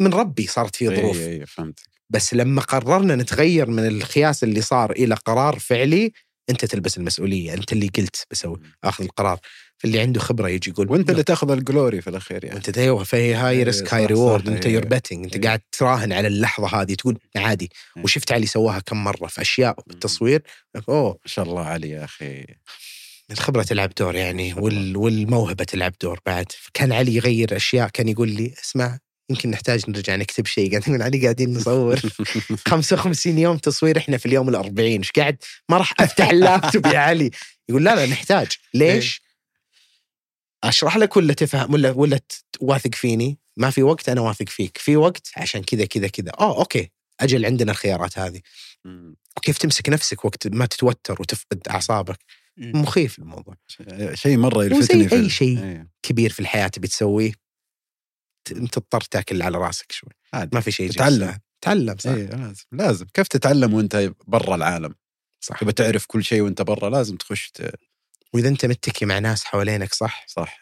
Speaker 3: من ربي صارت فيه ظروف.
Speaker 2: اي اي فهمت
Speaker 3: بس لما قررنا نتغير من الخياس اللي صار إلى قرار فعلي أنت تلبس المسؤولية. أنت اللي قلت بسوي آخذ القرار. فاللي عنده خبرة يجي يقول
Speaker 2: وأنت اللي
Speaker 3: "لا،
Speaker 2: تاخذ ال glory في الأخير يعني.
Speaker 3: انت أيوه فهي هاي
Speaker 2: إيه، risk
Speaker 3: هاي reward أنت
Speaker 2: إيه.
Speaker 3: you're betting أنت
Speaker 2: إيه.
Speaker 3: قاعد تراهن على اللحظة هذه تقول عادي. وشفت علي سواها كم مرة في أشياء بالتصوير أوه.
Speaker 2: ما شاء الله علي يا أخي.
Speaker 3: الخبرة تلعب دور يعني وال والموهبة تلعب دور بعد. كان علي يغير أشياء كان يقول لي اسمع يمكن نحتاج نرجع نكتب شيء. <laughs> قاعد نقول علي قاعدين نصور <laughs> 55 يوم تصوير إحنا في اليوم ال40 إيش قاعد؟ ما راح أفتح <laughs> اللابتوب يا علي. يقول لا لا نحتاج. ليش؟ أشرح لك ولا تفهم ولا ولا واثق فيني؟ ما في وقت أنا واثق فيك، في وقت عشان كذا كذا كذا، آه أوكي أجل عندنا الخيارات هذه،. وكيف تمسك نفسك وقت ما تتوتر وتفقد أعصابك، مخيف الموضوع.
Speaker 2: شيء
Speaker 3: مرة
Speaker 2: يلفتني في
Speaker 3: أي
Speaker 2: ال-
Speaker 3: شيء.
Speaker 2: إيه.
Speaker 3: كبير في الحياة تبي تسويه تضطر تاكل على راسك شوي،
Speaker 2: عادي.
Speaker 3: ما في شيء
Speaker 2: تتعلم.
Speaker 3: تعلم صح
Speaker 2: إيه لازم لازم كيف تتعلم وأنت برا العالم
Speaker 3: صح
Speaker 2: تبي تعرف كل شيء وأنت برا لازم تخش ت...
Speaker 3: وإذا أنت متكي مع ناس حوالينك صح؟
Speaker 2: صح.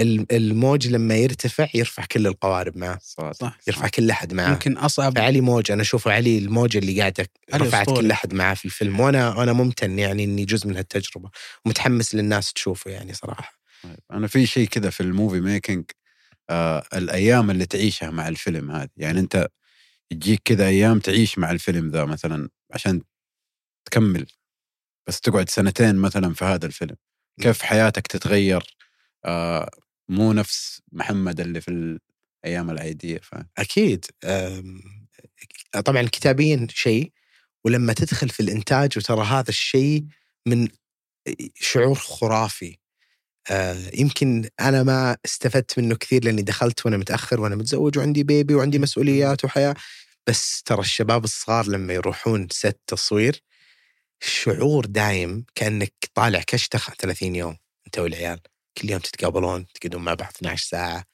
Speaker 3: ال- الموج لما يرتفع يرفع كل القوارب معه.
Speaker 2: صح
Speaker 4: صح
Speaker 3: يرفع كل أحد معه.
Speaker 4: يمكن أصعب
Speaker 3: علي موج أنا أشوفه علي الموجه اللي
Speaker 4: قاعدة
Speaker 3: رفعت
Speaker 4: أسطوري.
Speaker 3: كل أحد معاه في الفيلم وأنا وأنا ممتن يعني إني جزء من هالتجربة. ومتحمس للناس تشوفه يعني صراحة.
Speaker 2: طيب. أنا في شيء كذا في ال movie making آه الأيام اللي تعيشها مع الفيلم هذه. يعني أنت تجيك كذا أيام تعيش مع الفيلم ذا مثلا عشان تكمل. بس تقعد سنتين مثلا في هذا الفيلم. كيف حياتك تتغير آه مو نفس محمد اللي في الأيام العاديه ف...
Speaker 3: أكيد طبعا كتابيا شيء ولما تدخل في الإنتاج وترى هذا الشيء من شعور خرافي. آه، يمكن أنا ما استفدت منه كثير لأني دخلت وأنا متأخر وأنا متزوج وعندي baby وعندي مسؤوليات وحياة بس ترى الشباب الصغار لما يروحون set تصوير شعور دايم كأنك طالع كشتة 30 يوم أنت والعيال. كل يوم تتقابلون تقعدون مع بعض 12 ساعة.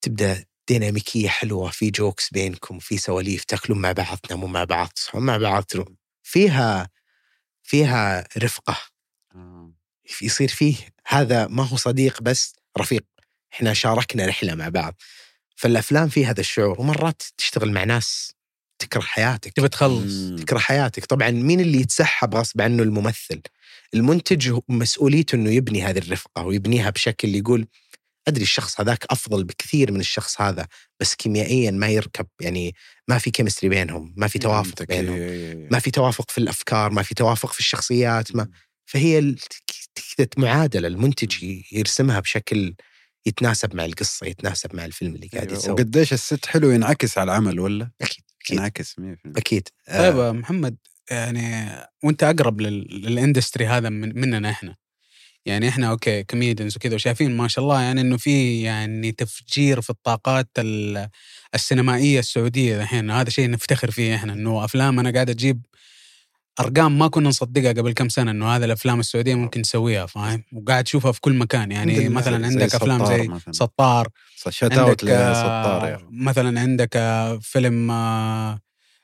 Speaker 3: تبدأ ديناميكية حلوة في jokes بينكم في سواليف تاكلون مع بعض تنامون مع بعض تصحون مع بعض فيها فيها رفقة.
Speaker 2: آه.
Speaker 3: يصير فيه هذا ما هو صديق بس رفيق. إحنا شاركنا رحلة مع بعض. فالأفلام فيه هذا الشعور ومرات تشتغل مع ناس تكره حياتك
Speaker 4: تبي تخلص.
Speaker 3: تكره حياتك طبعا مين اللي يتسحب غصب عنه الممثل المنتج مسؤوليته إنه يبني هذه الرفقة ويبنيها بشكل يقول أدري الشخص هذاك أفضل بكثير من الشخص هذا بس كيميائيا ما يركب يعني ما في chemistry بينهم ما في توافق
Speaker 2: فهمتك.
Speaker 3: بينهم
Speaker 2: إيه، إيه، إيه.
Speaker 3: ما في توافق في الأفكار ما في توافق في الشخصيات ما فهي معادلة المنتج يرسمها بشكل يتناسب مع القصة يتناسب مع الفيلم اللي قاعد
Speaker 2: أيوة.
Speaker 3: يسوي
Speaker 2: وقديش ال set حلو ينعكس على العمل ولا؟
Speaker 3: أكيد أكيد.
Speaker 2: ينعكس 100%
Speaker 3: أكيد.
Speaker 4: طيب
Speaker 3: آه.
Speaker 4: محمد يعني وأنت أقرب لل- لل industry هذا من مننا إحنا. يعني إحنا okay comedians وكذا وشايفين ما شاء الله يعني إنه في يعني تفجير في الطاقات ال- السينمائية السعودية الحين. هذا شيء نفتخر فيه إحنا إنه أفلام أنا قاعد أجيب أرقام ما كنا نصدقها قبل كم سنة إنه هذا الأفلام السعودية ممكن نسويها فاهم وقاعد تشوفها في كل مكان يعني
Speaker 3: لله.
Speaker 4: مثلا
Speaker 2: زي
Speaker 4: عندك أفلام
Speaker 2: سطار
Speaker 4: زي
Speaker 2: مثلاً.
Speaker 4: سطار
Speaker 2: شات اوت
Speaker 4: عندك آه،
Speaker 2: لسطار أخي.
Speaker 4: مثلا عندك آه، فيلم آه،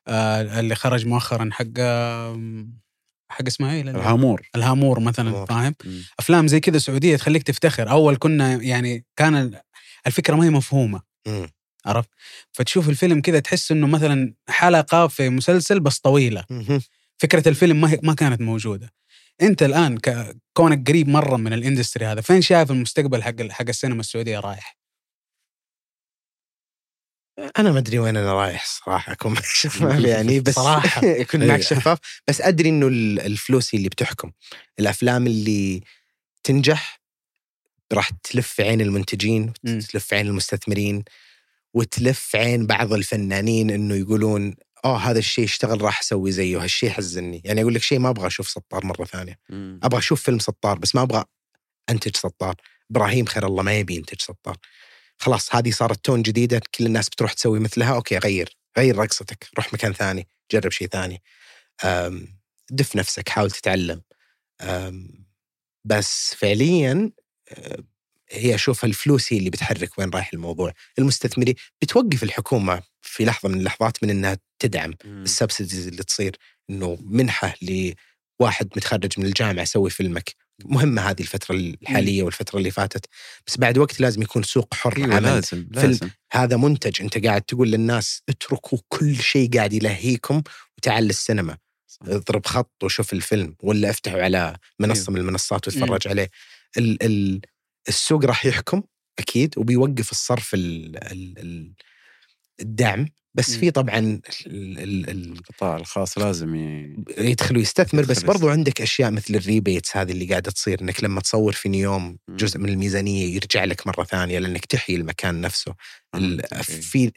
Speaker 4: آه، اللي خرج مؤخرا حق آه، حق اسمها إيه
Speaker 2: الهامور
Speaker 4: الهامور مثلا
Speaker 3: الهامور.
Speaker 4: فاهم
Speaker 2: مم.
Speaker 4: أفلام زي كذا سعودية تخليك تفتخر أول كنا يعني كان ال- الفكرة ما هي مفهومة
Speaker 3: مم.
Speaker 4: عرفت فتشوف الفيلم كذا تحس إنه مثلا حلقة في مسلسل بس طويلة
Speaker 3: مهم.
Speaker 4: فكرة الفيلم ما هي ما كانت موجودة أنت الآن كونك قريب مرة من الإندستري هذا فين شايف المستقبل حق حق السينما السعودية رايح
Speaker 3: أنا ما أدري وين أنا رايح صراحة أكون معك <laughs> شفاف يعني بس
Speaker 4: صراحة. <laughs>
Speaker 3: أكون معك
Speaker 2: إيه.
Speaker 3: شفاف بس أدري إنه ال- الفلوس هي اللي بتحكم الأفلام اللي تنجح راح تلف عين المنتجين. وتلف عين المستثمرين وتلف عين بعض الفنانين إنه يقولون آه هذا الشيء اشتغل راح أسوي زيه. هالشيء حزني يعني أقول لك شيء ما أبغى أشوف سطار مرة ثانية.
Speaker 2: مم.
Speaker 3: أبغى أشوف فيلم سطار بس ما أبغى أنتج سطار. إبراهيم خير الله ما يبي ينتج سطار. خلاص هذه صارت تون جديدة. كل الناس بتروح تسوي مثلها. أوكي غير. غير رقصتك. روح مكان ثاني. جرب شيء ثاني. أم، دف نفسك حاول تتعلم. أم، بس فعليا أم، هي أشوف الفلوس هي اللي بتحرك وين رايح الموضوع. المستثمرين بتوقف الحكومة في لحظة من اللحظات من إنها تدعم.
Speaker 2: ال
Speaker 3: subsidies اللي تصير إنه منحة لواحد متخرج من الجامعة سوي فيلمك. مهمة هذه الفترة الحالية والفترة اللي فاتت. بس بعد وقت لازم يكون سوق حر
Speaker 2: أيوه
Speaker 3: عمل
Speaker 2: لازم
Speaker 3: فيلم.
Speaker 2: لازم.
Speaker 3: هذا منتج. أنت قاعد تقول للناس اتركوا كل شيء قاعد يلهيكم وتعال للسينما. اضرب خط وشوف الفيلم ولا افتحوا على منصة من المنصات وتفرج عليه. ال ال السوق راح يحكم أكيد وبيوقف الصرف ال ال ال الدعم بس
Speaker 4: مم.
Speaker 3: في طبعا ال ال ال
Speaker 2: القطاع الخاص لازم.
Speaker 3: يدخل ويستثمر بس برضو عندك أشياء مثل الريبيتس هذه اللي قاعدة تصير إنك لما تصور في نيوم
Speaker 2: مم.
Speaker 3: جزء من الميزانية يرجع لك مرة ثانية لأنك تحيي المكان نفسه
Speaker 2: إيه.
Speaker 3: في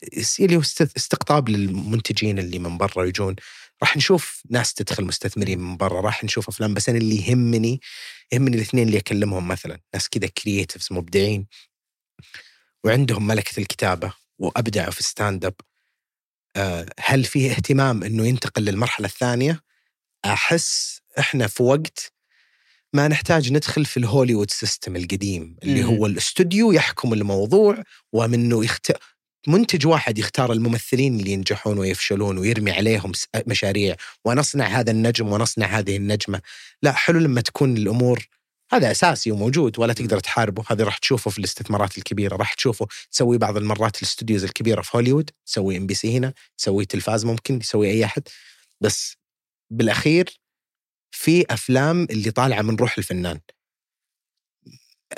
Speaker 3: اللي هو است- استقطاب للمنتجين اللي من برا يجون راح نشوف ناس تدخل مستثمرين من برا راح نشوف أفلام بس أنا اللي يهمني يهمني الاثنين اللي أكلمهم مثلا ناس كذا creatives مبدعين وعندهم ملكة الكتابة وأبدعوا في stand up آه، هل فيه اهتمام إنه ينتقل للمرحلة الثانية؟ أحس إحنا في وقت ما نحتاج ندخل في ال Hollywood system القديم اللي. هو الاستوديو يحكم الموضوع ومنه يخت... منتج واحد يختار الممثلين اللي ينجحون ويفشلون ويرمي عليهم مشاريع ونصنع هذا النجم ونصنع هذه النجمة. لا حلو لما تكون الأمور هذا أساسي وموجود ولا تقدر تحاربه. هذا راح تشوفه في الاستثمارات الكبيرة راح تشوفه. تسوي بعض المرات ال studios الكبيرة في هوليوود تسوي MBC هنا تسوي تلفاز ممكن يسوي أي أحد. بس بالأخير في أفلام اللي طالعة من روح الفنان.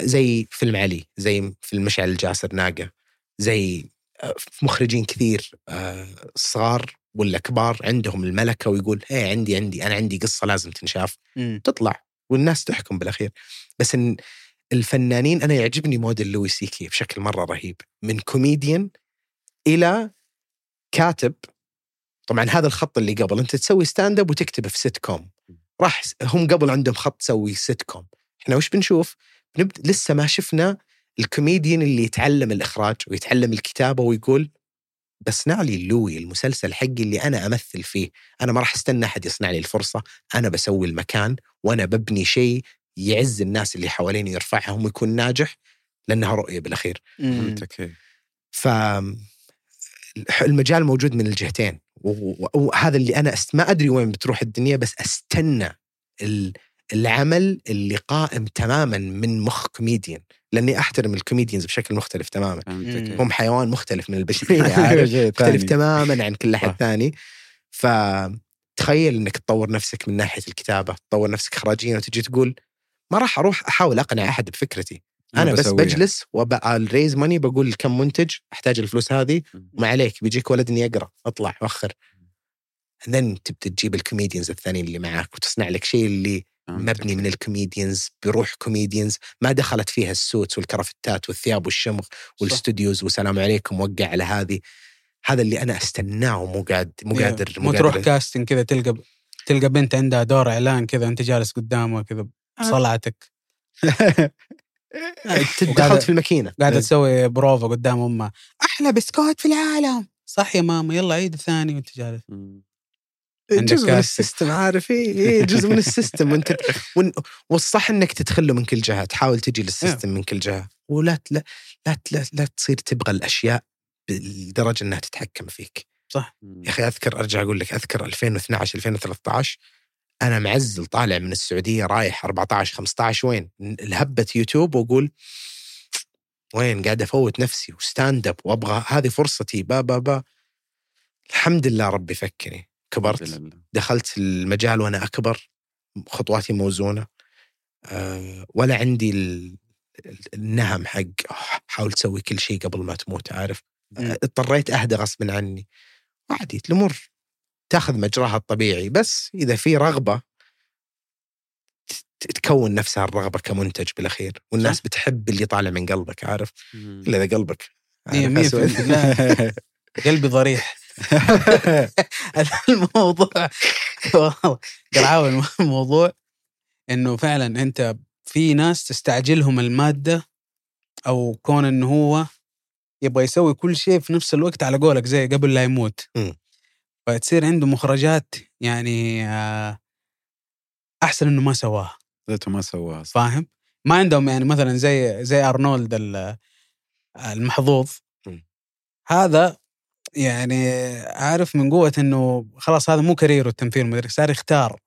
Speaker 3: زي فيلم علي زي فيلم مشعل الجاسر ناقة زي مخرجين كثير آه، صغار ولا كبار عندهم الملكة ويقول هي عندي عندي أنا عندي قصة لازم تنشاف.
Speaker 4: مم.
Speaker 3: تطلع والناس تحكم بالأخير. بس إن الفنانين أنا يعجبني model Louis C.K. بشكل مرة رهيب من كوميديان إلى كاتب. طبعا هذا الخط اللي قبل أنت تسوي stand up وتكتبه في سيت كوم راح هم قبل عندهم خط تسوي سيت كوم إحنا وش بنشوف؟ بنبد... لسه ما شفنا الكوميديان اللي يتعلم الإخراج ويتعلم الكتابة ويقول بصنع لي Louie المسلسل حقي اللي أنا أمثل فيه أنا ما راح أستنى أحد يصنع لي الفرصة أنا بسوي المكان وأنا ببني شيء يعز الناس اللي حواليني يرفعهم ويكون ناجح لأنها رؤية بالأخير
Speaker 4: مم.
Speaker 2: فهمتك إيه.
Speaker 3: ف المجال موجود من الجهتين وهذا اللي أنا أست... ما أدري وين بتروح الدنيا بس أستنى ال... العمل اللي قائم تماما من مخ كوميديان لأني أحترم ال comedians بشكل مختلف تماما
Speaker 2: فهمتك
Speaker 3: هم حيوان مختلف من البشرية <laughs>
Speaker 2: شيء
Speaker 3: مختلف. تماما عن كل أحد
Speaker 2: صح.
Speaker 3: ثاني فتخيل إنك تطور نفسك من ناحية الكتابة تطور نفسك اخراجيا وتجي تقول ما راح أروح أحاول أقنع أحد بفكرتي أنا بس
Speaker 2: بسويها.
Speaker 3: بجلس وب raise money بقول كم منتج أحتاج الفلوس هذه ما عليك بيجيك ولدني يقرا أطلع وخر then تبدأ تجيب الكوميديانز الثانيين اللي معاك وتصنع لك شيء اللي. مبني من الكوميديانز بروح كوميديانز ما دخلت فيها السوتس والكرافتات والثياب والشمغ والاستوديوز وسلام عليكم وقع على هذه. هذا اللي أنا أستناه ومو قاعد مو قادر
Speaker 4: مو تروح كاستنج كذا تلقى تلقى بنت عندها دور إعلان كذا أنت جالس قدامها كذا بصلعتك <laughs> <laughs>
Speaker 3: دخلت في الماكينة.
Speaker 4: قاعدة تسوي بروفا قدام أمها. أحلى بسكوت في العالم. صح يا ماما يلا عيد ثاني وأنت جالس.
Speaker 3: جزء من.
Speaker 4: ال
Speaker 3: system عارف؟ إيه إيه، جزء من ال system. وأنت <laughs> والصح إنك تدخله من كل جهة تحاول تجي لل system من كل جهة. ولا لا لا لا, لا تصير تبغى الأشياء بالدرجة إنها تتحكم فيك.
Speaker 4: صح.
Speaker 3: يا أخي أذكر أرجع أقول لك أذكر 2012 2013 أنا معزل طالع من السعودية رايح 14 15 وين؟ الهبه يوتيوب وأقول وين؟ قاعد أفوت نفسي و stand up وأبغى هذه فرصتي با با با. الحمد لله ربي فكني. كبرت. دخلت المجال وأنا أكبر خطواتي موزونة أه ولا عندي ال- ال- النهم حق "أوه، حاول تسوي كل شيء قبل ما تموت عارف
Speaker 4: مم.
Speaker 3: اضطريت أهدى غصب عني عادي الأمور تأخذ مجراها الطبيعي بس إذا في رغبة تكون نفسها الرغبة كمنتج بالأخير والناس
Speaker 4: صح.
Speaker 3: بتحب اللي طالع من قلبك عارف. إلا إذا قلبك
Speaker 4: إيه،
Speaker 3: عارف. <laughs>
Speaker 4: قلبي ضريح <laughs> الموضوع قرعاوي الموضوع إنه فعلا أنت في ناس تستعجلهم المادة أو كون إنه هو يبغى يسوي كل شيء في نفس الوقت على قولك زي قبل لا يموت. فتصير عنده مخرجات يعني آه، أحسن إنه ما سواها
Speaker 2: ذاته ما سواها.
Speaker 4: فاهم ما عندهم يعني مثلا زي زي أرنولد ال- المحظوظ. هذا يعني عارف من قوة إنه خلاص هذا مو كاريره التمثيل مدري صار يختار.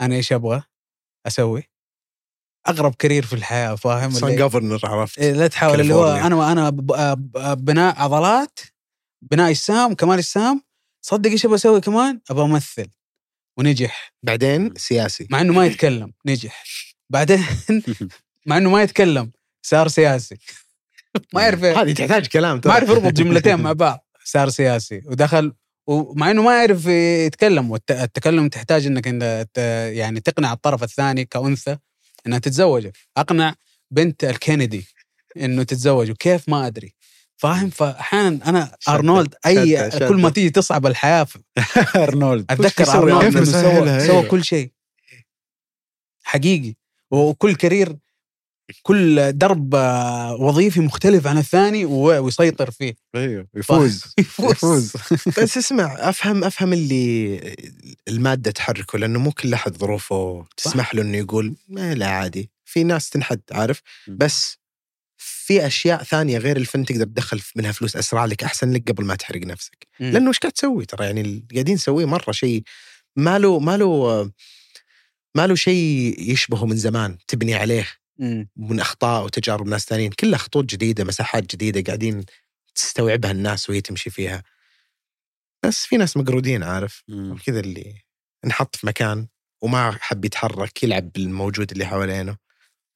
Speaker 4: أنا إيش أبغى أسوي. اغرب كارير في الحياة فاهم؟
Speaker 3: سان
Speaker 4: اللي
Speaker 3: جوفرنر عرفت
Speaker 4: إيه، لا تحاول اللي هو. أنا أنا بناء عضلات بناء اجسام كمال اجسام صدق إيش أبغى أسوي كمان؟ أبغى أمثل ونجح.
Speaker 3: بعدين سياسي.
Speaker 4: مع إنه ما يتكلم نجح. بعدين <laughs> مع إنه ما يتكلم صار سياسي. <laughs> ما يعرف
Speaker 3: هذه تحتاج كلام
Speaker 4: ما يعرف يربط جملتين مع <laughs> بعض. سياسي ودخل ومع إنه ما يعرف يتكلم والتكلم تحتاج إنك إنت يعني تقنع الطرف الثاني كأنثى إنها تتزوج أقنع بنت الكندي إنه تتزوج وكيف ما أدري فاهم فاحيانا أنا
Speaker 3: شدة-
Speaker 4: أرنولد أي
Speaker 3: شدة-.
Speaker 4: كل ما تيجي تصعب الحياة <laughs>
Speaker 3: أرنولد
Speaker 4: أتذكر؟
Speaker 2: أرنولد؟
Speaker 4: سوى سوى. كل شيء حقيقي وكل كارير كل درب وظيفي مختلف عن الثاني ويسيطر فيه.
Speaker 2: أيوه <laughs> يفوز يفوز. <laughs>
Speaker 3: بس اسمع أفهم أفهم اللي المادة تحركه لأنه مو كل أحد ظروفه تسمح له إنه يقول ما لا عادي. في ناس تنحد عارف؟
Speaker 2: م.
Speaker 3: بس في أشياء ثانية غير الفن تقدر تدخل منها فلوس أسرع لك أحسن لك قبل ما تحرق نفسك.
Speaker 4: مم.
Speaker 3: لأنه إيش قاعد تسوي؟ ترى يعني اللي قاعدين نسويه مرة شيء ما له ما له ما له شيء يشبهه من زمان تبني عليه.
Speaker 4: مم.
Speaker 3: من أخطاء وتجارب ناس ثانيين كلها خطوط جديدة مساحات جديدة قاعدين تستوعبها الناس وهي تمشي فيها. بس في ناس مقرودين عارف. كذا اللي انحط في مكان وما حب يتحرك يلعب بالموجود اللي حوالينه.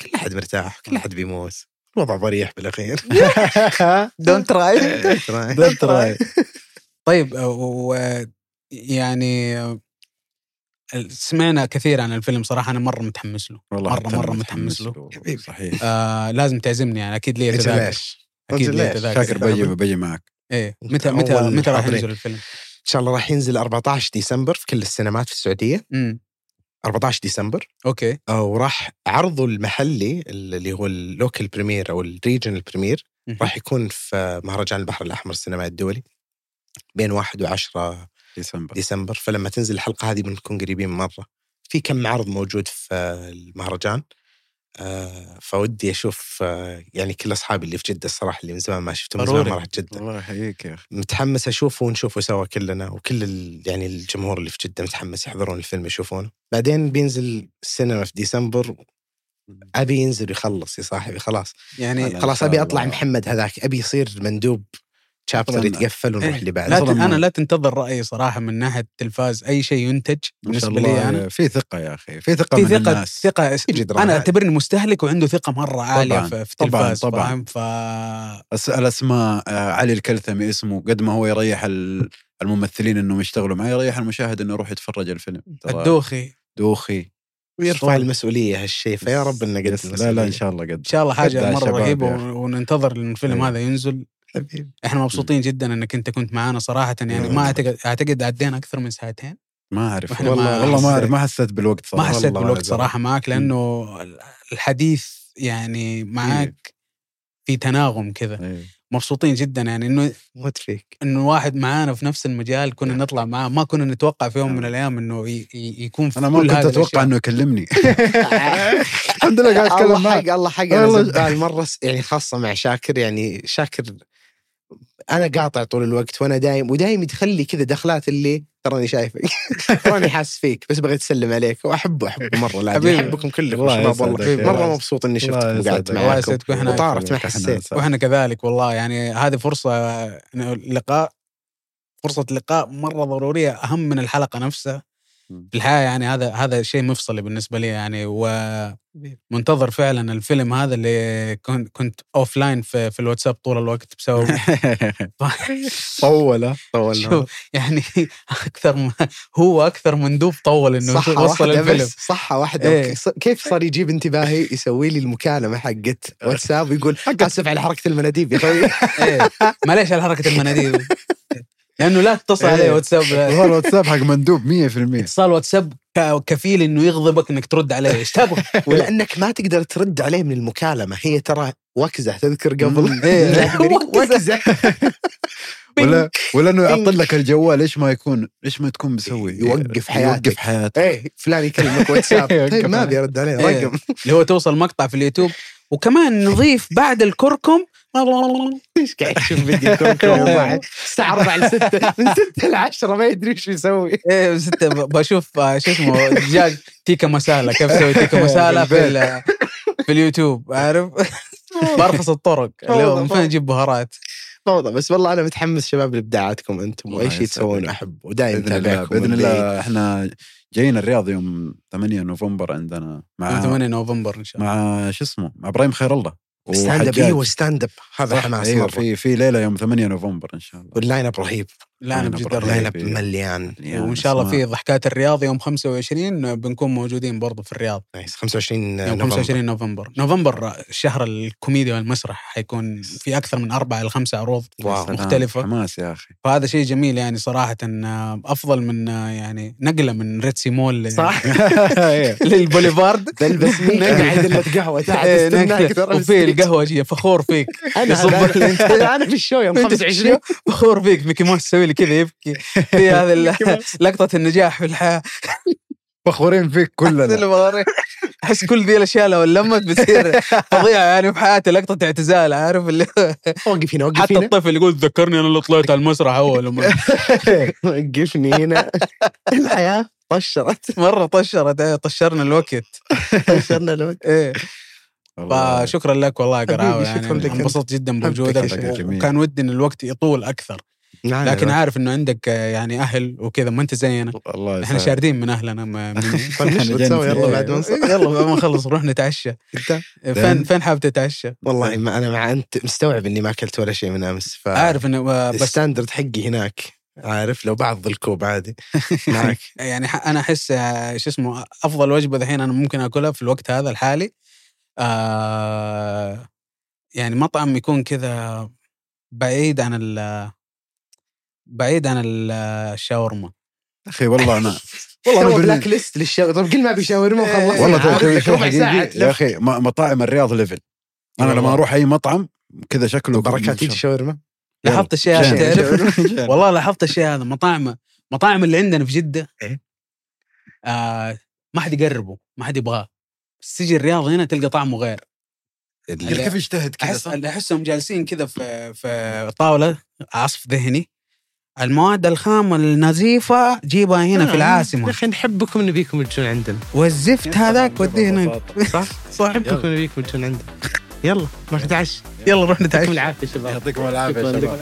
Speaker 3: كل أحد مرتاح كل أحد بيموت. الوضع ضريح بالأخير. <laughs>
Speaker 4: Don't try <laughs>
Speaker 3: Don't try.
Speaker 4: طيب و يعني سمعنا كثير عن الفيلم صراحة أنا مرة متحمس له
Speaker 2: والله أنا
Speaker 4: مرة متحمس له.
Speaker 3: حبيبي.
Speaker 2: صحيح
Speaker 4: آه لازم تعزمني يعني أكيد لي تذاكر
Speaker 3: ليش؟ أكيد
Speaker 4: لي
Speaker 3: ليش؟
Speaker 4: تذاكر
Speaker 2: شاكر بيجي بيجي معك
Speaker 4: إيه متى متى متى راح. ينزل الفيلم؟
Speaker 3: إن شاء الله راح ينزل 14 ديسمبر في كل السينمات في السعودية
Speaker 4: امم
Speaker 3: 14 ديسمبر
Speaker 4: okay
Speaker 3: وراح عرضه المحلي اللي هو ال local premiere أو ال
Speaker 4: regional premiere.
Speaker 3: راح يكون في مهرجان البحر الأحمر السينمائي الدولي بين 1 و10
Speaker 2: ديسمبر.
Speaker 3: ديسمبر فلما تنزل الحلقة هذه بنكون قريبين مرة. في كم عرض موجود في المهرجان آه فودي أشوف آه يعني كل أصحابي اللي في جدة الصراحة اللي من زمان ما شفتهم من زمان. ما رحت جدة.
Speaker 2: الله يحييك يا أخي.
Speaker 3: متحمس أشوفه ونشوفه سوا كلنا وكل يعني الجمهور اللي في جدة متحمس يحضرون الفيلم يشوفونه. بعدين بينزل السينما في ديسمبر أبي ينزل ويخلص يا صاحبي خلاص.
Speaker 4: يعني
Speaker 3: خلاص أبي أطلع
Speaker 2: الله.
Speaker 3: محمد هذاك أبي يصير مندوب. شابتر
Speaker 2: طبعاً.
Speaker 3: يتقفل ونروح
Speaker 4: إيه.
Speaker 3: اللي بعده
Speaker 4: لا أنا لا تنتظر رأيي صراحة من ناحية التلفاز أي شيء ينتج بالنسبة لي أنا
Speaker 2: في ثقة يا أخي في ثقة
Speaker 4: في
Speaker 2: من
Speaker 4: ثقة
Speaker 2: الناس
Speaker 4: ثقة
Speaker 3: أنا.
Speaker 4: أعتبرني مستهلك وعنده ثقة مرة عالية
Speaker 2: طبعاً،
Speaker 4: في,
Speaker 2: طبعاً،
Speaker 4: التلفاز
Speaker 2: طبعاً.
Speaker 4: فاهم ف
Speaker 2: الأسماء آه، علي الكلثمي اسمه قد ما هو يريح ال- الممثلين إنهم يشتغلوا معاه يريح المشاهد إنه يروح يتفرج الفيلم
Speaker 4: الدوخي
Speaker 2: دوخي
Speaker 3: ويرفع. المسؤولية هالشيء فيا رب إنه قد
Speaker 2: لا لا. إن شاء الله قد
Speaker 4: إن شاء الله حاجة
Speaker 2: مرة رهيبة.
Speaker 4: ون- وننتظر إن الفيلم
Speaker 2: إيه.
Speaker 4: هذا ينزل
Speaker 3: حبيبي.
Speaker 4: إحنا مبسوطين جدا إنك أنت كنت معانا صراحة يعني. ما أعتقد أعتقد عدينا أكثر من ساعتين
Speaker 2: ما
Speaker 4: أعرف
Speaker 2: والله,
Speaker 4: ما
Speaker 2: والله ما أعرف
Speaker 3: حسيت.
Speaker 2: ما حسيت بالوقت
Speaker 4: ما
Speaker 2: صراحة
Speaker 4: حسيت
Speaker 3: والله
Speaker 4: بالوقت. صراحة معك لأنه الحديث يعني معك في تناغم كذا
Speaker 2: إيه.
Speaker 4: مبسوطين جدا يعني إنه
Speaker 3: موت فيك
Speaker 4: إنه واحد معانا في نفس المجال كنا نطلع معاه ما كنا نتوقع في يوم من الأيام إنه ي- يكون في
Speaker 2: أنا ما كنت
Speaker 4: أتوقع.
Speaker 2: إنه يكلمني <laughs> <laughs> الحمد لله قاعد أتكلم
Speaker 3: الله
Speaker 2: معك
Speaker 3: حق الله حق
Speaker 2: أنا
Speaker 3: زبال مرة يعني خاصة مع شاكر يعني شاكر أنا قاطع طول الوقت وأنا دايم ودايم يدخل لي كذا دخلات اللي تراني شايفك. <laughs> تراني حاسس فيك بس بغيت أسلم عليك. وأحبه أحبه مرة لا
Speaker 4: حبيبي.
Speaker 3: أحبكم كلكم شباب والله.
Speaker 2: مرة.
Speaker 3: مبسوط
Speaker 2: إني
Speaker 3: شفتكم وقعدت معاكم. وطارت ما حسيت.
Speaker 4: وإحنا كذلك والله. يعني هذه فرصة إنه لقاء فرصة لقاء مرة ضرورية أهم من الحلقة نفسها. في الحياة يعني هذا هذا شيء مفصلي بالنسبة لي يعني ومنتظر فعلا الفيلم هذا اللي كنت كنت offline في, في الواتساب طول الوقت بسبب <laughs> <laughs>
Speaker 2: طول
Speaker 3: طولنا
Speaker 4: شوف يعني أكثر ما هو أكثر مندوب طول إنه
Speaker 3: صحة
Speaker 4: وصل الفيلم
Speaker 3: بس صحة واحدة.
Speaker 4: إيه.
Speaker 3: كيف صار يجيب انتباهي؟ يسوي لي المكالمة حقت واتساب ويقول <laughs> أسف على حركة المناديب يا أخوي.
Speaker 4: إيه. معليش على حركة المناديل لأنه لا تتصل عليه
Speaker 2: إيه.
Speaker 4: واتساب.
Speaker 2: هو الواتساب حق مندوب 100%
Speaker 4: اتصال واتساب كفيل إنه يغضبك إنك ترد عليه. إيش تبغى؟ <laughs>
Speaker 3: ولأنك ما تقدر ترد عليه من المكالمة. هي ترى وكزة تذكر قبل.
Speaker 4: إيه. <laughs> <laughs>
Speaker 3: وكزة.
Speaker 2: ولا ولا إنه يعطل لك الجوال. إيش ما يكون؟ إيش ما تكون مسوي؟
Speaker 3: يوقف حياتك.
Speaker 2: يوقف حياتك.
Speaker 3: إيه. فلان يكلمك واتساب. طيب ما
Speaker 2: عليه.
Speaker 3: ابي ارد عليه
Speaker 4: إيه.
Speaker 3: رقم.
Speaker 4: اللي هو توصل مقطع في اليوتيوب. وكمان نضيف بعد الكركم
Speaker 3: إيش قاعد تشوف فيديو كوكو معي الساعة 4 ل 6 من 6 ل 10 ما يدري إيش يسوي.
Speaker 4: إيه انت ب- بشوف آه، شو اسمه دجاج تيكا مسالة كيف أسوي تيكا <laughs> مسالة في في اليوتيوب عارف؟ <laughs> بارخص الطرق اللي هو من فين أجيب بهارات.
Speaker 3: فوضى بس والله أنا متحمس شباب لإبداعاتكم
Speaker 2: أنتم
Speaker 3: واي شيء
Speaker 2: يسعدك.
Speaker 3: تسوون احب
Speaker 2: الله
Speaker 3: اتابعكم بإذن
Speaker 2: الله إحنا جايين الرياض يوم 8 نوفمبر عندنا مع
Speaker 4: 8 نوفمبر إن شاء الله.
Speaker 2: مع شو اسمه مع إبراهيم خير الله.
Speaker 3: stand
Speaker 2: up.
Speaker 3: أيوه stand up هذا حماس أيوه
Speaker 2: في في ليلة يوم 8 نوفمبر إن شاء الله.
Speaker 3: وال line up رهيب.
Speaker 4: لا أنا
Speaker 2: أنا
Speaker 4: بجد
Speaker 2: برا-
Speaker 3: ال line
Speaker 4: رهيب.
Speaker 3: up مليان.
Speaker 4: وإن شاء الله في ضحكات الرياض يوم 25 بنكون موجودين برضو في الرياض.
Speaker 3: نايس. 25
Speaker 4: يوم
Speaker 3: نوفمبر.
Speaker 4: 25 نوفمبر. نوفمبر شهر الكوميديا والمسرح حيكون في أكثر من أربع إلى خمسة عروض
Speaker 3: واو.
Speaker 2: سلام،
Speaker 4: مختلفة.
Speaker 2: حماس يا أخي.
Speaker 4: فهذا شيء جميل يعني صراحة. آه، أفضل من يعني نقلة من ريتسي مول
Speaker 3: صح. <laughs>
Speaker 4: للبوليفارد. <laughs>
Speaker 3: تلبس <laughs> قاعد قهوة تعال
Speaker 4: إيه، وفي القهوة جي فخور فيك. أنا.
Speaker 3: أنا في الشو يوم
Speaker 4: أنت في
Speaker 3: 25
Speaker 4: الشو، فخور فيك. ميكي ماوس يسوي لي كذا يبكي. <laughs> في هذه لقطة النجاح في الحياة
Speaker 2: فخورين فيك كلنا. <laughs>
Speaker 4: أحس كل ذي الأشياء لو لمت بتصير فظيعة يعني في حياتي لقطة اعتزال عارف اللي
Speaker 3: وقف هنا وقف
Speaker 4: حتى
Speaker 3: هنا
Speaker 4: الطفل يقول تذكرني أنا اللي طلعت على المسرح أول مره <laughs>
Speaker 3: وقفني هنا. الحياة طشرت.
Speaker 4: مرة طشرت إيه، طشرنا الوقت.
Speaker 3: طشرنا الوقت.
Speaker 2: إيه.
Speaker 4: فشكرا لك والله قراوي يعني. انبسطت جدا بوجودك. وكان ودي إن الوقت يطول أكثر.
Speaker 3: نعم،
Speaker 4: لكن
Speaker 3: نعم.
Speaker 4: عارف إنه عندك يعني أهل وكذا ما أنت زينا.
Speaker 2: الله إحنا.
Speaker 4: شاردين من أهلنا ما- <laughs> من
Speaker 3: طيب يلا بعد ما
Speaker 4: يلا بعد ما نخلص نروح نتعشى.
Speaker 3: أنت؟
Speaker 4: فين فين حابب تتعشى؟
Speaker 3: والله ما أنا مع أنت مستوعب إني ما أكلت ولا شيء من أمس ف
Speaker 4: عارف إنه بس
Speaker 3: الستاندرد حقي هناك عارف؟ لو بعض الكوب عادي. <laughs> معك.
Speaker 4: يعني ح- أنا أحس آه، شو اسمه أفضل وجبة دحين أنا ممكن آكلها في الوقت هذا الحالي آه يعني مطعم يكون كذا بعيد عن ال بعيد عن ال- الشاورما.
Speaker 2: أخي والله أنا <laughs>
Speaker 3: والله
Speaker 2: black
Speaker 3: list للشاور طب قل ما أبي شاورما وخلص
Speaker 2: والله ترى حقيقي. يا أخي مطاعم الرياض level أنا لما. أروح أي مطعم كذا شكله
Speaker 3: بركاتيج شاورما.
Speaker 4: لاحظت الشيء هذا. تعرف. <laughs> والله لاحظت الشيء هذا. مطاعم مطاعم اللي عندنا في جدة
Speaker 3: إيه.
Speaker 4: آه ما حد يقربه ما حد يبغاه. بس تجي الرياض هنا تلقى طعمه غير.
Speaker 2: كيف اجتهد كذا؟
Speaker 4: أحسهم جالسين كذا في في طاولة عصف ذهني. المواد الخام النظيفه جيبها هنا في
Speaker 3: يا
Speaker 4: العاصمة.
Speaker 3: أخي نحبكم نبيكم تجون عندنا.
Speaker 4: والزفت هذاك وديه هناك.
Speaker 3: صح؟
Speaker 4: صح؟ <laughs>
Speaker 3: نحبكم نبيكم تجون عندنا. يلا نروح نتعشى.
Speaker 4: يلا نروح
Speaker 3: يعطيكم
Speaker 4: نتعشى
Speaker 3: العافية شباب.
Speaker 2: يعطيكم يا
Speaker 3: شكراً
Speaker 2: شباب.